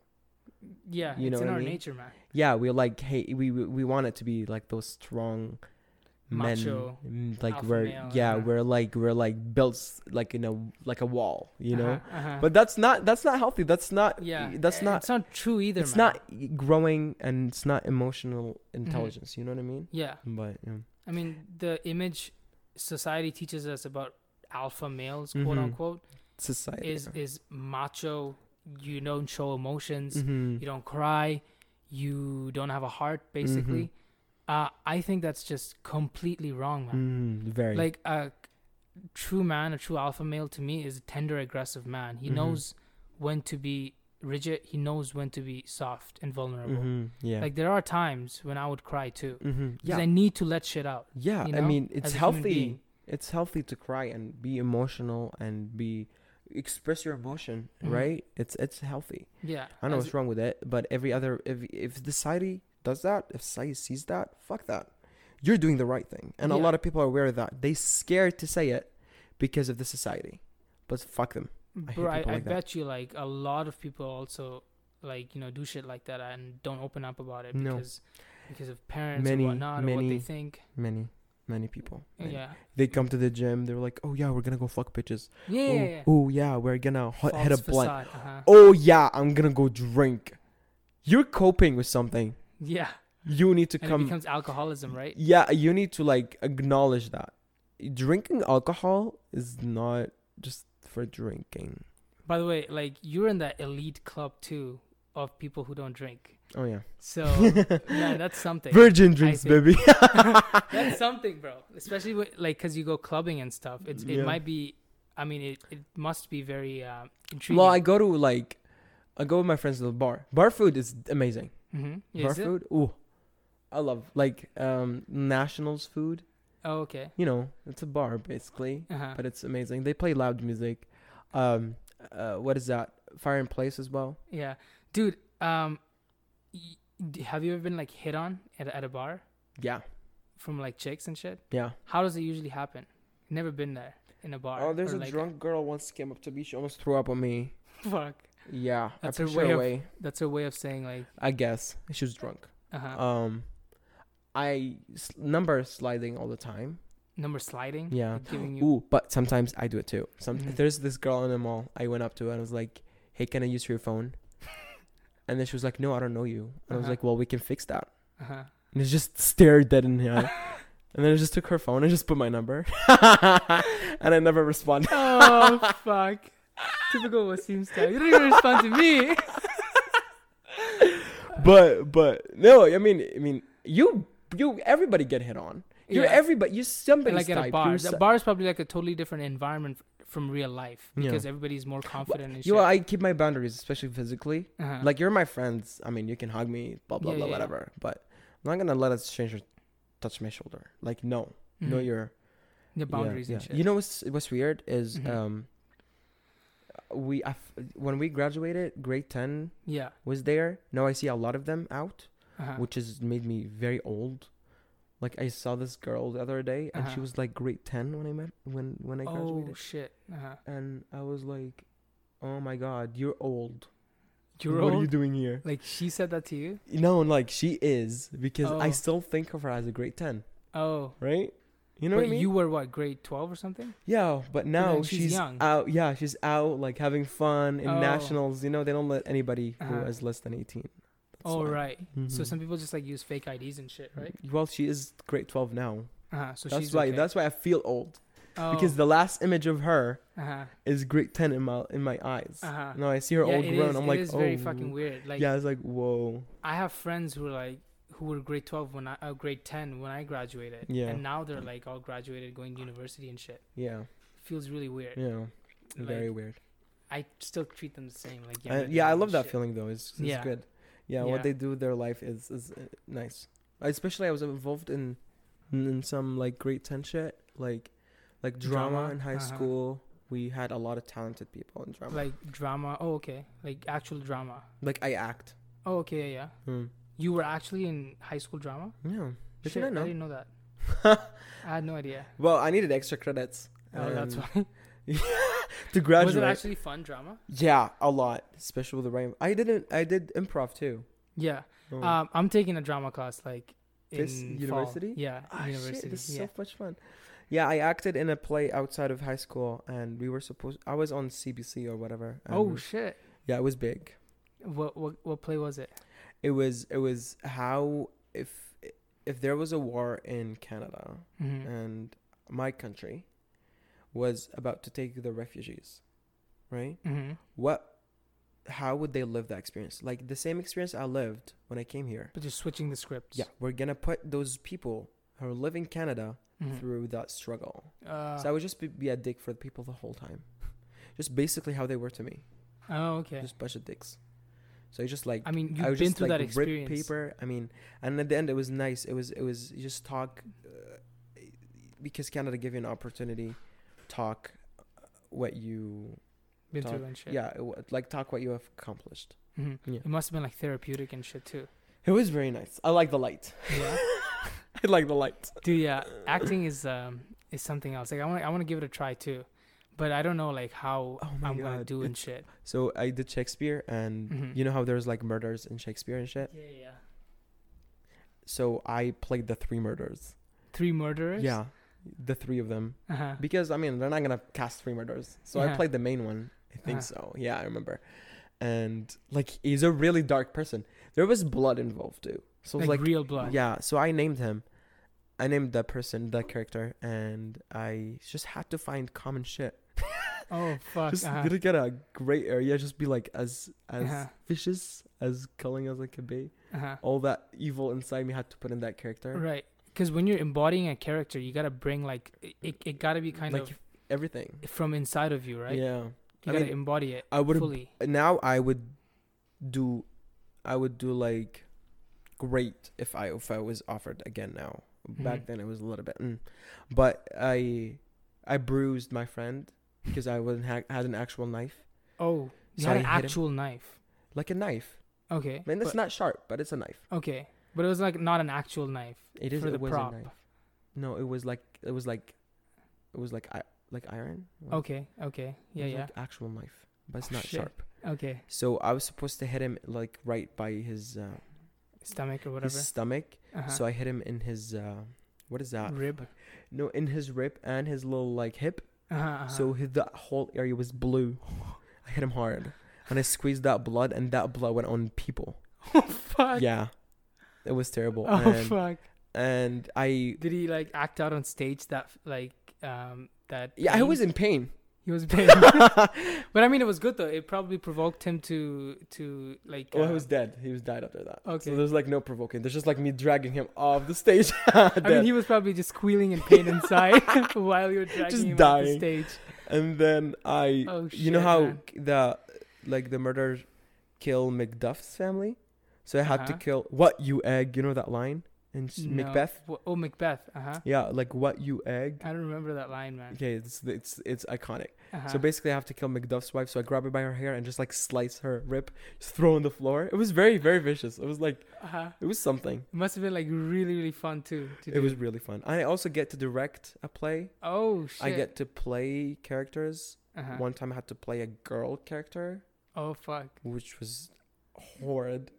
Yeah. you it's know in our mean? nature, man. yeah we like hate we we, we want it to be like those strong men Macho, mm, like we're male, yeah uh-huh. we're like we're like built like in a like a wall you know Uh-huh, uh-huh. but that's not that's not healthy that's not yeah, that's uh, not It's not true either. it's man. not growing and it's not emotional Mm-hmm. intelligence you know what i mean Yeah. but yeah. I mean, the image society teaches us about alpha males, quote Mhm. unquote, society is is macho. You don't show emotions. Mhm. You don't cry. you don't have a heart basically Mm-hmm. uh i think that's just completely wrong man Mm, very. like a true man a true alpha male to me is a tender aggressive man he Mhm. knows when to be rigid he knows when to be soft and vulnerable Mhm, Yeah. like there are times when i would cry too because Yeah. i need to let shit out yeah. you I mean, it's as a human healthy. It's healthy to cry and be emotional and be express your emotion, Mhm. right? It's it's healthy. yeah I know what's wrong with it, but every other if if society does that, if society sees that, fuck that. You're doing the right thing, and a lot of people are aware of that. They scared to say it because of the society, but fuck them. I Bro, I, people I bet you like a lot of people also like you know do shit like that and don't open up about it No. because because of parents Many, or whatnot or what they think. Many, many people. Many. Yeah. They come to the gym. They're like, "Oh yeah, we're gonna go fuck bitches. Yeah. oh, yeah, oh yeah, we're gonna hot, hit a blunt. Uh-huh. Oh yeah, I'm gonna go drink. You're coping with something. Yeah. You need to And come. it becomes alcoholism, right? yeah, you need to like acknowledge that drinking alcohol is not just for drinking. By the way, like you're in that elite club too of people who don't drink. Oh yeah, So [LAUGHS] man, that's something. virgin drinks, baby. [LAUGHS] [LAUGHS] that's something, bro. Especially with, like because you go clubbing and stuff. It's it Yeah. might be. I mean, it it must be very um, intriguing. well, I go to like, I go with my friends to the bar. Bar food is amazing. mm-hmm. bar Is it? food, ooh, I love like um Nationals food. Oh, okay. You know, it's a bar basically, Uh-huh. but it's amazing. They play loud music. Um, uh, what is that? Fire in Place as well. Yeah, dude. Um, y- have you ever been like hit on at a- at a bar Yeah, from like chicks and shit? yeah. How does it usually happen? Never been there in a bar. Oh, there's or, a like, drunk girl once came up to me. She almost threw up on me. [LAUGHS] Fuck. Yeah, That's her way her of- away. That's a way of saying like, I guess she was drunk. uh-huh. Um, I s- number sliding all the time. number sliding. Yeah. like you. Ooh, but sometimes I do it too. Some Mhm. there's this girl in the mall. I went up to her and I was like, "Hey, can I use your phone?" And then she was like, "No, I don't know you." And I was Uh-huh. like, "Well, we can fix that." Uh-huh. And it just stared dead in the eye. [LAUGHS] and then I just took her phone and just put my number, [LAUGHS] and I never responded. oh fuck. Typical Waseem style. You don't even respond to me. [LAUGHS] but but no, I mean I mean you you everybody get hit on. You're Yeah. everybody. You somebody's like at a bar. You're The so- bar is probably like a totally different environment from real life Yeah. because everybody's more confident and you know. I keep my boundaries, especially physically. uh-huh. Like you're my friends. I mean, you can hug me, blah blah Yeah, blah, yeah, yeah. whatever. But I'm not gonna let a stranger touch my shoulder. Like no, no, Mhm. you're the boundaries yeah, and yeah. shit. You know what's what's weird is Mhm. um we I f- when we graduated, grade ten yeah. was there. Now I see a lot of them out, Uh-huh. which has made me very old. Like I saw this girl the other day, and she Uh-huh. was like grade ten when I met when when I graduated. oh graduated, shit. Uh-huh. and I was like, "Oh my god, you're old. You're old. what old. are you doing here?" Like she said that to you? No, and like she is because I Oh. still think of her as a grade ten. Oh, right? You know but what I mean? you were what, grade twelve or something? yeah, but now she's she's, young. out. Yeah, she's out like having fun in Oh. nationals. You know, they don't let anybody who Uh-huh. is less than eighteen. Oh right. So Mhm. some people just like use fake IDs and shit, right? Well, she is grade twelve now. Uh-huh. So that's she's why. okay. That's why I feel old oh. because the last image of her uh-huh. is grade ten in my in my eyes. Uh-huh. No, I see her yeah, old grown. is- I'm like, oh, very fucking weird. Like yeah, it's like whoa. I have friends who are like who were grade twelve when I uh, grade ten when I graduated. Yeah. And now they're like all graduated, going to university and shit. Yeah, feels really weird. yeah, very weird. I still treat them the same. Like Uh, younger yeah, I love that shit. feeling though. It's, it's Yeah. good. Yeah, Yeah. what they do with their life is is uh, nice. Especially, I was involved in in some like grade ten shit, like like drama, Drama? in high Uh-huh. school. We had a lot of talented people in drama. Like, drama. Oh, okay. Like actual drama. Like I act. Oh, okay. Yeah. Hmm. You were actually in high school drama. Yeah. Did Shit, you not know? I didn't know that. [LAUGHS] I had no idea. Well, I needed extra credits. Oh, that's why. [LAUGHS] to graduate. Was it actually fun drama? yeah, a lot, especially with the rain. I didn't. I did improv too. Yeah. Oh. Um, I'm taking a drama class like in This fall. university? Yeah, Ah, university. Shit, this is yeah. so much fun. Yeah, I acted in a play outside of high school, and we were supposed. I was on CBC or whatever. and oh shit. yeah, it was big. What what what play was it? It was. It was how if if there was a war in Canada Mm-hmm. and my country was about to take the refugees, right? mm-hmm. What? how would they live that experience? Like the same experience I lived when I came here. But just switching the scripts. Yeah, we're gonna put those people who live in Canada Mhm. through that struggle. Uh, so I would just be, be a dick for the people the whole time. [LAUGHS] Just basically how they were to me. oh, okay. Just a bunch of dicks. So you just like I mean, I you've would been just through like that experience. paper. I mean, and at the end it was nice. It was it was you just talk uh, because Canada gave you an opportunity, talk what you Been talk, through and shit. yeah it, wa- like talk what you have accomplished. Mhm. Yeah. It must have been like therapeutic and shit too. It was very nice. I like the light. Yeah. [LAUGHS] I like the light. Dude, yeah, acting is um is something else. Like I want I want to give it a try too, but I don't know like how Oh I'm gonna God, do and shit. So I did Shakespeare, and Mhm. you know how there's like murders in Shakespeare and shit. Yeah, yeah. So I played the three murders. Three murderers. Yeah, the three of them. Uh huh. Because I mean, they're not gonna cast three murders. So I played the main one. I think Uh-huh. so. Yeah, I remember. And like, he's a really dark person. There was blood involved too. So it Like, was like, real blood. yeah. So I named him. I named that person, that character, and I just had to find common shit. [LAUGHS] Oh fuck. just uh-huh. get a great area. Just be like as as Uh-huh. vicious as killing as I could be. Uh-huh. All that evil inside me had to put in that character. Right. Because when you're embodying a character, you gotta bring like it. It, gotta be kind like of everything. from inside of you, right? Yeah. You I gotta mean, embody it I would fully. now I would do I would do like great if I if I was offered again now. Back Mhm. then it was a little bit mm. but I I bruised my friend because I wasn't ha- had an actual knife. Oh, you So had I an actual knife. Like a knife. Okay. I mean it's not sharp, but it's a knife. Okay, but it was like not an actual knife. It is for it the was prop. a knife. No, it was like it was like it was like I like iron. Okay. Okay. It Yeah. was Yeah. like actual knife, but it's Oh, not shit. sharp. Okay. So I was supposed to hit him like right by his uh, Stomach or whatever. his stomach. Uh-huh. So I hit him in his uh, what is that? Rib. No, in his rib and his little like hip. Uh-huh, uh-huh. So his, that whole area was blue. I hit him hard, and I squeezed that blood, and that blood went on people. [LAUGHS] oh fuck. Yeah, it was terrible. Oh and, fuck. and I Did he like act out on stage that like um that? yeah, I pain? was in pain. He was pain. [LAUGHS] but I mean, it was good though. It probably provoked him to to like. Well, he uh, was dead. He was died after that. Okay. So there's like no provoking. There's just like me dragging him off the stage. [LAUGHS] I mean, he was probably just squealing in pain inside [LAUGHS] while you were dragging Just him off the dying. stage. and then I, Oh shit, you know how man. the like the murder kill Macduff's family. So I had to Uh-huh. kill what you egg. You know that line in No. Macbeth. Oh, Macbeth. Uh huh. Yeah, like what you egg. I don't remember that line, man. Okay, it's it's it's iconic. Uh-huh. So basically, I have to kill Macduff's wife. So I grab her by her hair and just like slice her rip, just throw on the floor. It was very very vicious. It was like uh-huh. it was something. It must have been like really really fun too. To It do. was really fun. I also get to direct a play. Oh shit. I get to play characters. Uh-huh. One time I had to play a girl character, Oh fuck. which was horrid.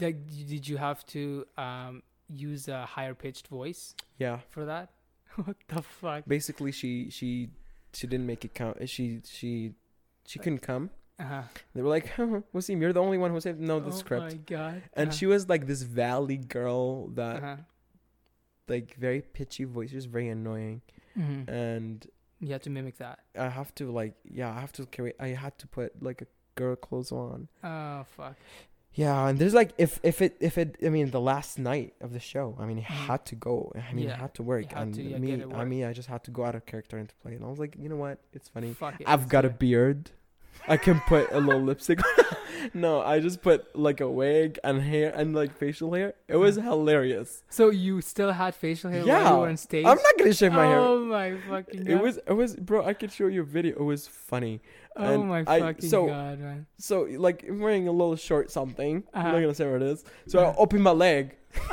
Like, did you have to um use a higher pitched voice Yeah. for that? [LAUGHS] what the fuck? Basically, she she she didn't make it count. She she she couldn't come. Uh huh. They were like, [LAUGHS] Waseem, you're the only one who saved no the oh script. my god. And uh-huh. she was like this valley girl that Uh-huh. like very pitchy voice, just very annoying. Mhm. And You had to mimic that. I have to like yeah, I have to carry. I had to put like a girl clothes on. Oh fuck. Yeah, and there's like if if it if it I mean the last night of the show, I mean it Mhm. had to go. I mean Yeah, it had to work. had and to, yeah, me I mean I just had to go out of character into play. And I was like, you know what? It's funny. It. I've let's got a beard. I can put a little lipstick. [LAUGHS] no, I just put like a wig and hair and like facial hair. It was hilarious. So you still had facial hair while Yeah. you were on stage? I'm not gonna shave my hair. Oh my fucking god. It was it was bro, I could show you a video. It was funny. Oh and my I- fucking so- god, man. So like I'm wearing a little short something. I'm Uh-huh. not gonna say what it is. So I Uh-huh. open my leg. [LAUGHS]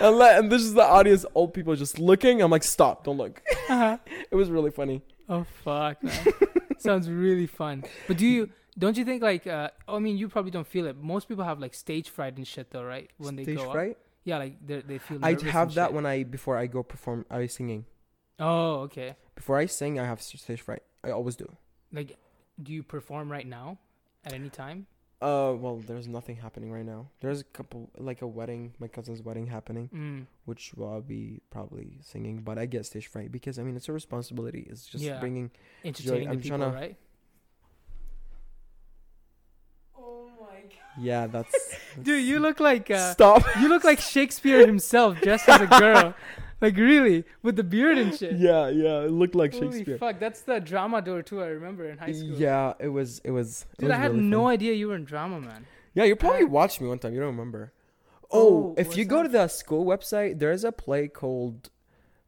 and let and this is the audience, old people just looking. I'm like, stop, don't look. [LAUGHS] it was really funny. Oh fuck, man. [LAUGHS] Sounds really fun. But do you don't you think like uh I mean you probably don't feel it. Most people have like stage fright and shit though, right? When Stage they go up. fright? Yeah, like they they feel I'd nervous have and that shit. when I before I go perform I was singing. Oh, okay. Before I sing I have stage fright. I always do. Like do you perform right now at any time? Uh well there's nothing happening right now. There's a couple like a wedding, my cousin's wedding happening, Mm. which will I'll be probably singing, but I get stage fright because I mean it's a responsibility. It's just Yeah. bringing Entertaining I'm the people, tryna- right? Oh my god! Yeah, that's. [LAUGHS] Dude, you look like uh, Stop. you look like Shakespeare himself dressed as a girl. [LAUGHS] [LAUGHS] like really, with the beard and shit. Yeah, yeah, it looked like Holy Shakespeare. fuck, that's the drama door too. I remember in high school. Yeah, it was. It was. it Dude, was I had really no fun. idea you were in drama, man. Yeah, you probably watched me one time. You don't remember. Oh, Oh, if you go that? to the school website, there's a play called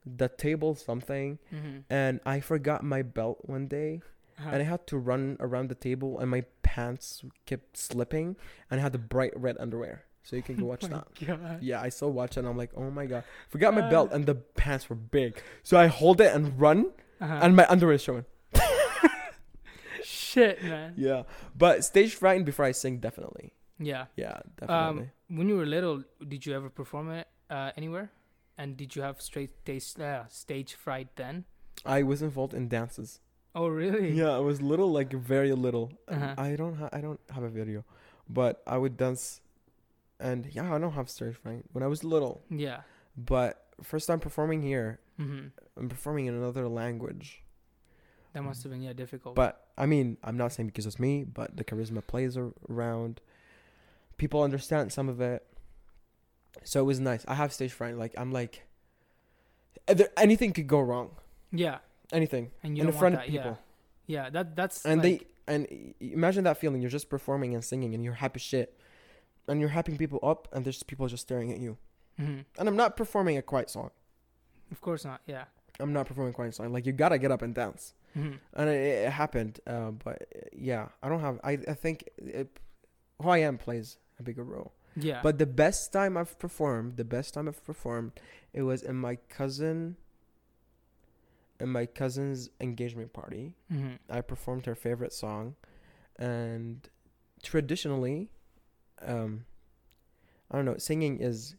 "The Table Something," Mm-hmm. and I forgot my belt one day, Uh-huh. and I had to run around the table, and my pants kept slipping, and I had the bright red underwear. So you can go [LAUGHS] watch Oh that. God. Yeah, I still watch it. and I'm like, oh my god, forgot my Uh. belt, and the pants were big. So I hold it and run, Uh-huh. and my underwear is showing. [LAUGHS] Shit, man. Yeah, but stage frightened before I sing, definitely. Yeah. Yeah, definitely. Um, when you were little, did you ever perform it uh, anywhere? And did you have straight stage, uh, stage fright then? I was involved in dances. Oh, really? Yeah, I was little, like very little. Um, Uh-huh. I don't, ha- I don't have a video, but I would dance, and yeah, I don't have stage fright when I was little. Yeah. But first time performing here, hmm I'm performing in another language. That must have been yeah difficult. But I mean, I'm not saying because it's me, but the charisma plays ar- around. People understand some of it, so it was nice. I have stage fright. Like I'm like, eh, there, anything could go wrong. yeah, Anything and you in don't front of people. Yeah. yeah, that that's and like, they and imagine that feeling you're just performing and singing and you're happy shit and you're hyping people up and there's people just staring at you Mhm. and i'm not performing a quiet song Of course not. Yeah. i'm not performing a quiet song like you gotta get up and dance hmm and it, it happened uh, but yeah i don't have i, I think it, who i am plays a bigger role Yeah. but the best time i've performed the best time i've performed it was in my cousin in my cousin's engagement party hmm I performed her favorite song, and traditionally, um, I don't know, singing is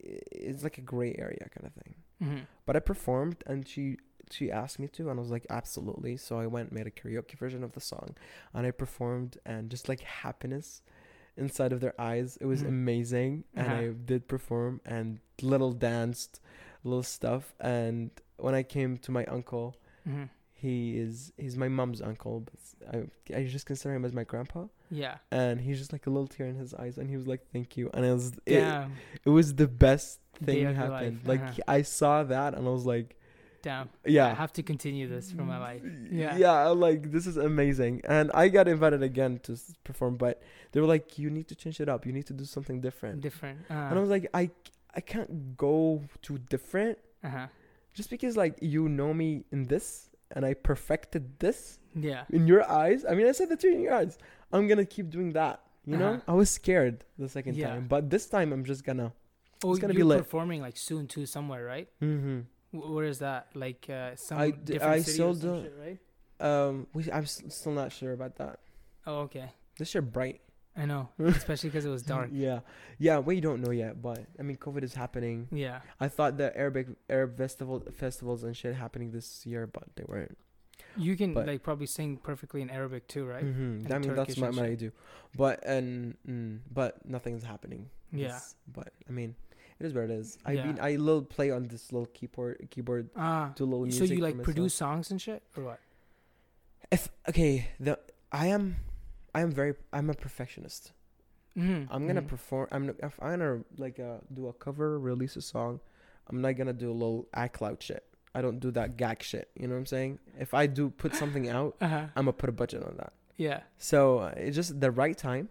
is like a gray area kind of thing. hmm But I performed, and she she asked me to, and I was like, absolutely. So I went made a karaoke version of the song, and I performed, and just like happiness inside of their eyes, it was Mhm. amazing. And Uh-huh. I did perform and little danced, little stuff. And when I came to my uncle, hmm he is he's my mom's uncle but I, I just consider him as my grandpa Yeah. and he's just like a little tear in his eyes and he was like thank you and it was it, it was the best thing your happened like uh-huh. I saw that and I was like Damn. Yeah i have to continue this for my life. Yeah. yeah like this is amazing and I got invited again to s- perform but they were like you need to change it up you need to do something different Different. and I was like I I can't go too different huh. just because like you know me in this and I perfected this Yeah. in your eyes. I mean, I said that to you in your eyes. I'm gonna keep doing that. You know, Uh-huh. I was scared the second Yeah. time, but this time I'm just gonna. Oh, gonna be lit. performing like soon too somewhere, right? Mm-hmm. Wh- Where is that? Like uh, some I d- different I city still don't- shit, right? Um, we, I'm s- still not sure about that. Oh, okay. This year bright. I know, [LAUGHS] especially because it was dark. Yeah, yeah. We don't know yet, but I mean, COVID is happening. Yeah. I thought the Arabic Arab festival festivals and shit happening this year, but they weren't. You can But- like probably sing perfectly in Arabic too, right? Mm-hmm. I mean, that's Turkish my, and what I do, but and mm, but nothing's happening. Yeah. But I mean, it is what it is. I Yeah. mean, I little play on this little keyboard keyboard Ah. a little So you like produce songs and shit, or what? If okay, the I am, I am very. I'm a perfectionist. Mm-hmm. I'm gonna perform. I'm if I'm gonna like uh, do a cover, release a song. I'm not gonna do a little act loud shit. I don't do that gag shit. You know what I'm saying? If I do put something out, [LAUGHS] Uh huh. I'm gonna put a budget on that. Yeah. So uh, it's just the right time.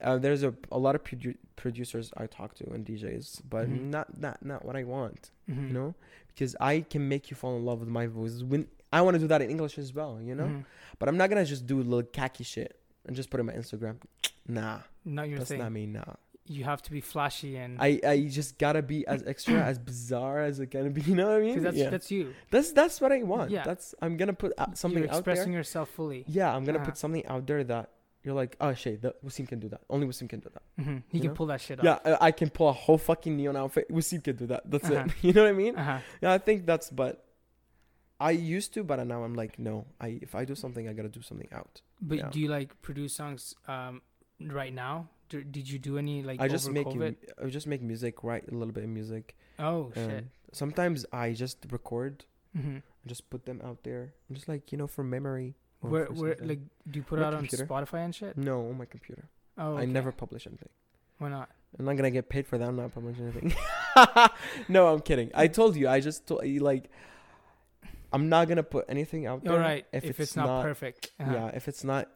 Uh, there's a a lot of produ- producers I talk to and DJs, but Mhm. not not not what I want. Mm-hmm. You know, because I can make you fall in love with my voice. When I want to do that in English as well. You know, Mhm. but I'm not gonna just do a little khaki shit and just put it on my Instagram. [TSK] Nah, Not your that's thing. not me. Nah, You have to be flashy and I I just gotta be as extra as [CLEARS THROAT] bizarre as it can be. [LAUGHS] You know what I mean? that's yeah. that's you. that's that's what I want. Yeah. That's I'm gonna put something You're out there. expressing yourself fully. Yeah, I'm gonna Uh-huh. put something out there that you're like, oh shit, that Waseem can do that. Only Waseem can do that. Mm-hmm. He You can know? pull that shit Yeah, off. I, I can pull a whole fucking neon outfit. Waseem can do that. That's Uh-huh. it. [LAUGHS] You know what I mean? Uh huh. Yeah, I think that's. But I used to, but now I'm like, no. I if I do something, I gotta do something out. But Yeah. do you like produce songs um right now? D- did you do any like I just make COVID? I just make music, write a little bit of music. Oh shit. sometimes I just record Mm-hmm. just put them out there. I'm just like you know for memory. Where where like do you put it out computer. on Spotify and shit? no on my computer. Oh, I never publish anything. Why not? I'm not gonna get paid for that. I'm not publishing anything. [LAUGHS] no, I'm kidding. I told you. I just told you like. I'm not gonna put anything out there. All right. If, it's, not, perfect. Uh-huh. Yeah, if it's not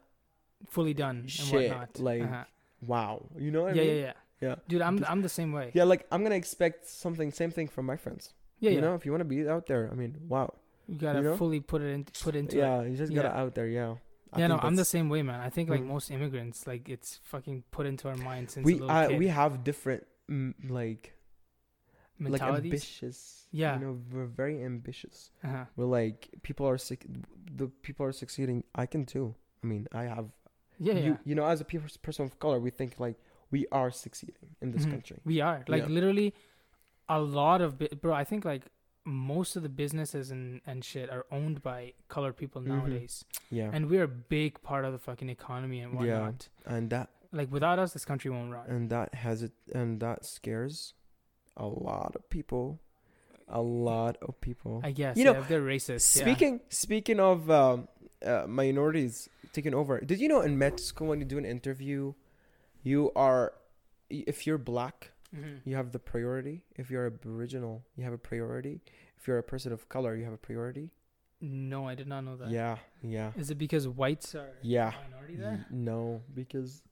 Fully done and Shit, whatnot. like, uh-huh. wow, you know what yeah, I yeah, mean? yeah, Yeah. Dude, I'm I'm the same way. Yeah, like I'm gonna expect something, same thing from my friends. Yeah, you yeah. know, if you want to be out there, I mean, wow. You gotta you know? fully put it in, put into it. yeah, you just got Yeah. out there. Yeah. I yeah, no, I'm the same way, man. I think like Mm. most immigrants, like it's fucking put into our minds since We little uh, kid. we have different mm, like like ambitious. Yeah. You know, we're very ambitious. uh-huh. We're like people are sick. The people are succeeding. I can too. I mean, I have. Yeah, you, yeah. you know, as a person of color, we think like we are succeeding in this Mhm. country. We are like Yeah. literally a lot of bi- bro. I think like most of the businesses and and shit are owned by colored people Mhm. nowadays, Yeah. and we're a big part of the fucking economy and Yeah. whatnot. and that Like without us, this country won't run. and that has it and that scares a lot of people a lot of people I guess You know, if they're racist. yeah. speaking speaking of um, uh, minorities taking over did you know in med school when you do an interview you are if you're black Mhm. you have the priority if you're aboriginal you have a priority if you're a person of color you have a priority No, I did not know that. yeah yeah Is it because whites are yeah minority there? No, because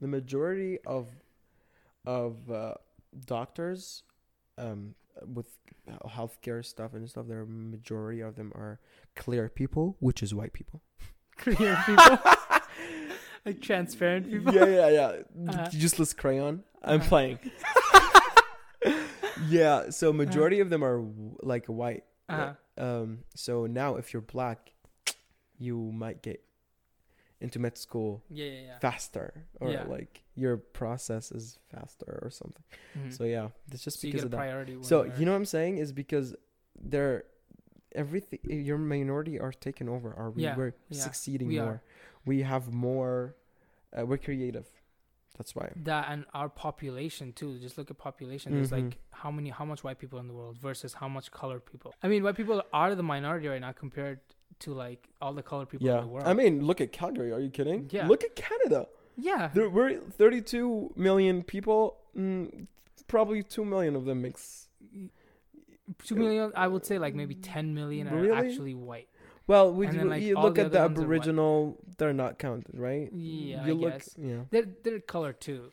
the majority of of uh, doctors um, with healthcare stuff and stuff, their majority of them are clear people, which is white people. [LAUGHS] Clear people, [LAUGHS] like transparent people. Yeah, yeah, yeah. [LAUGHS] Uh-huh. Useless crayon. I'm Uh-huh. playing. yeah, so majority of them are like white. Uh-huh. Um, so now if you're black, you might get into med school Yeah, yeah, yeah. faster or like your process is faster or something Mhm. so yeah it's just So because of that so you're- know what i'm saying is because they're everything your minority are taken over are we Yeah, we're succeeding we more are. we have more uh, we're creative that's why that and our population too. Just look at population. There's Mhm. like how many, how much white people in the world versus how much colored people. I mean, white people are the minority right now compared to like all the colored people in yeah the world. i mean look at calgary are you kidding Yeah. look at canada yeah, there we're 32 million people mm, probably 2 million of them mix two million. I would say like maybe ten million are Really? actually white. Well, we then, like, you look the at the other ones are white. Aboriginal; they're not counted, right? Yeah, you I look, guess yeah, they're they're colored too.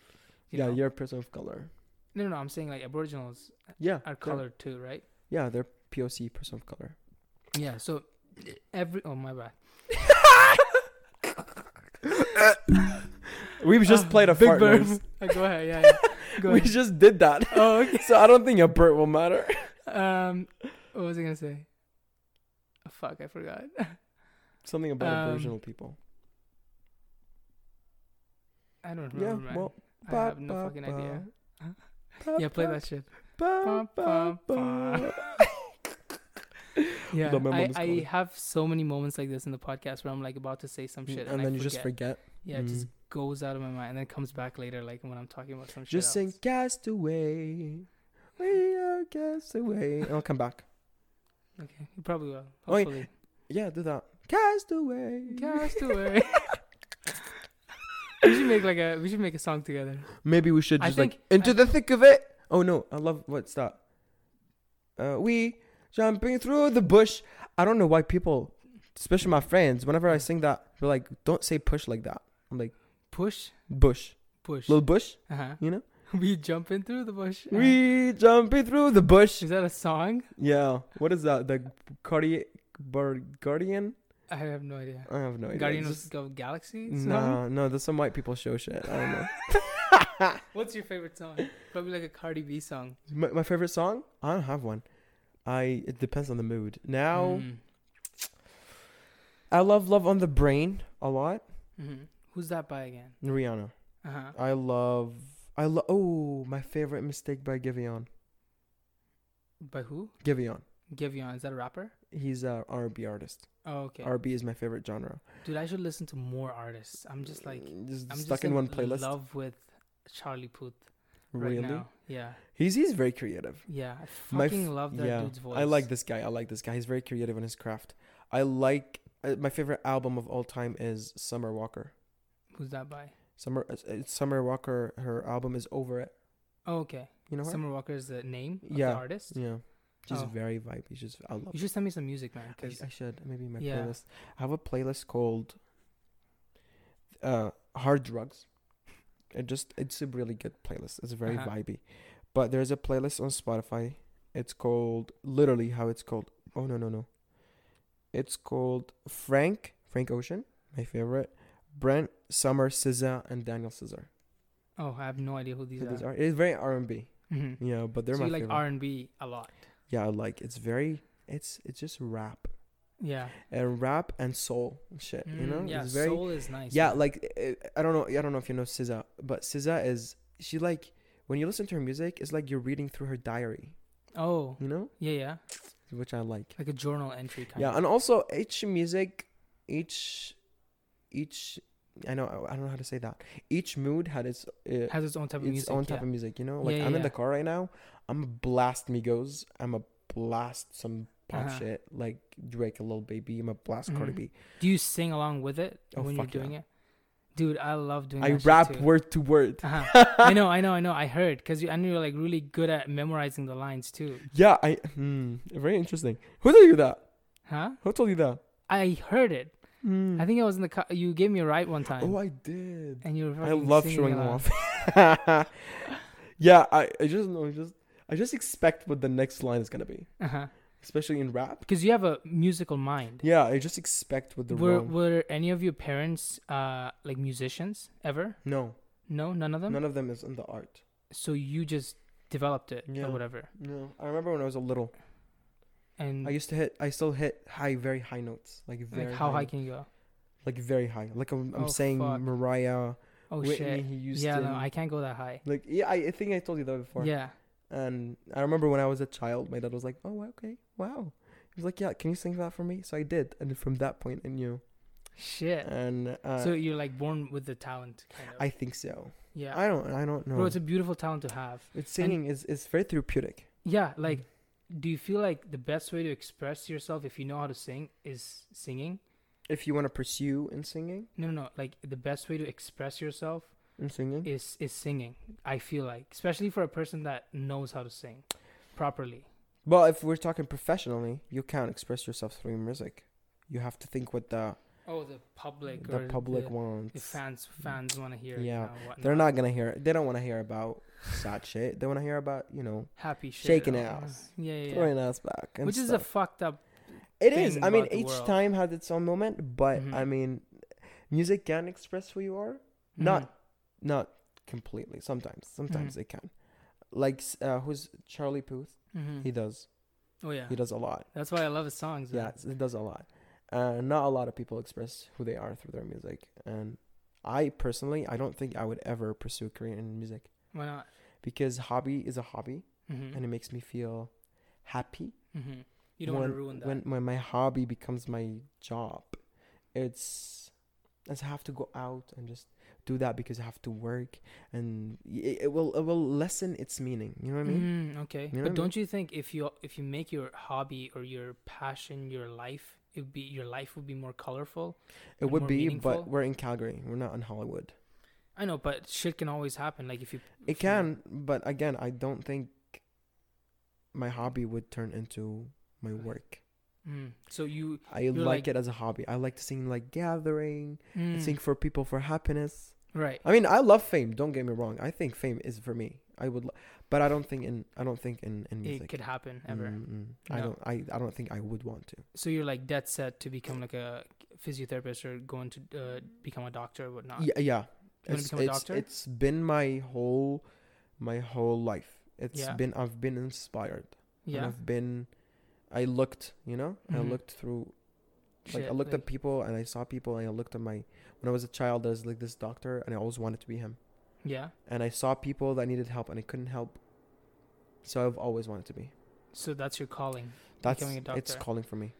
you yeah. know? You're a person of color. No, no, no. I'm saying like Aboriginals Yeah, are colored too, right? Yeah, they're POC person of color. Yeah. So every oh my bad. We've just Ah, played a big fart burp. noise. Uh, go ahead. Yeah. yeah. [LAUGHS] Go We ahead. just did that, Oh, okay. [LAUGHS] so I don't think a burp will matter. Um, what was I gonna say? Oh, fuck, I forgot. [LAUGHS] Something about Um, Aboriginal people. I don't Yeah, remember. man. well, I have no fucking idea. Yeah, play that shit. [LAUGHS] Yeah, I, I have so many moments like this in the podcast where I'm like about to say some shit and, and, then I you just forget. Yeah, it just Mm. goes out of my mind and then comes back later, like when I'm talking about some shit. Just sing. "Castaway." We are castaway. And I'll come back. Okay, you probably will. Oh, yeah. Hopefully. Yeah, do that. Castaway. Castaway. [LAUGHS] we should make like a we should make a song together. Maybe we should just like into I- the thick of it. Oh no, I love what's that? Uh, we jumping through the bush. I don't know why people, especially my friends, whenever I sing that, they're like, "Don't say push like that." I'm like, Push, "Bush, push. little bush," Uh huh. you know. [LAUGHS] We jumping through the bush. Uh-huh. We jumping through the bush. Is that a song? Yeah. What is that? The Cardi- Guardian? Guardian? I have no idea. I have no idea. Guardian It's of Galaxy song? No, no, that's some white people show shit. I don't know. [LAUGHS] What's your favorite song? Probably like a Cardi B song. my, my favorite song? I don't have one. I it depends on the mood. Now Mm. I love Love on the Brain a lot. Mhm. Who's that by again? Rihanna. Uh huh. I love I love oh my favorite mistake by Giveon. By who? Giveon. Giveon. Is that a rapper? He's a R&B artist. Oh, okay. R&B is my favorite genre. Dude, I should listen to more artists. I'm just like just I'm stuck just in one playlist. love with Charlie Puth right really? now. Yeah. He's he's very creative. Yeah. I My f- fucking love that yeah, dude's voice. I like this guy. I like this guy. He's very creative in his craft. I like uh, my favorite album of all time is Summer Walker. Who's that by? Summer it's Summer Walker. Her album is Over It. Oh, okay. You know her? Summer Walker is the name of Yeah. the artist. Yeah. She's Oh. very vibey. She's I love. You should send me some music, man. I, I should maybe my Yeah. playlist. I have a playlist called uh Hard Drugs. It just it's a really good playlist. It's very Uh-huh. vibey. But there's a playlist on Spotify. It's called literally how it's called. Oh no no no. It's called Frank Frank Ocean, my favorite. Brent Summer SZA and Daniel Caesar. oh, I have no idea who these Who these are. are. It's very R and B. Mm-hmm. Yeah, but they're so my you like. R and B a lot. yeah, I like it's very it's it's just rap Yeah. and rap and soul shit. you know, Mm, yeah. it's very Soul is nice. yeah. man. Like eh, I don't know, I don't know if you know SZA, but SZA is she like when you listen to her music, it's like you're reading through her diary. Oh. You know, Yeah, yeah. which I like. Like a journal entry kind of. Yeah, of. and also each music, each each I know I don't know how to say that. Each mood had its uh, Has its own type of its music. own type yeah. of music. You know, like yeah, I'm in the car right now. I'm a blast Migos. I'm a blast some pop Uh-huh. shit like Drake, a little baby. I'm a blast Cardi Mhm. B. Do you sing along with it Oh, when you're fuck yeah. doing it? Dude, I love doing I rap word to word. Uh-huh. [LAUGHS] I know, I know, I know. I heard because you, I knew you're like really good at memorizing the lines too. Yeah, I. Hmm, very interesting. Who told you that? Huh? Who told you that? I heard it. Hmm. I think I was in the. Co- you gave me a ride one time, Oh, I did. and you were. I love showing along. off. [LAUGHS] yeah, I, I just know, just I just expect what the next line is gonna be, Uh-huh. Especially in rap. Because you have a musical mind. Yeah, I just expect what the were wrong. Were any of your parents uh like musicians ever? No, No, none of them. none of them is in the art. So you just developed it Yeah. or whatever, No, I remember when I was a little. and I used to hit. I still hit high, very high notes, like very like how high high, can you go? like very high. Like I'm, I'm Oh, saying fuck. Mariah, Oh Whitney, shit! Yeah, no, I can't go that high. like yeah, I, I think I told you that before. Yeah. And I remember when I was a child, my dad was like, "Oh, okay, wow." He was like, "Yeah, can you sing that for me?" So I did, and from that point, I knew. Shit. And uh, so you're like born with the talent, kind of. I think so. yeah. I don't. I don't know. Bro, it's a beautiful talent to have. it's singing is is very therapeutic. Yeah, like, do you feel like the best way to express yourself if you know how to sing is singing? If you want to pursue in singing, No, no, no. Like the best way to express yourself in singing, is is singing. I feel like, especially for a person that knows how to sing properly. Well, if we're talking professionally, you can't express yourself through music. You have to think what the Oh, the public the public the, wants. the fans fans want to hear. Yeah. you know, whatnot. They're not gonna hear. They don't want to hear about sad shit. They want to hear about you know happy shit. shaking ass, Yeah, yeah. yeah. throwing ass back, Which is a fucked up. It is. I mean, each time has its own moment, but Mhm. I mean, music can express who you are. Mm-hmm. Not, not completely. Sometimes, sometimes Mhm. it can. Like, uh, who's Charlie Puth? Mhm. He does. Oh yeah. He does a lot. That's why I love his songs. Yeah, he does a lot. Uh, not a lot of people express who they are through their music, and I personally, I don't think I would ever pursue a career in music Why not? because hobby is a hobby, Mm-hmm. and it makes me feel happy. mm-hmm. You don't when, want to ruin that. When when my hobby becomes my job, it's I have to go out and just do that because I have to work, and it, it will it will lessen its meaning. You know what I mean? Mm, okay, You know but don't you think if you if you make your hobby or your passion your life, it would be your life would be more colorful? It would be, meaningful? but we're in Calgary. We're not in Hollywood. I know, but shit can always happen. Like if you It if you- can, but again, I don't think my hobby would turn into my work. Mm. So you I like, like- it as a hobby. I like to sing like gathering, mm, sing for people for happiness. Right. I mean, I love fame. Don't get me wrong. I think fame is for me. I would, lo- but I don't think in I don't think in in music. It could happen ever. Mm-mm. I don't. I, I don't think I would want to. So you're like dead set to become like a physiotherapist or going to uh, become a doctor or whatnot. Yeah, yeah. It's, become a it's, doctor? it's been my whole, my whole life. It's Yeah. been I've been inspired. And Yeah. I've been, I looked. You know, I Mhm. looked through. Like I Shit, looked at people and I saw people and I looked at my when I was a child. There's like this doctor and I always wanted to be him. Yeah. And I saw people that needed help and I couldn't help. So I've always wanted to be. So that's your calling. That's Becoming a it's calling for me.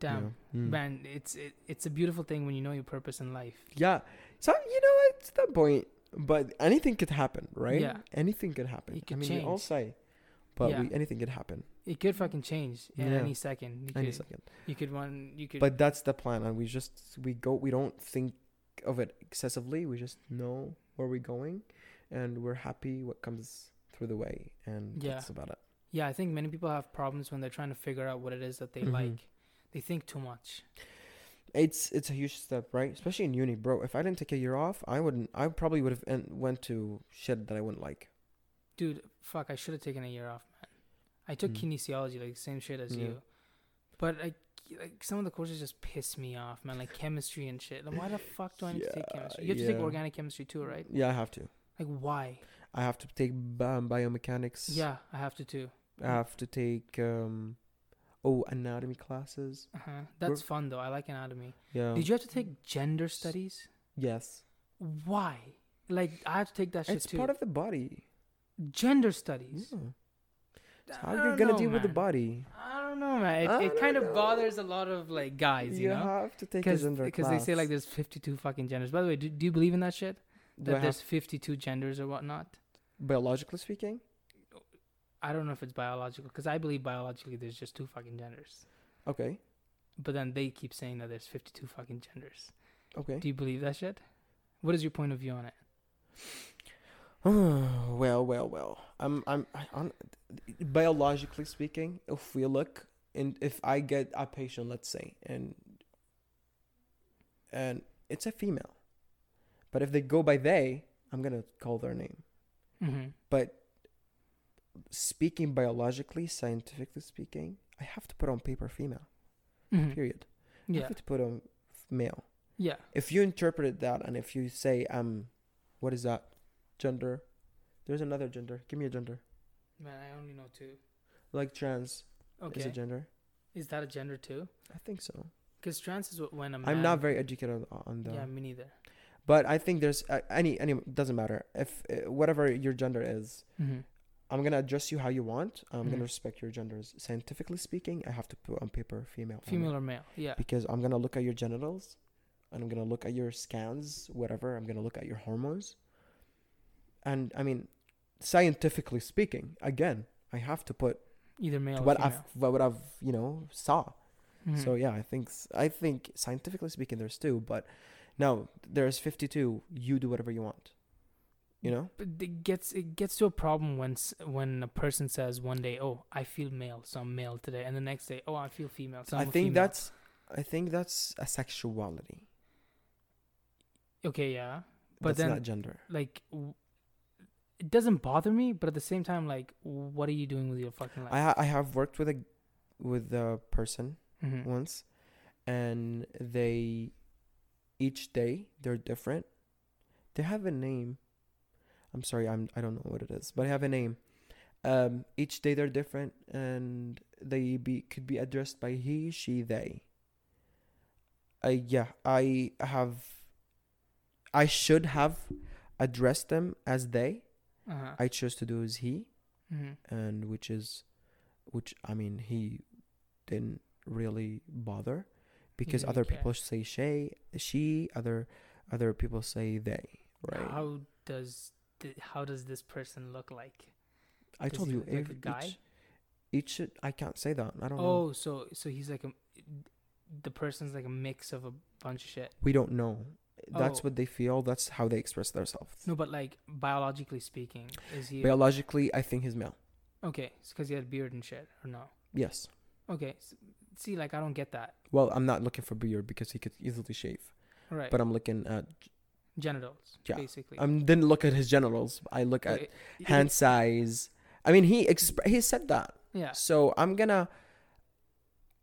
Damn. Yeah. Mm. Man, it's it, it's a beautiful thing when you know your purpose in life. Yeah. So you know? It's that point. But anything could happen, right? Yeah. Anything could happen. It I could mean, we all change. say, but Yeah. we, anything could happen It could fucking change in Yeah. any second. You any could, second. you could one. You could. But that's the plan, and we just we go. We don't think of it excessively. We just know where we're going, and we're happy what comes through the way, and Yeah. that's about it. yeah, I think many people have problems when they're trying to figure out what it is that they Mhm. like. They think too much. It's it's a huge step, right? Especially in uni, bro. If I didn't take a year off, I wouldn't. I probably would have went to shit that I wouldn't like. Dude, fuck! I should have taken a year off. I took Mm. kinesiology, like same shit as Yeah. you, but like, like some of the courses just piss me off, man. Like chemistry and shit. Like, why the fuck do I need to take chemistry? You have to take organic chemistry too, right? Yeah, I have to. Like, why? I have to take bi- biomechanics. Yeah, I have to too. I have to take um, oh anatomy classes. Uh huh. That's fun though. I like anatomy. Yeah. Did you have to take gender studies? Yes. Why? Like, I have to take that shit It's too. part of the body. gender studies. Yeah. How you're gonna know, deal with the body. I don't know, man. It, it kind don't of bothers a lot of like guys, you, you know, have to take a because because they say like there's 52 fucking genders. By the way, do, do you believe in that shit? Do That I there's have, 52 genders or whatnot? biologically speaking? I don't know if it's biological because I believe biologically there's just two fucking genders. Okay. But then they keep saying that there's 52 fucking genders. Okay. Do you believe that shit? What is your point of view on it? [SIGHS] well, well, well. I'm, I'm, I, on, biologically speaking, if we look, and if I get a patient, let's say, and and it's a female, but if they go by they, I'm gonna call their name. Mm-hmm. But speaking biologically, scientifically speaking, I have to put on paper female. mm-hmm. Period. I have to put on male. Yeah. If you interpret that, and if you say, um, what is that? Gender. There's another gender. Give me a gender. Man, I only know two. Like trans Okay. is a gender. Is that a gender too? I think so. Because trans is wh- when a man. I'm not very educated on, on the. Yeah, me neither. But I think there's uh, any any doesn't matter if uh, whatever your gender is. Mm-hmm. I'm gonna address you how you want. I'm Mhm. gonna respect your genders. Scientifically speaking, I have to put on paper female. Female or male? Yeah. because I'm gonna look at your genitals, and I'm gonna look at your scans, whatever. I'm gonna look at your hormones, and I mean, scientifically speaking, again, I have to put Either male what or I've what I've you know saw. Mhm. So yeah, I think I think scientifically speaking, there's two, but no, there's 52. You do whatever you want. You know, But it gets it gets to a problem when when a person says one day, "Oh, I feel male, so I'm male today," and the next day, "Oh, I feel female, so I'm I think female." that's I think that's a sexuality. okay. Yeah, but that's then not gender. like w- it doesn't bother me, but at the same time, like, what are you doing with your fucking life? I ha- I have worked with a with a person Mhm. once and they each day they're different they have a name i'm sorry i'm i don't know what it is but i have a name um each day they're different and they be could be addressed by he she they uh, yeah i have i should have addressed them as they Uh-huh. i chose to do as he Mhm. and which is which i mean he didn't really bother because other care. people say she she other other people say they right How does th- how does this person look like? i does told you look like a guy? each, each should- i can't say that i don't know Oh, so so he's like a the person's like a mix of a bunch of shit. we don't know that's Oh. what they feel that's how they express themselves No, but like biologically speaking, is he biologically i think he's male okay? Because he had beard and shit, or no? yes Okay, see, like I don't get that. well i'm not looking for beard because he could easily shave Right, but i'm looking at genitals, Yeah, basically. i didn't look at his genitals i look at i- hand size i mean he exp- he said that Yeah. So I'm gonna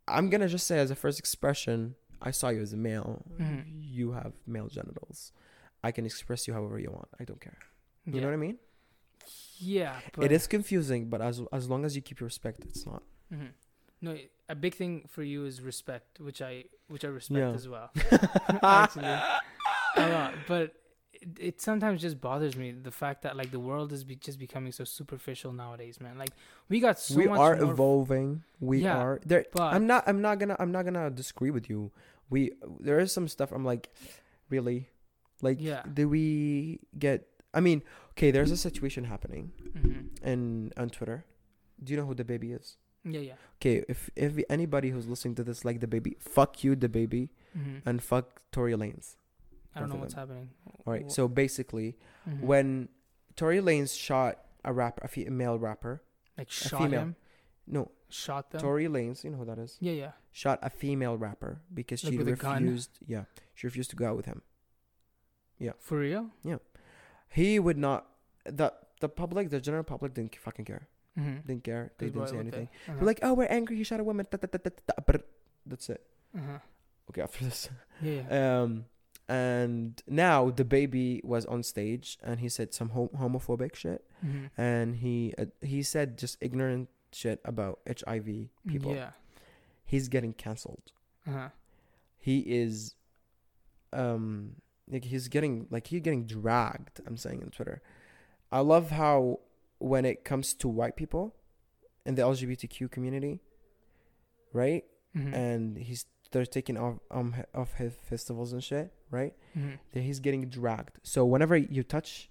I'm gonna just say as a first expression, I saw you as a male. Mhm. You have male genitals. I can express you however you want. I don't care. You yeah. know what I mean? Yeah, but it is confusing, but as as long as you keep your respect, it's not. mhm. No, a big thing for you is respect, which I which I respect Yeah. as well. [LAUGHS] Actually, a lot. But it, it sometimes just bothers me the fact that like the world is be- just becoming so superficial nowadays, man. Like we got so we are evolving. We Yeah, are there. but I'm not. I'm not gonna. I'm not gonna disagree with you. We there is some stuff. I'm like, really, like, Yeah. do we get? I mean, okay. There's a situation happening Mhm. in on Twitter Do you know who DaBaby is? Yeah, yeah. Okay, if if anybody who's listening to this like DaBaby, fuck you, DaBaby, hmm and fuck Tory Lanez. I don't know what's happening. All right. Wh- So basically, mhm. when Tory Lanez shot a rapper, a female rapper, like shot female. him, no, shot them. Tory Lanez, you know who that is, Yeah, yeah. shot a female rapper because Like she with a gun? refused. Yeah, she refused to go out with him. Yeah. For real? Yeah. He would not. the The public, the general public, didn't fucking care. Mm-hmm. Didn't care. They didn't say anything. Uh-huh. They're like, "Oh, we're angry. He shot a woman." That's it. uh-huh. Okay, after this. Yeah, yeah. [LAUGHS] Um, and now DaBaby was on stage and he said some hom- homophobic shit, mm-hmm. and he uh, he said just ignorant shit about HIV people. Yeah. He's getting canceled. Uh-huh. He is, um, like he's getting like he's getting dragged. I'm saying on Twitter. I love how when it comes to white people in the LGBTQ community, right? Mm-hmm. And he's they're taking off um off his festivals and shit, right? mm-hmm. that he's getting dragged. So whenever you touch,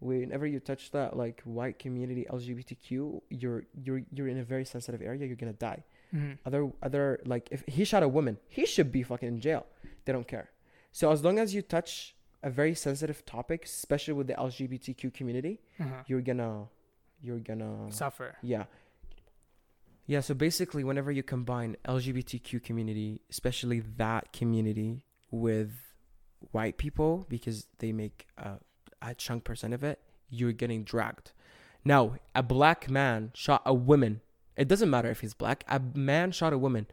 whenever you touch that like white community LGBTQ, you're you're you're in a very sensitive area. You're gonna die. Mm-hmm. Other other like if he shot a woman, he should be fucking in jail. They don't care. So as long as you touch a very sensitive topic, especially with the LGBTQ community, Uh-huh. you're gonna you're gonna Suffer. yeah. Yeah, so basically whenever you combine LGBTQ community, especially that community with white people because they make a, a chunk percent of it, you're getting dragged. Now, a black man shot a woman. It doesn't matter if he's black. A man shot a woman.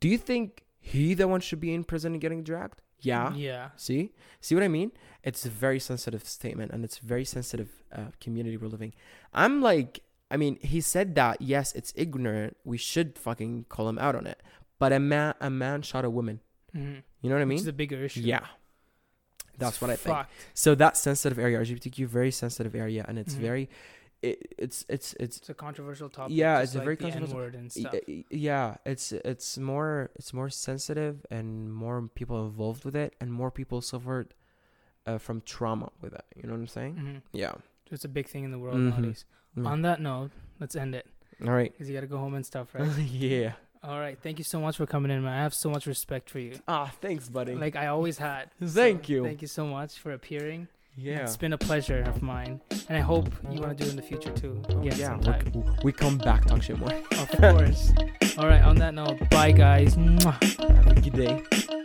Do you think he the one should be in prison and getting dragged? Yeah. Yeah. See? See what I mean? It's a very sensitive statement and it's a very sensitive uh, community we're living. I'm like, I mean, he said that, yes, it's ignorant. We should fucking call him out on it. But a man, a man shot a woman. Mm-hmm. You know what I mean? is a bigger issue. Yeah. That's It's what I think. fucked. So that sensitive area, LGBTQ, very sensitive area, and it's Mhm. very, it, it's it's it's It's a controversial topic. Yeah, it's a very controversial- N-word and stuff. yeah, it's it's more it's more sensitive and more people involved with it, and more people suffered uh, from trauma with it. You know what I'm saying? Mm-hmm. Yeah. It's a big thing in the world Mhm. nowadays. Mm. On that note, let's end it All right. because you got to go home and stuff, right? [LAUGHS] yeah. All right. Thank you so much for coming in, man. I have so much respect for you. Ah, thanks, buddy. Like I always had. [LAUGHS] Thank you. Thank you so much for appearing. yeah. It's been a pleasure of mine, and I hope you want to do it in the future too. Oh, Again yeah. We, we come back talk shit more. Of course. [LAUGHS] All right. On that note, bye guys. Mwah. Have a good day.